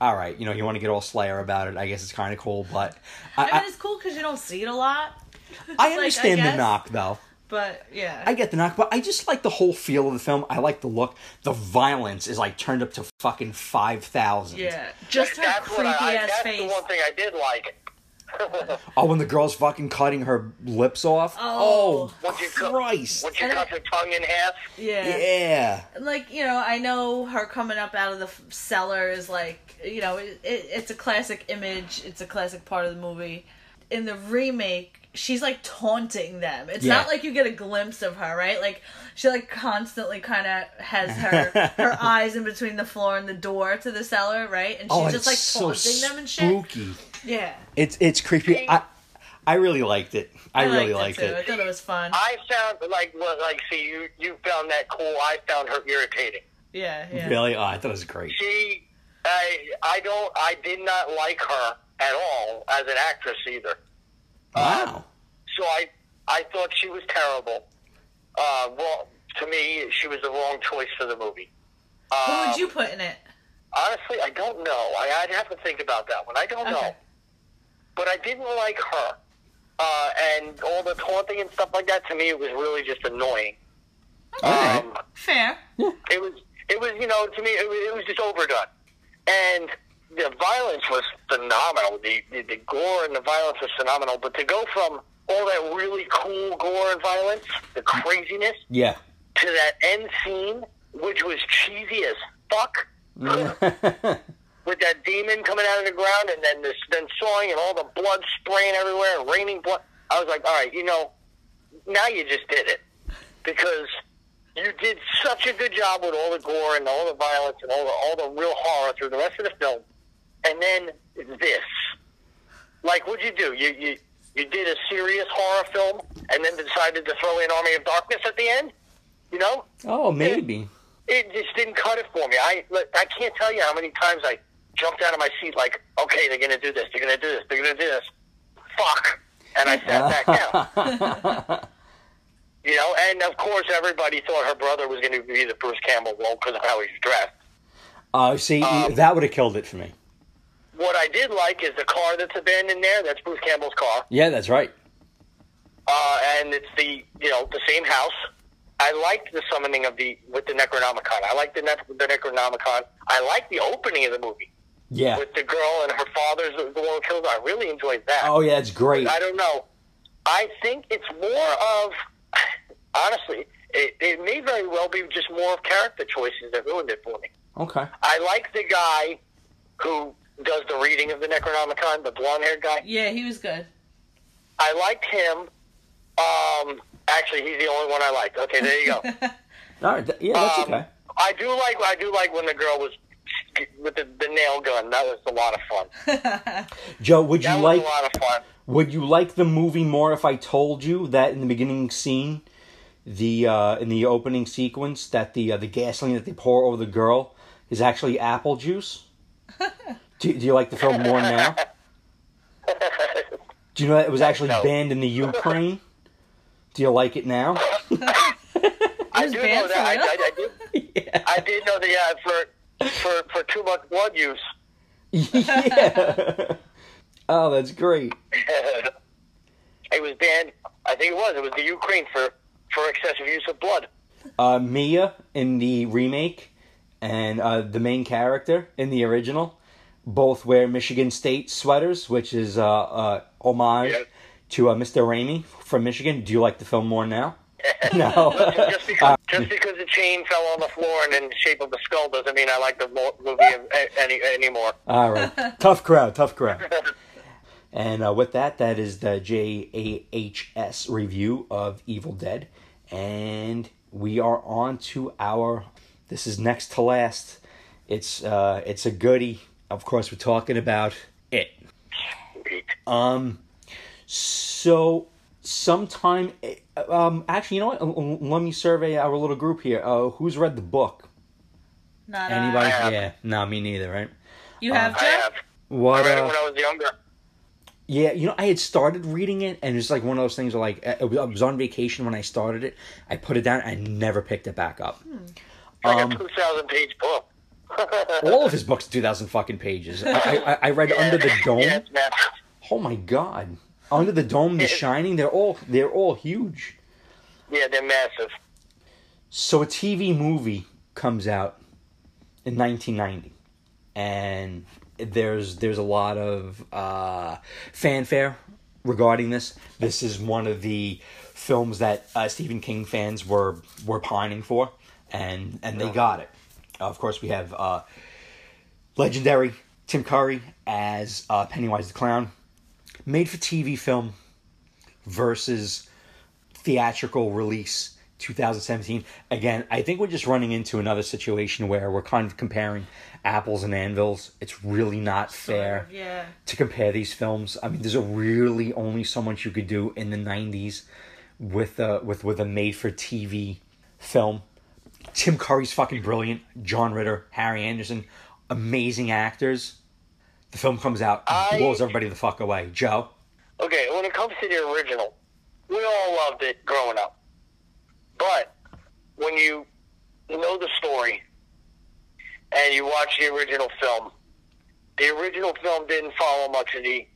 All right, you know, you want to get all Slayer about it. I guess it's kind of cool, but I, I mean, it's cool because you don't see it a lot. I like, I understand the knock though. But yeah. I get the knock, but I just like the whole feel of the film. I like the look. The violence is like turned up to fucking five thousand. yeah. Just her That's what creepy I, I ass that's face. the one thing I did like. Oh, when the girl's fucking cutting her lips off. Oh. oh. Once you cut, Christ. once you And cut the tongue in half. Yeah. Yeah. Like, you know, I know her coming up out of the cellar is like, you know, it, it, it's a classic image. It's a classic part of the movie. In the remake, she's like taunting them. It's Yeah. not like you get a glimpse of her, right? Like she like constantly kind of has her her eyes in between the floor and the door to the cellar, right? And oh, she's Oh, just it's like so taunting them and shit. spooky. Yeah. It's it's creepy. I I really liked it. I, really liked it. Too. I it. thought it was fun. I found like well, like see you you found that cool. I found her irritating. yeah, yeah. Really, oh, I thought it was great. She, I I don't I did not like her at all as an actress either. Wow. So I I thought she was terrible. Uh, well, to me, she was the wrong choice for the movie. Who Um, would you put in it? Honestly, I don't know. I, I'd have to think about that one. I don't know. Okay. But I didn't like her. Uh, and all the taunting and stuff like that, to me, it was really just annoying. All right. Um, Fair. it was, it was, you know, to me, it was, it was just overdone. And the violence was phenomenal. The, the the gore and the violence was phenomenal. But to go from all that really cool gore and violence, the craziness, Yeah. to that end scene, which was cheesy as fuck, with that demon coming out of the ground and then this then sawing and all the blood spraying everywhere and raining blood. I was like, all right, you know, now you just did it because you did such a good job with all the gore and all the violence and all the all the real horror through the rest of the film, and then this. Like, what'd you do? You you you did a serious horror film and then decided to throw in Army of Darkness at the end. You know, oh, maybe. it just didn't cut it for me. I I can't tell you how many times I jumped out of my seat like, okay, they're gonna do this, they're gonna do this, they're gonna do this. Fuck, and I sat back down. You know, and of course everybody thought her brother was going to be the Bruce Campbell role because of how he's dressed. Uh, see, Um, that would have killed it for me. What I did like is the car that's abandoned there. That's Bruce Campbell's car, Yeah, that's right. uh, and it's the you know the same house I liked the summoning of the with the Necronomicon. I liked the, ne- the Necronomicon. I liked the opening of the movie Yeah. with the girl and her father's the one who killed her. I really enjoyed that. Oh yeah, it's great. I don't know. I think it's more of honestly, it, it may very well be just more of character choices that ruined it for me. Okay. I like the guy who does the reading of the Necronomicon, the blonde haired guy. Yeah, he was good. I liked him. Um, actually, he's the only one I liked. Okay, there you go. All right. th- yeah, that's Um, okay. I do like I do like when the girl was with the, the nail gun. That was a lot of fun. Joe, would you That was like a lot of fun. would you like the movie more if I told you that in the beginning scene, the uh, in the opening sequence, that the uh, the gasoline that they pour over the girl is actually apple juice? do, do you like the film more now? Do you know that it was actually No. banned in the Ukraine? Do you like it now? I do know that. I, for? I, I did. yeah. I did know that. Yeah, for for for too much blood use. yeah. Oh, that's great. it was banned. I think it was. It was the Ukraine for for excessive use of blood. Uh, Mia in the remake and uh, the main character in the original both wear Michigan State sweaters, which is uh, uh, homage Yeah. to uh, Mr. Raimi from Michigan. Do you like the film more now? no. just because just because the chain fell on the floor and in the shape of a skull doesn't mean I like the movie any anymore. All right. tough crowd, tough crowd. And uh, with that, that is the JAHS review of Evil Dead. And we are on to our. This is next to last. It's uh, it's a goodie. Of course, we're talking about it. Um, so sometime, um, actually, you know what? Let me survey our little group here. Uh, who's read the book? Not Anybody? I have. Yeah, no, me neither. Right? You have I Jeff? have. What? I read it Uh, when I was younger. Yeah, you know, I had started reading it, and it's like one of those things. Where like I was I was on vacation when I started it. I put it down. I never picked it back up. Like um, a two thousand page book. All of his books, two thousand fucking pages. I, I, I read Under the Dome. Yeah. Oh my god, Under the Dome, The Shining. They're all they're all huge. Yeah, they're massive. So a TV movie comes out in 1990, and there's there's a lot of uh, fanfare regarding this. This is one of the films that uh, Stephen King fans were were pining for, and and they got it. of course, we have uh, legendary Tim Curry as uh, Pennywise the Clown, made for TV film versus theatrical release 2017 again i think we're just running into another situation where we're kind of comparing apples and anvils. It's really not fair Yeah. to compare these films. I mean there's a really only so much you could do in the 90s with a with with a made for tv film. Tim curry's fucking brilliant. John ritter harry anderson amazing actors the film comes out I- blows everybody the fuck away joe Okay, when it comes to the original, we all loved it growing up. But when you know the story and you watch the original film, the original film didn't follow much of the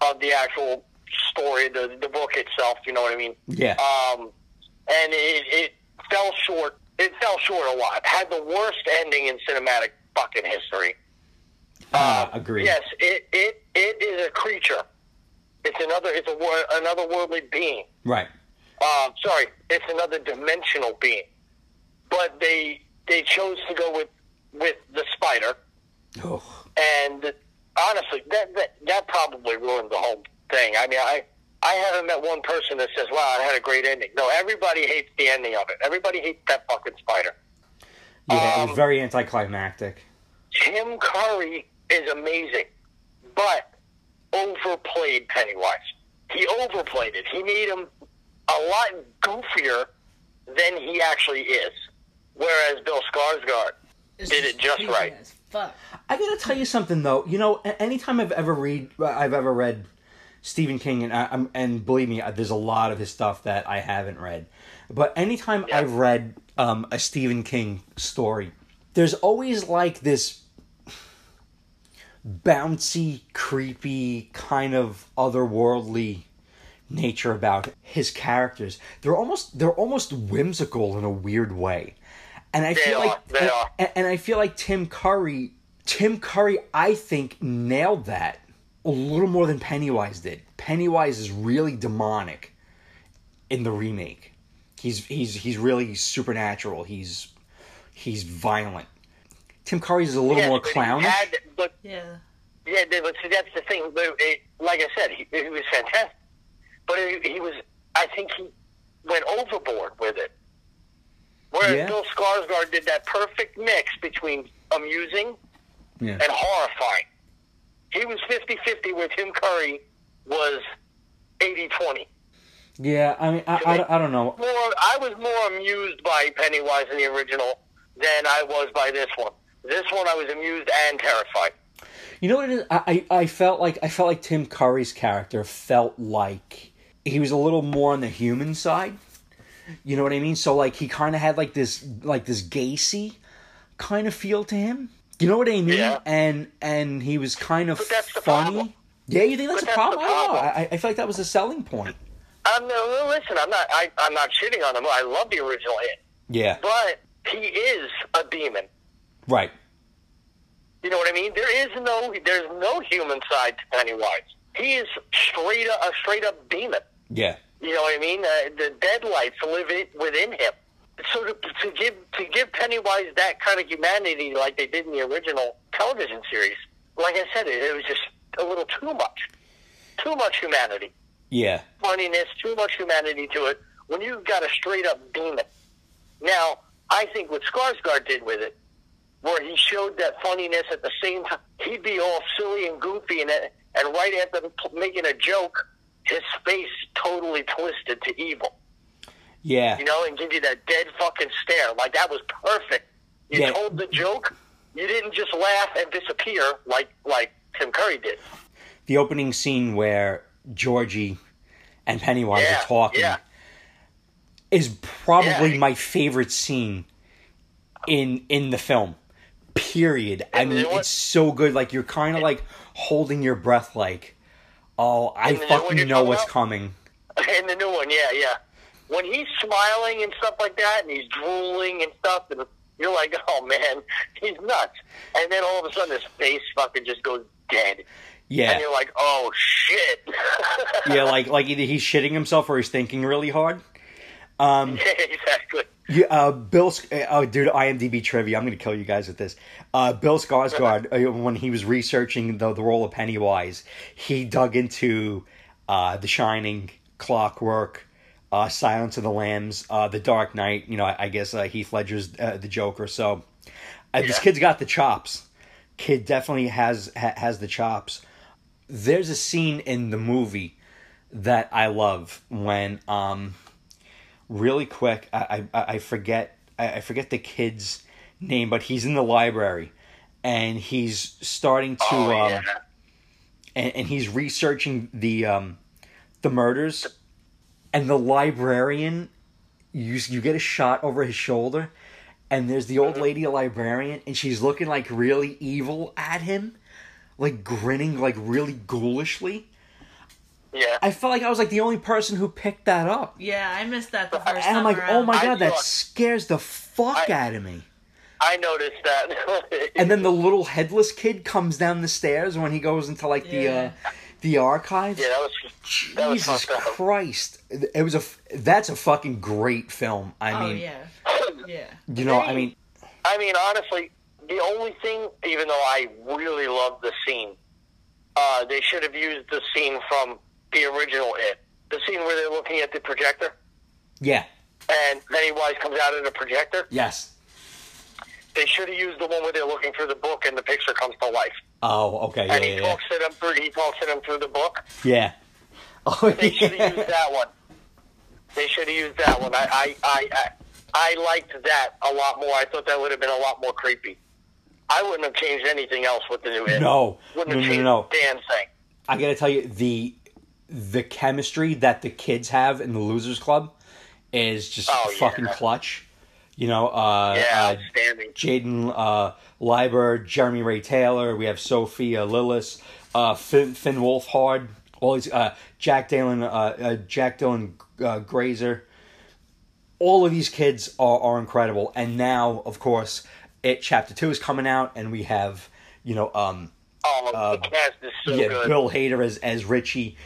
of the actual story, the the book itself. You know what I mean? yeah Um, and it, it fell short. It fell short a lot. Had the worst ending in cinematic fucking history. Uh, agreed Yes, it, it it is a creature. It's another. It's a wor- another worldly being. right Um, sorry, it's another dimensional being. But they they chose to go with with the spider, oh. and honestly, that that that probably ruined the whole thing. I mean, I I haven't met one person that says, "Wow, it had a great ending." No, everybody hates the ending of it. Everybody hates that fucking spider. Yeah, it was Um, very anticlimactic. Tim Curry is amazing, but overplayed Pennywise. He overplayed it. He made him a lot goofier than he actually is. Whereas Bill Skarsgård It's Did it just right. as Fuck. I gotta tell you something though. You know, anytime I've ever read, I've ever read Stephen King, and I, I'm, and believe me, there's a lot of his stuff that I haven't read. But anytime Yeah. I've read um, a Stephen King story, there's always like this bouncy, creepy, kind of otherworldly nature about his characters. They're almost they're almost whimsical in a weird way. And I They feel are, like they and, are. and- and I feel like Tim Curry Tim Curry I think nailed that a little more than Pennywise did. Pennywise is really demonic in the remake. He's he's he's really supernatural. He's he's violent. Tim Curry's is a little Yeah, more but he clownish. had- but Yeah. Yeah, but see, that's the thing. But it, like I said, he, he was fantastic. But he, he was, I think he went overboard with it. Whereas Yeah. Bill Skarsgård did that perfect mix between amusing yeah. and horrifying. He was 50-50 where Tim Curry was 80-20. Yeah, I mean, I, I, I don't know. More, I was more amused by Pennywise in the original than I was by this one. This one, I was amused and terrified. You know what it is? I, I felt like I felt like Tim Curry's character felt like he was a little more on the human side. You know what I mean? So like he kind of had like this like this Gacy kind of feel to him. You know what I mean? Yeah. And and he was kind of But that's the funny. problem. Yeah, you think that's a that's problem? the I. I, I feel like that was a selling point. Um, I'm no, listen. I'm not. I, I'm not shitting on him. I love the original hit, Yeah. but he is a demon. Right. You know what I mean? There is no. There's no human side to Pennywise. He is straight up a straight up demon. Yeah. You know what I mean? Uh, the deadlights live it within him. So to, to give to give Pennywise that kind of humanity, like they did in the original television series, like I said, it, it was just a little too much, too much humanity, Yeah. funniness, too much humanity to it. When you've got a straight up demon. Now, I think what Skarsgård did with it, where he showed that funniness at the same time, he'd be all silly and goofy, and and right after making a joke, his face totally twisted to evil Yeah. you know, and give you that dead fucking stare. Like that was perfect. You Yeah. told the joke. You didn't just laugh and disappear like like Tim Curry did. The opening scene where Georgie and Pennywise Yeah, are talking yeah. is probably my favorite scene in in the film. Period. I And mean, you know it's so good. Like you're kind of like holding your breath, like, oh, I fucking know what's coming. In the new one, yeah, yeah. When he's smiling and stuff like that, and he's drooling and stuff, and you're like, oh man, he's nuts. And then all of a sudden, his face fucking just goes dead, Yeah. and you're like, oh shit. yeah. Like like either he's shitting himself or he's thinking really hard. Um, yeah, exactly. Yeah, uh, Bill. Uh, Oh, dude, IMDb trivia. I'm gonna kill you guys with this. Uh, Bill Skarsgård, uh, when he was researching the the role of Pennywise, he dug into uh, The Shining, Clockwork, uh, Silence of the Lambs, uh, The Dark Knight. You know, I, I guess uh, Heath Ledger's uh, the Joker. So uh, this kid's got the chops. Kid definitely has ha- has the chops. There's a scene in the movie that I love when um really quick i i, I forget I, I forget the kid's name but he's in the library and he's starting to Oh, um yeah. and, and he's researching the um the murders and the librarian you you get a shot over his shoulder and there's the old Uh-huh. lady librarian and she's looking like really evil at him like grinning like really ghoulishly Yeah. i felt like i was like the only person who picked that up Yeah, I missed that the first and I'm like, around. oh my I god, that thought- scares the fuck I- out of me. I noticed that. And then the little headless kid comes down the stairs when he goes into like the Yeah. uh, the archives. yeah, that was that was Jesus fucked up. Christ, it was a that's a fucking great film. I oh mean, yeah, yeah. you know, I mean, I mean, honestly, the only thing, even though I really love the scene, uh, they should have used the scene from the original It, the scene where they're looking at the projector, yeah, and Pennywise comes out of the projector. yes. They should have used the one where they're looking through the book and the picture comes to life, Oh, okay, yeah, and he yeah, yeah. talks to them through. He talks to them through the book. yeah. Oh, They should have used that one. They should have used that one. I, I, I, I, I liked that a lot more. I thought that would have been a lot more creepy. I wouldn't have changed anything else with the new It. No, Wouldn't no, have changed no. a damn thing. I gotta tell you the the chemistry that the kids have in the Losers Club is just Oh, fucking yeah. clutch. You know, uh, Yeah, uh. Jaeden uh, Liber, Jeremy Ray Taylor. We have Sophia Lillis, uh, Finn, Finn Wolfhard. all these uh, Jack Dylan, uh, uh, Jack Dylan uh, Grazer. All of these kids are, are incredible, and now, of course, it chapter two is coming out, and we have you know um Oh, the cast is so yeah good. Bill Hader as as Richie,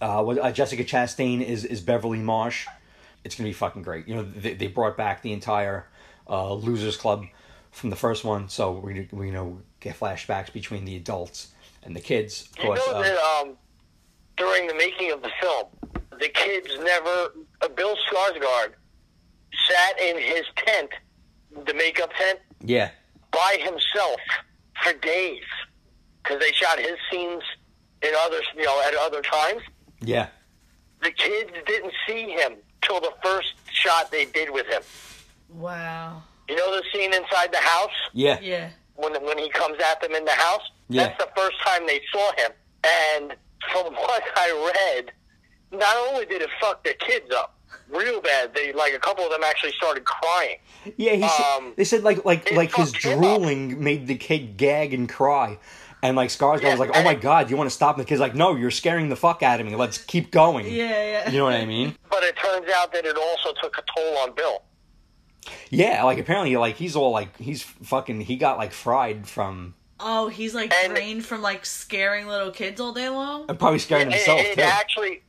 uh, uh, Jessica Chastain is is Beverly Marsh. It's gonna be fucking great. You know they, they brought back the entire uh, Losers Club from the first one, so we we you know get flashbacks between the adults and the kids. Of You course, know uh, that um, during the making of the film, the kids never. Uh, Bill Skarsgård sat in his tent, the makeup tent, yeah, by himself for days because they shot his scenes in other, you know, at other times. Yeah, The kids didn't see him till the first shot they did with him. Wow. You know the scene inside the house yeah, Yeah. when when he comes at them in the house. Yeah. That's the first time they saw him. And from what I read, not only did it fuck the kids up real bad, they like a couple of them actually started crying. yeah. He said, Um, they said like like like his fucked him up. drooling made the kid gag and cry. And like Skarsgård Yeah, was like, "Oh my god, you want to stop?" And the kid's like, "No, you're scaring the fuck out of me. Let's keep going." Yeah, yeah. You know what I mean? But it turns out that it also took a toll on Bill. Yeah, like apparently, like he's all like he's fucking. He got like fried from Oh, he's like And- drained from like scaring little kids all day long. and probably scaring It- himself it, too. actually,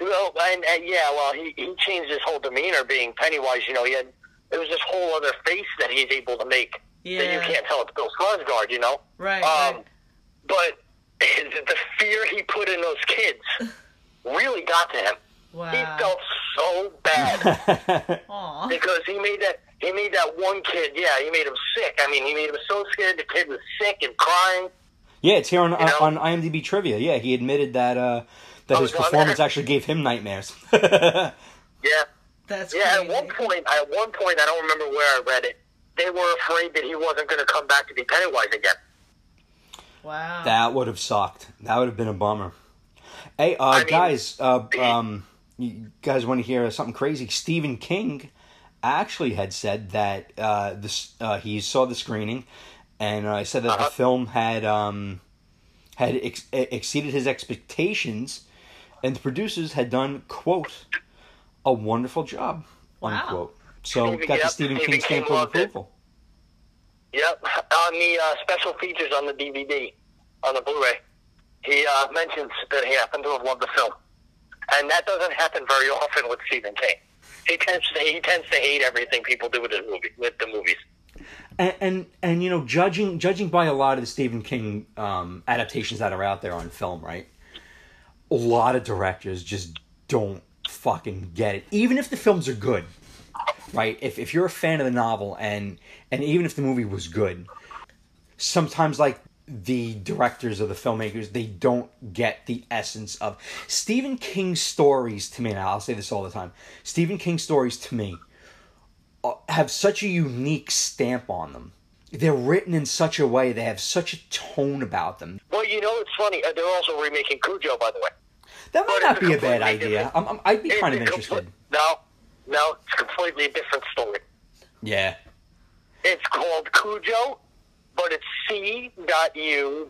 well, and, and yeah, well, he, he changed his whole demeanor being Pennywise. You know, he had it was this whole other face that he's able to make that you can't tell it's Bill Skarsgård. You know, Right. um, right. But the fear he put in those kids really got to him. Wow. He felt so bad because he made that he made that one kid. Yeah, he made him sick. I mean, he made him so scared. The kid was sick and crying. yeah, it's here on know? on IMDb trivia. Yeah, he admitted that uh that Oh, his performance there? actually gave him nightmares. Yeah. That's Yeah, at one point, at one point, I don't remember where I read it. They were afraid that he wasn't going to come back to be Pennywise again. Wow. that would have sucked. That would have been a bummer. Hey, uh, I mean- guys, uh, um, you guys want to hear something crazy? Stephen King actually had said that uh, this uh, he saw the screening, and uh, said that Uh-huh. the film had um, had ex- exceeded his expectations, and the producers had done quote a wonderful job Wow. unquote. So Stephen- got the Stephen Stephen King stamp King of loved it. approval. Yep, on the uh, special features on the DVD, on the Blu-ray, he uh, mentions that he happened to have loved the film, and that doesn't happen very often with Stephen King. He tends to he tends to hate everything people do with his movie with the movies. and, and and you know judging judging by a lot of the Stephen King um, adaptations that are out there on film, right? A lot of directors just don't fucking get it, even if the films are good, right? If if you're a fan of the novel and and even if the movie was good, sometimes like the directors or the filmmakers they don't get the essence of Stephen King's stories to me. Now I'll say this all the time: Stephen King stories to me uh, have such a unique stamp on them. They're written in such a way, they have such a tone about them. Well, you know, it's funny. Uh, they're also remaking Cujo, by the way. That might But not be a bad idea. I'm, I'm, I'd be It's kind of interested. complete- no, no, it's a completely different story. Yeah. It's called Cujo, but it's C.U.J.O.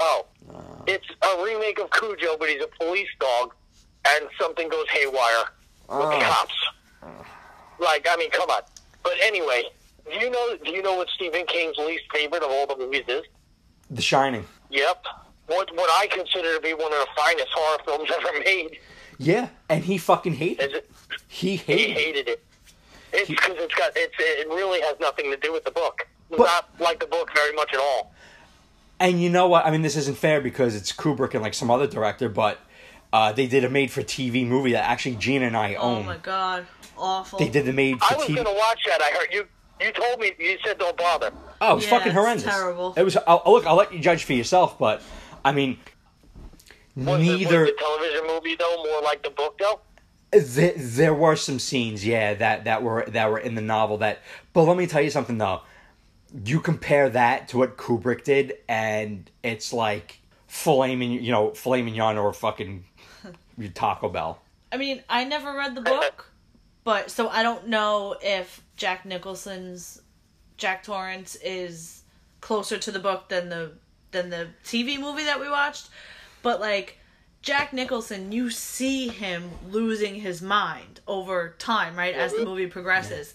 Oh. It's a remake of Cujo, but he's a police dog, and something goes haywire with the Oh. cops. Like, I mean, come on. But anyway, do you know? Do you know what Stephen King's least favorite of all the movies is? The Shining. Yep. What what I consider to be one of the finest horror films ever made. Yeah, and he fucking hated it. it? He He hated it. hated it. It's because it's got it's it really has nothing to do with the book. It's But- not like the book very much at all. And you know what? I mean, this isn't fair because it's Kubrick and like some other director, but uh, they did a made-for-TV movie that actually Gina and I own. oh my god. Awful. They did the I was made-for-TV. gonna watch that. I heard you. You told me. You said don't bother. Oh, it was Yeah, fucking it's horrendous. terrible. It was. I'll, look, I'll let you judge for yourself, but I mean, Was neither. it, was the television movie though more like the book though? There, there were some scenes, yeah, that that were that were in the novel. That, but let me tell you something though. You compare that to what Kubrick did, and it's like flaming, you know, filet mignon or fucking Taco Bell. I mean, I never read the book, but so I don't know if Jack Nicholson's Jack Torrance is closer to the book than the than the TV movie that we watched. But like Jack Nicholson, you see him losing his mind over time, right? As the mm-hmm. movie progresses.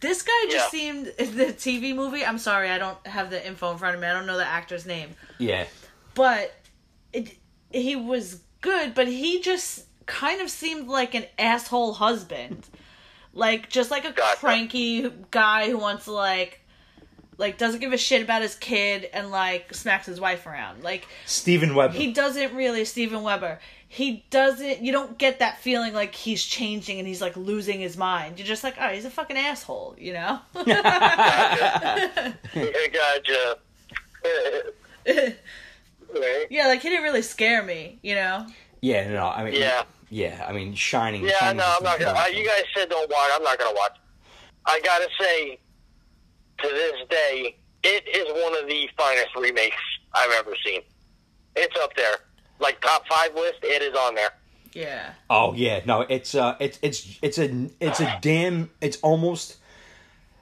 This guy just Yeah. seemed in the TV movie. I'm sorry, I don't have the info in front of me. I don't know the actor's name, Yeah. but it, he was good. But he just kind of seemed like an asshole husband, like just like a Gotcha. cranky guy who wants to like. Like doesn't give a shit about his kid and like smacks his wife around. Like Steven Weber. he doesn't really Steven Weber. He doesn't you don't get that feeling like he's changing and he's like losing his mind. You're just like, oh, he's a fucking asshole, you know? gotcha. right? yeah, like he didn't really scare me, you know? yeah, no, I mean, Yeah. yeah, I mean, Shining. Yeah, Shining no, I'm not gonna. best Uh, you guys said don't watch. I'm not gonna watch. I gotta say, to this day, it is one of the finest remakes I've ever seen. It's up there, like top five list. It is on there. Yeah. Oh yeah, no, it's uh, it's it's it's a it's a damn, it's almost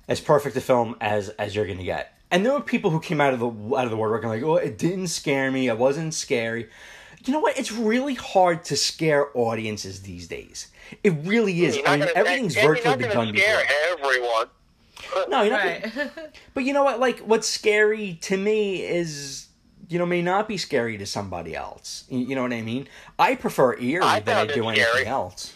as perfect a film as as you're gonna get. And there were people who came out of the out of the woodwork and like, oh, it didn't scare me. It wasn't scary. You know what? It's really hard to scare audiences these days. It really is. I mean, everything's and virtually You're been done gonna scare before. everyone. No, you're not. Gonna, but you know what? Like, what's scary to me is, you know, may not be scary to somebody else. You, you know what I mean? I prefer eerie I than I do anything scary. else.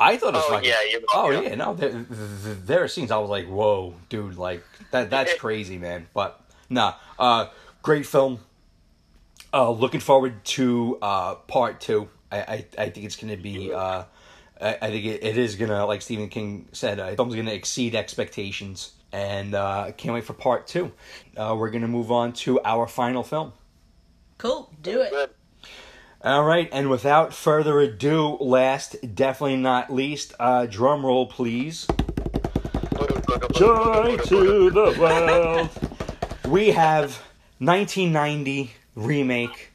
I thought it was Oh, fucking. yeah, you- oh yeah. yeah, no, there, there, are scenes I was like, whoa, dude, like that. That's crazy, man. But nah, uh, great film. Uh, looking forward to uh, part two. I, I, I think it's gonna be. Uh, I, I think it, it is gonna, like Stephen King said, uh, film's gonna exceed expectations, and uh, I can't wait for part two. Uh, we're gonna move on to our final film. cool. Do it. Good. All right, and without further ado, last definitely not least, uh, drum roll, please. Joy to the world. We have 1990 remake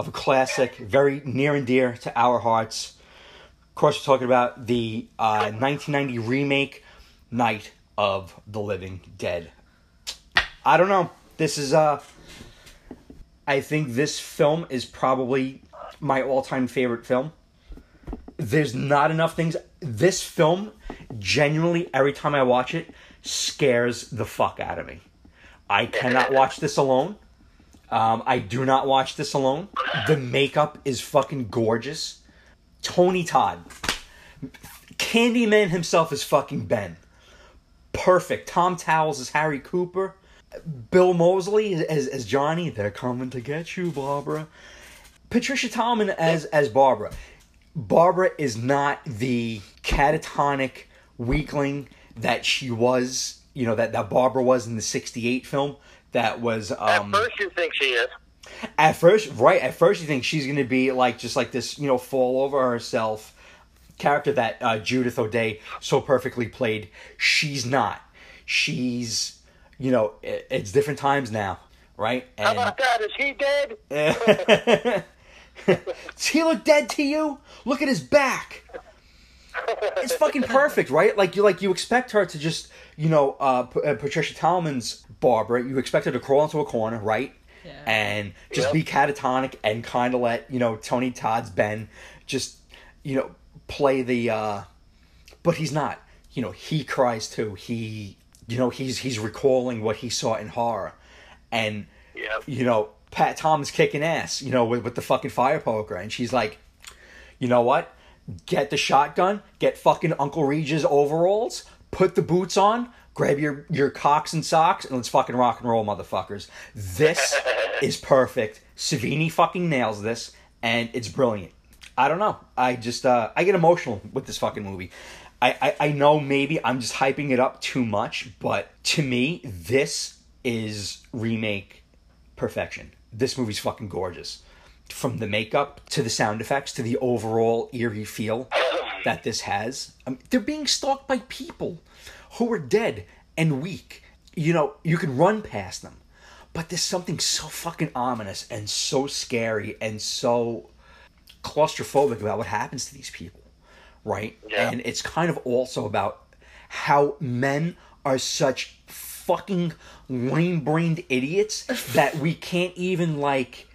of a classic, very near and dear to our hearts. Of course, we're talking about the uh, 1990 remake, Night of the Living Dead. I don't know. This is uh, I think this film is probably my all-time favorite film. There's not enough things. This film, genuinely, every time I watch it, scares the fuck out of me. I cannot watch this alone. Um, I do not watch this alone. The makeup is fucking gorgeous. Tony Todd, Candyman himself is fucking Ben. Perfect. Tom Towles is Harry Cooper. Bill Moseley as, as Johnny. They're coming to get you, Barbara. Patricia Tallman as as Barbara. Barbara is not the catatonic weakling that she was. You know that that Barbara was in the '68 film. That was At um, first, you think she is. At first, right? At first, you think she's going to be like just like this, you know, fall over herself character that uh, Judith O'Dea so perfectly played. She's not. She's, you know, it, it's different times now, right? How about that? Is he dead? does he look dead to you? Look at his back. It's fucking perfect, right? Like you, like you expect her to just, you know, uh, P- uh, Patricia Tallman's Barbara. You expect her to crawl into a corner, right? Yeah. And just Yep. be catatonic and kind of let you know Tony Todd's Ben just, you know, play the. uh But he's not. You know, he cries too. He, you know, he's he's recalling what he saw in horror, and Yeah. you know, Pat Thomas kicking ass, you know, with, with the fucking fire poker. And she's like, you know what? Get the shotgun, get fucking Uncle Regis overalls, put the boots on, grab your, your cocks and socks, and let's fucking rock and roll, motherfuckers. This is perfect. Savini fucking nails this, and it's brilliant. I don't know. I just, uh, I get emotional with this fucking movie. I, I, I know maybe I'm just hyping it up too much, but to me, this is remake perfection. This movie's fucking gorgeous. From the makeup to the sound effects to the overall eerie feel that this has. Mean, they're being stalked by people who are dead and weak. You know, you can run past them. But there's something so fucking ominous and so scary and so claustrophobic about what happens to these people, right? Yeah. And it's kind of also about how men are such fucking lame-brained idiots that we can't even like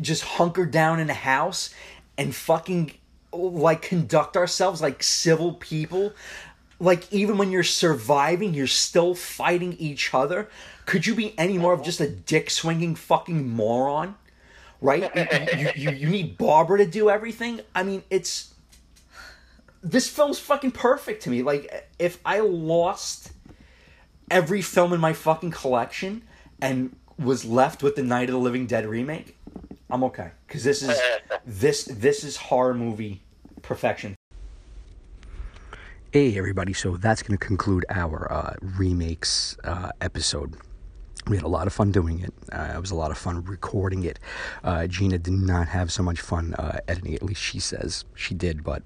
just hunker down in a house and fucking like conduct ourselves like civil people. Like even when you're surviving you're still fighting each other. Could you be any more of just a dick swinging fucking moron? Right? You, you, you, need barbara to do everything? I mean it's this film's fucking perfect to me. Like if i lost every film in my fucking collection and was left with the night of the living dead remake i'm okay. Because this is this this is horror movie perfection Hey, everybody. So that's going to conclude our uh, remakes uh, episode. We had a lot of fun doing it. Uh, it was a lot of fun recording it. Uh, Gina did not have so much fun uh, editing it, at least she says she did, but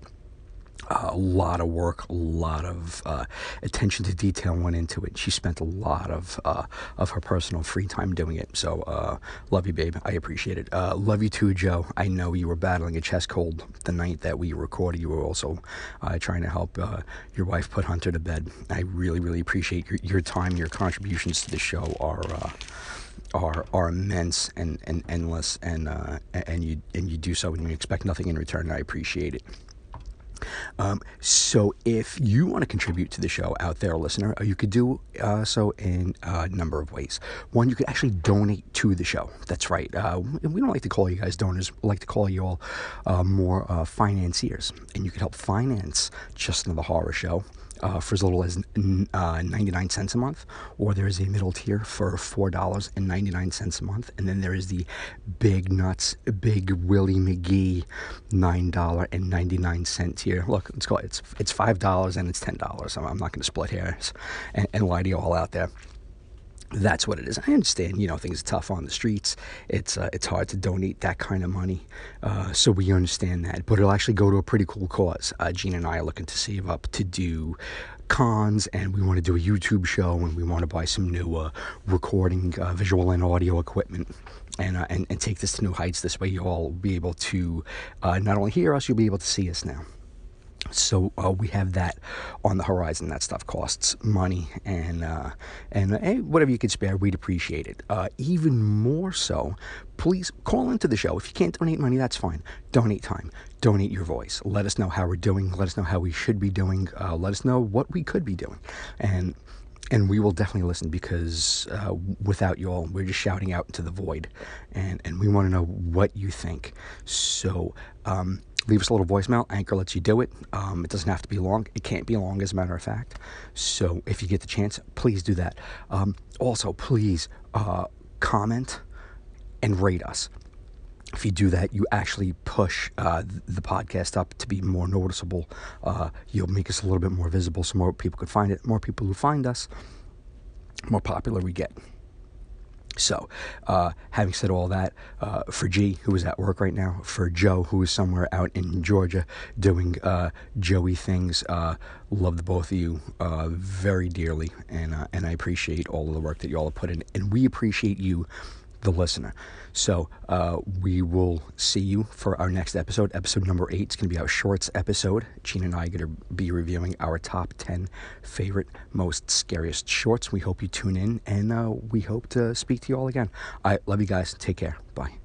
a lot of work, a lot of uh, attention to detail went into it. She spent a lot of uh, of her personal free time doing it. So, uh, love you, babe. I appreciate it. Uh, love you too, Joe. I know you were battling a chest cold the night that we recorded. You were also uh, trying to help your wife put Hunter to bed. I really, really appreciate your, your time. Your contributions to the show are are are immense and, and endless, and uh, and you and you do so and you expect nothing in return. I appreciate it. Um, so if you want to contribute to the show out there, listener, uh, you could do uh, so in a number of ways. One, you could actually donate to the show. That's right. Uh, we don't like to call you guys donors. We like to call you all uh, more uh, financiers. And you could help finance Just Another Horror Show uh, for as little as uh, 99 cents a month, or there is a middle tier for $4.99 a month, and then there is the big nuts, big Willie McGee $9.99 tier. Look, let's go. It's it's five dollars and it's ten dollars. I'm, I'm not going to split hairs and, and lie to you all out there that's what it is. I understand, you know, things are tough on the streets. It's uh, it's hard to donate that kind of money, uh, so we understand that. But it'll actually go to a pretty cool cause. Uh, Gina and I are looking to save up to do cons, and we want to do a YouTube show, and we want to buy some new uh, recording, uh, visual and audio equipment. And, uh, and, and take this to new heights. This way, you'll all be able to not only hear us, you'll be able to see us now. So uh, we have that on the horizon. That stuff costs money, and uh, and uh, whatever you could spare, we'd appreciate it. Uh, even more so, please call into the show. If you can't donate money, that's fine. Donate time. Donate your voice. Let us know how we're doing. Let us know how we should be doing. Uh, let us know what we could be doing, and and we will definitely listen because uh, without you all, we're just shouting out into the void, and and we want to know what you think. So. Um, leave us a little voicemail. Anchor lets you do it. Um, it doesn't have to be long. It can't be long, as a matter of fact. So if you get the chance, please do that. Um, also, please uh, comment and rate us. If you do that, you actually push uh, the podcast up to be more noticeable. Uh, you'll make us a little bit more visible so more people could find it. More people who find us, more popular we get. So, uh, having said all that, uh, for G, who is at work right now, for Joe, who is somewhere out in Georgia doing uh, Joey things, uh, love the both of you uh, very dearly, and uh, and I appreciate all of the work that you all have put in, and we appreciate you the listener. So uh, we will see you for our next episode. Episode number eight It's going to be our shorts episode. Gina and I are going to be reviewing our top 10 favorite, most scariest shorts. We hope you tune in, and uh, we hope to speak to you all again. I love you guys. Take care. Bye.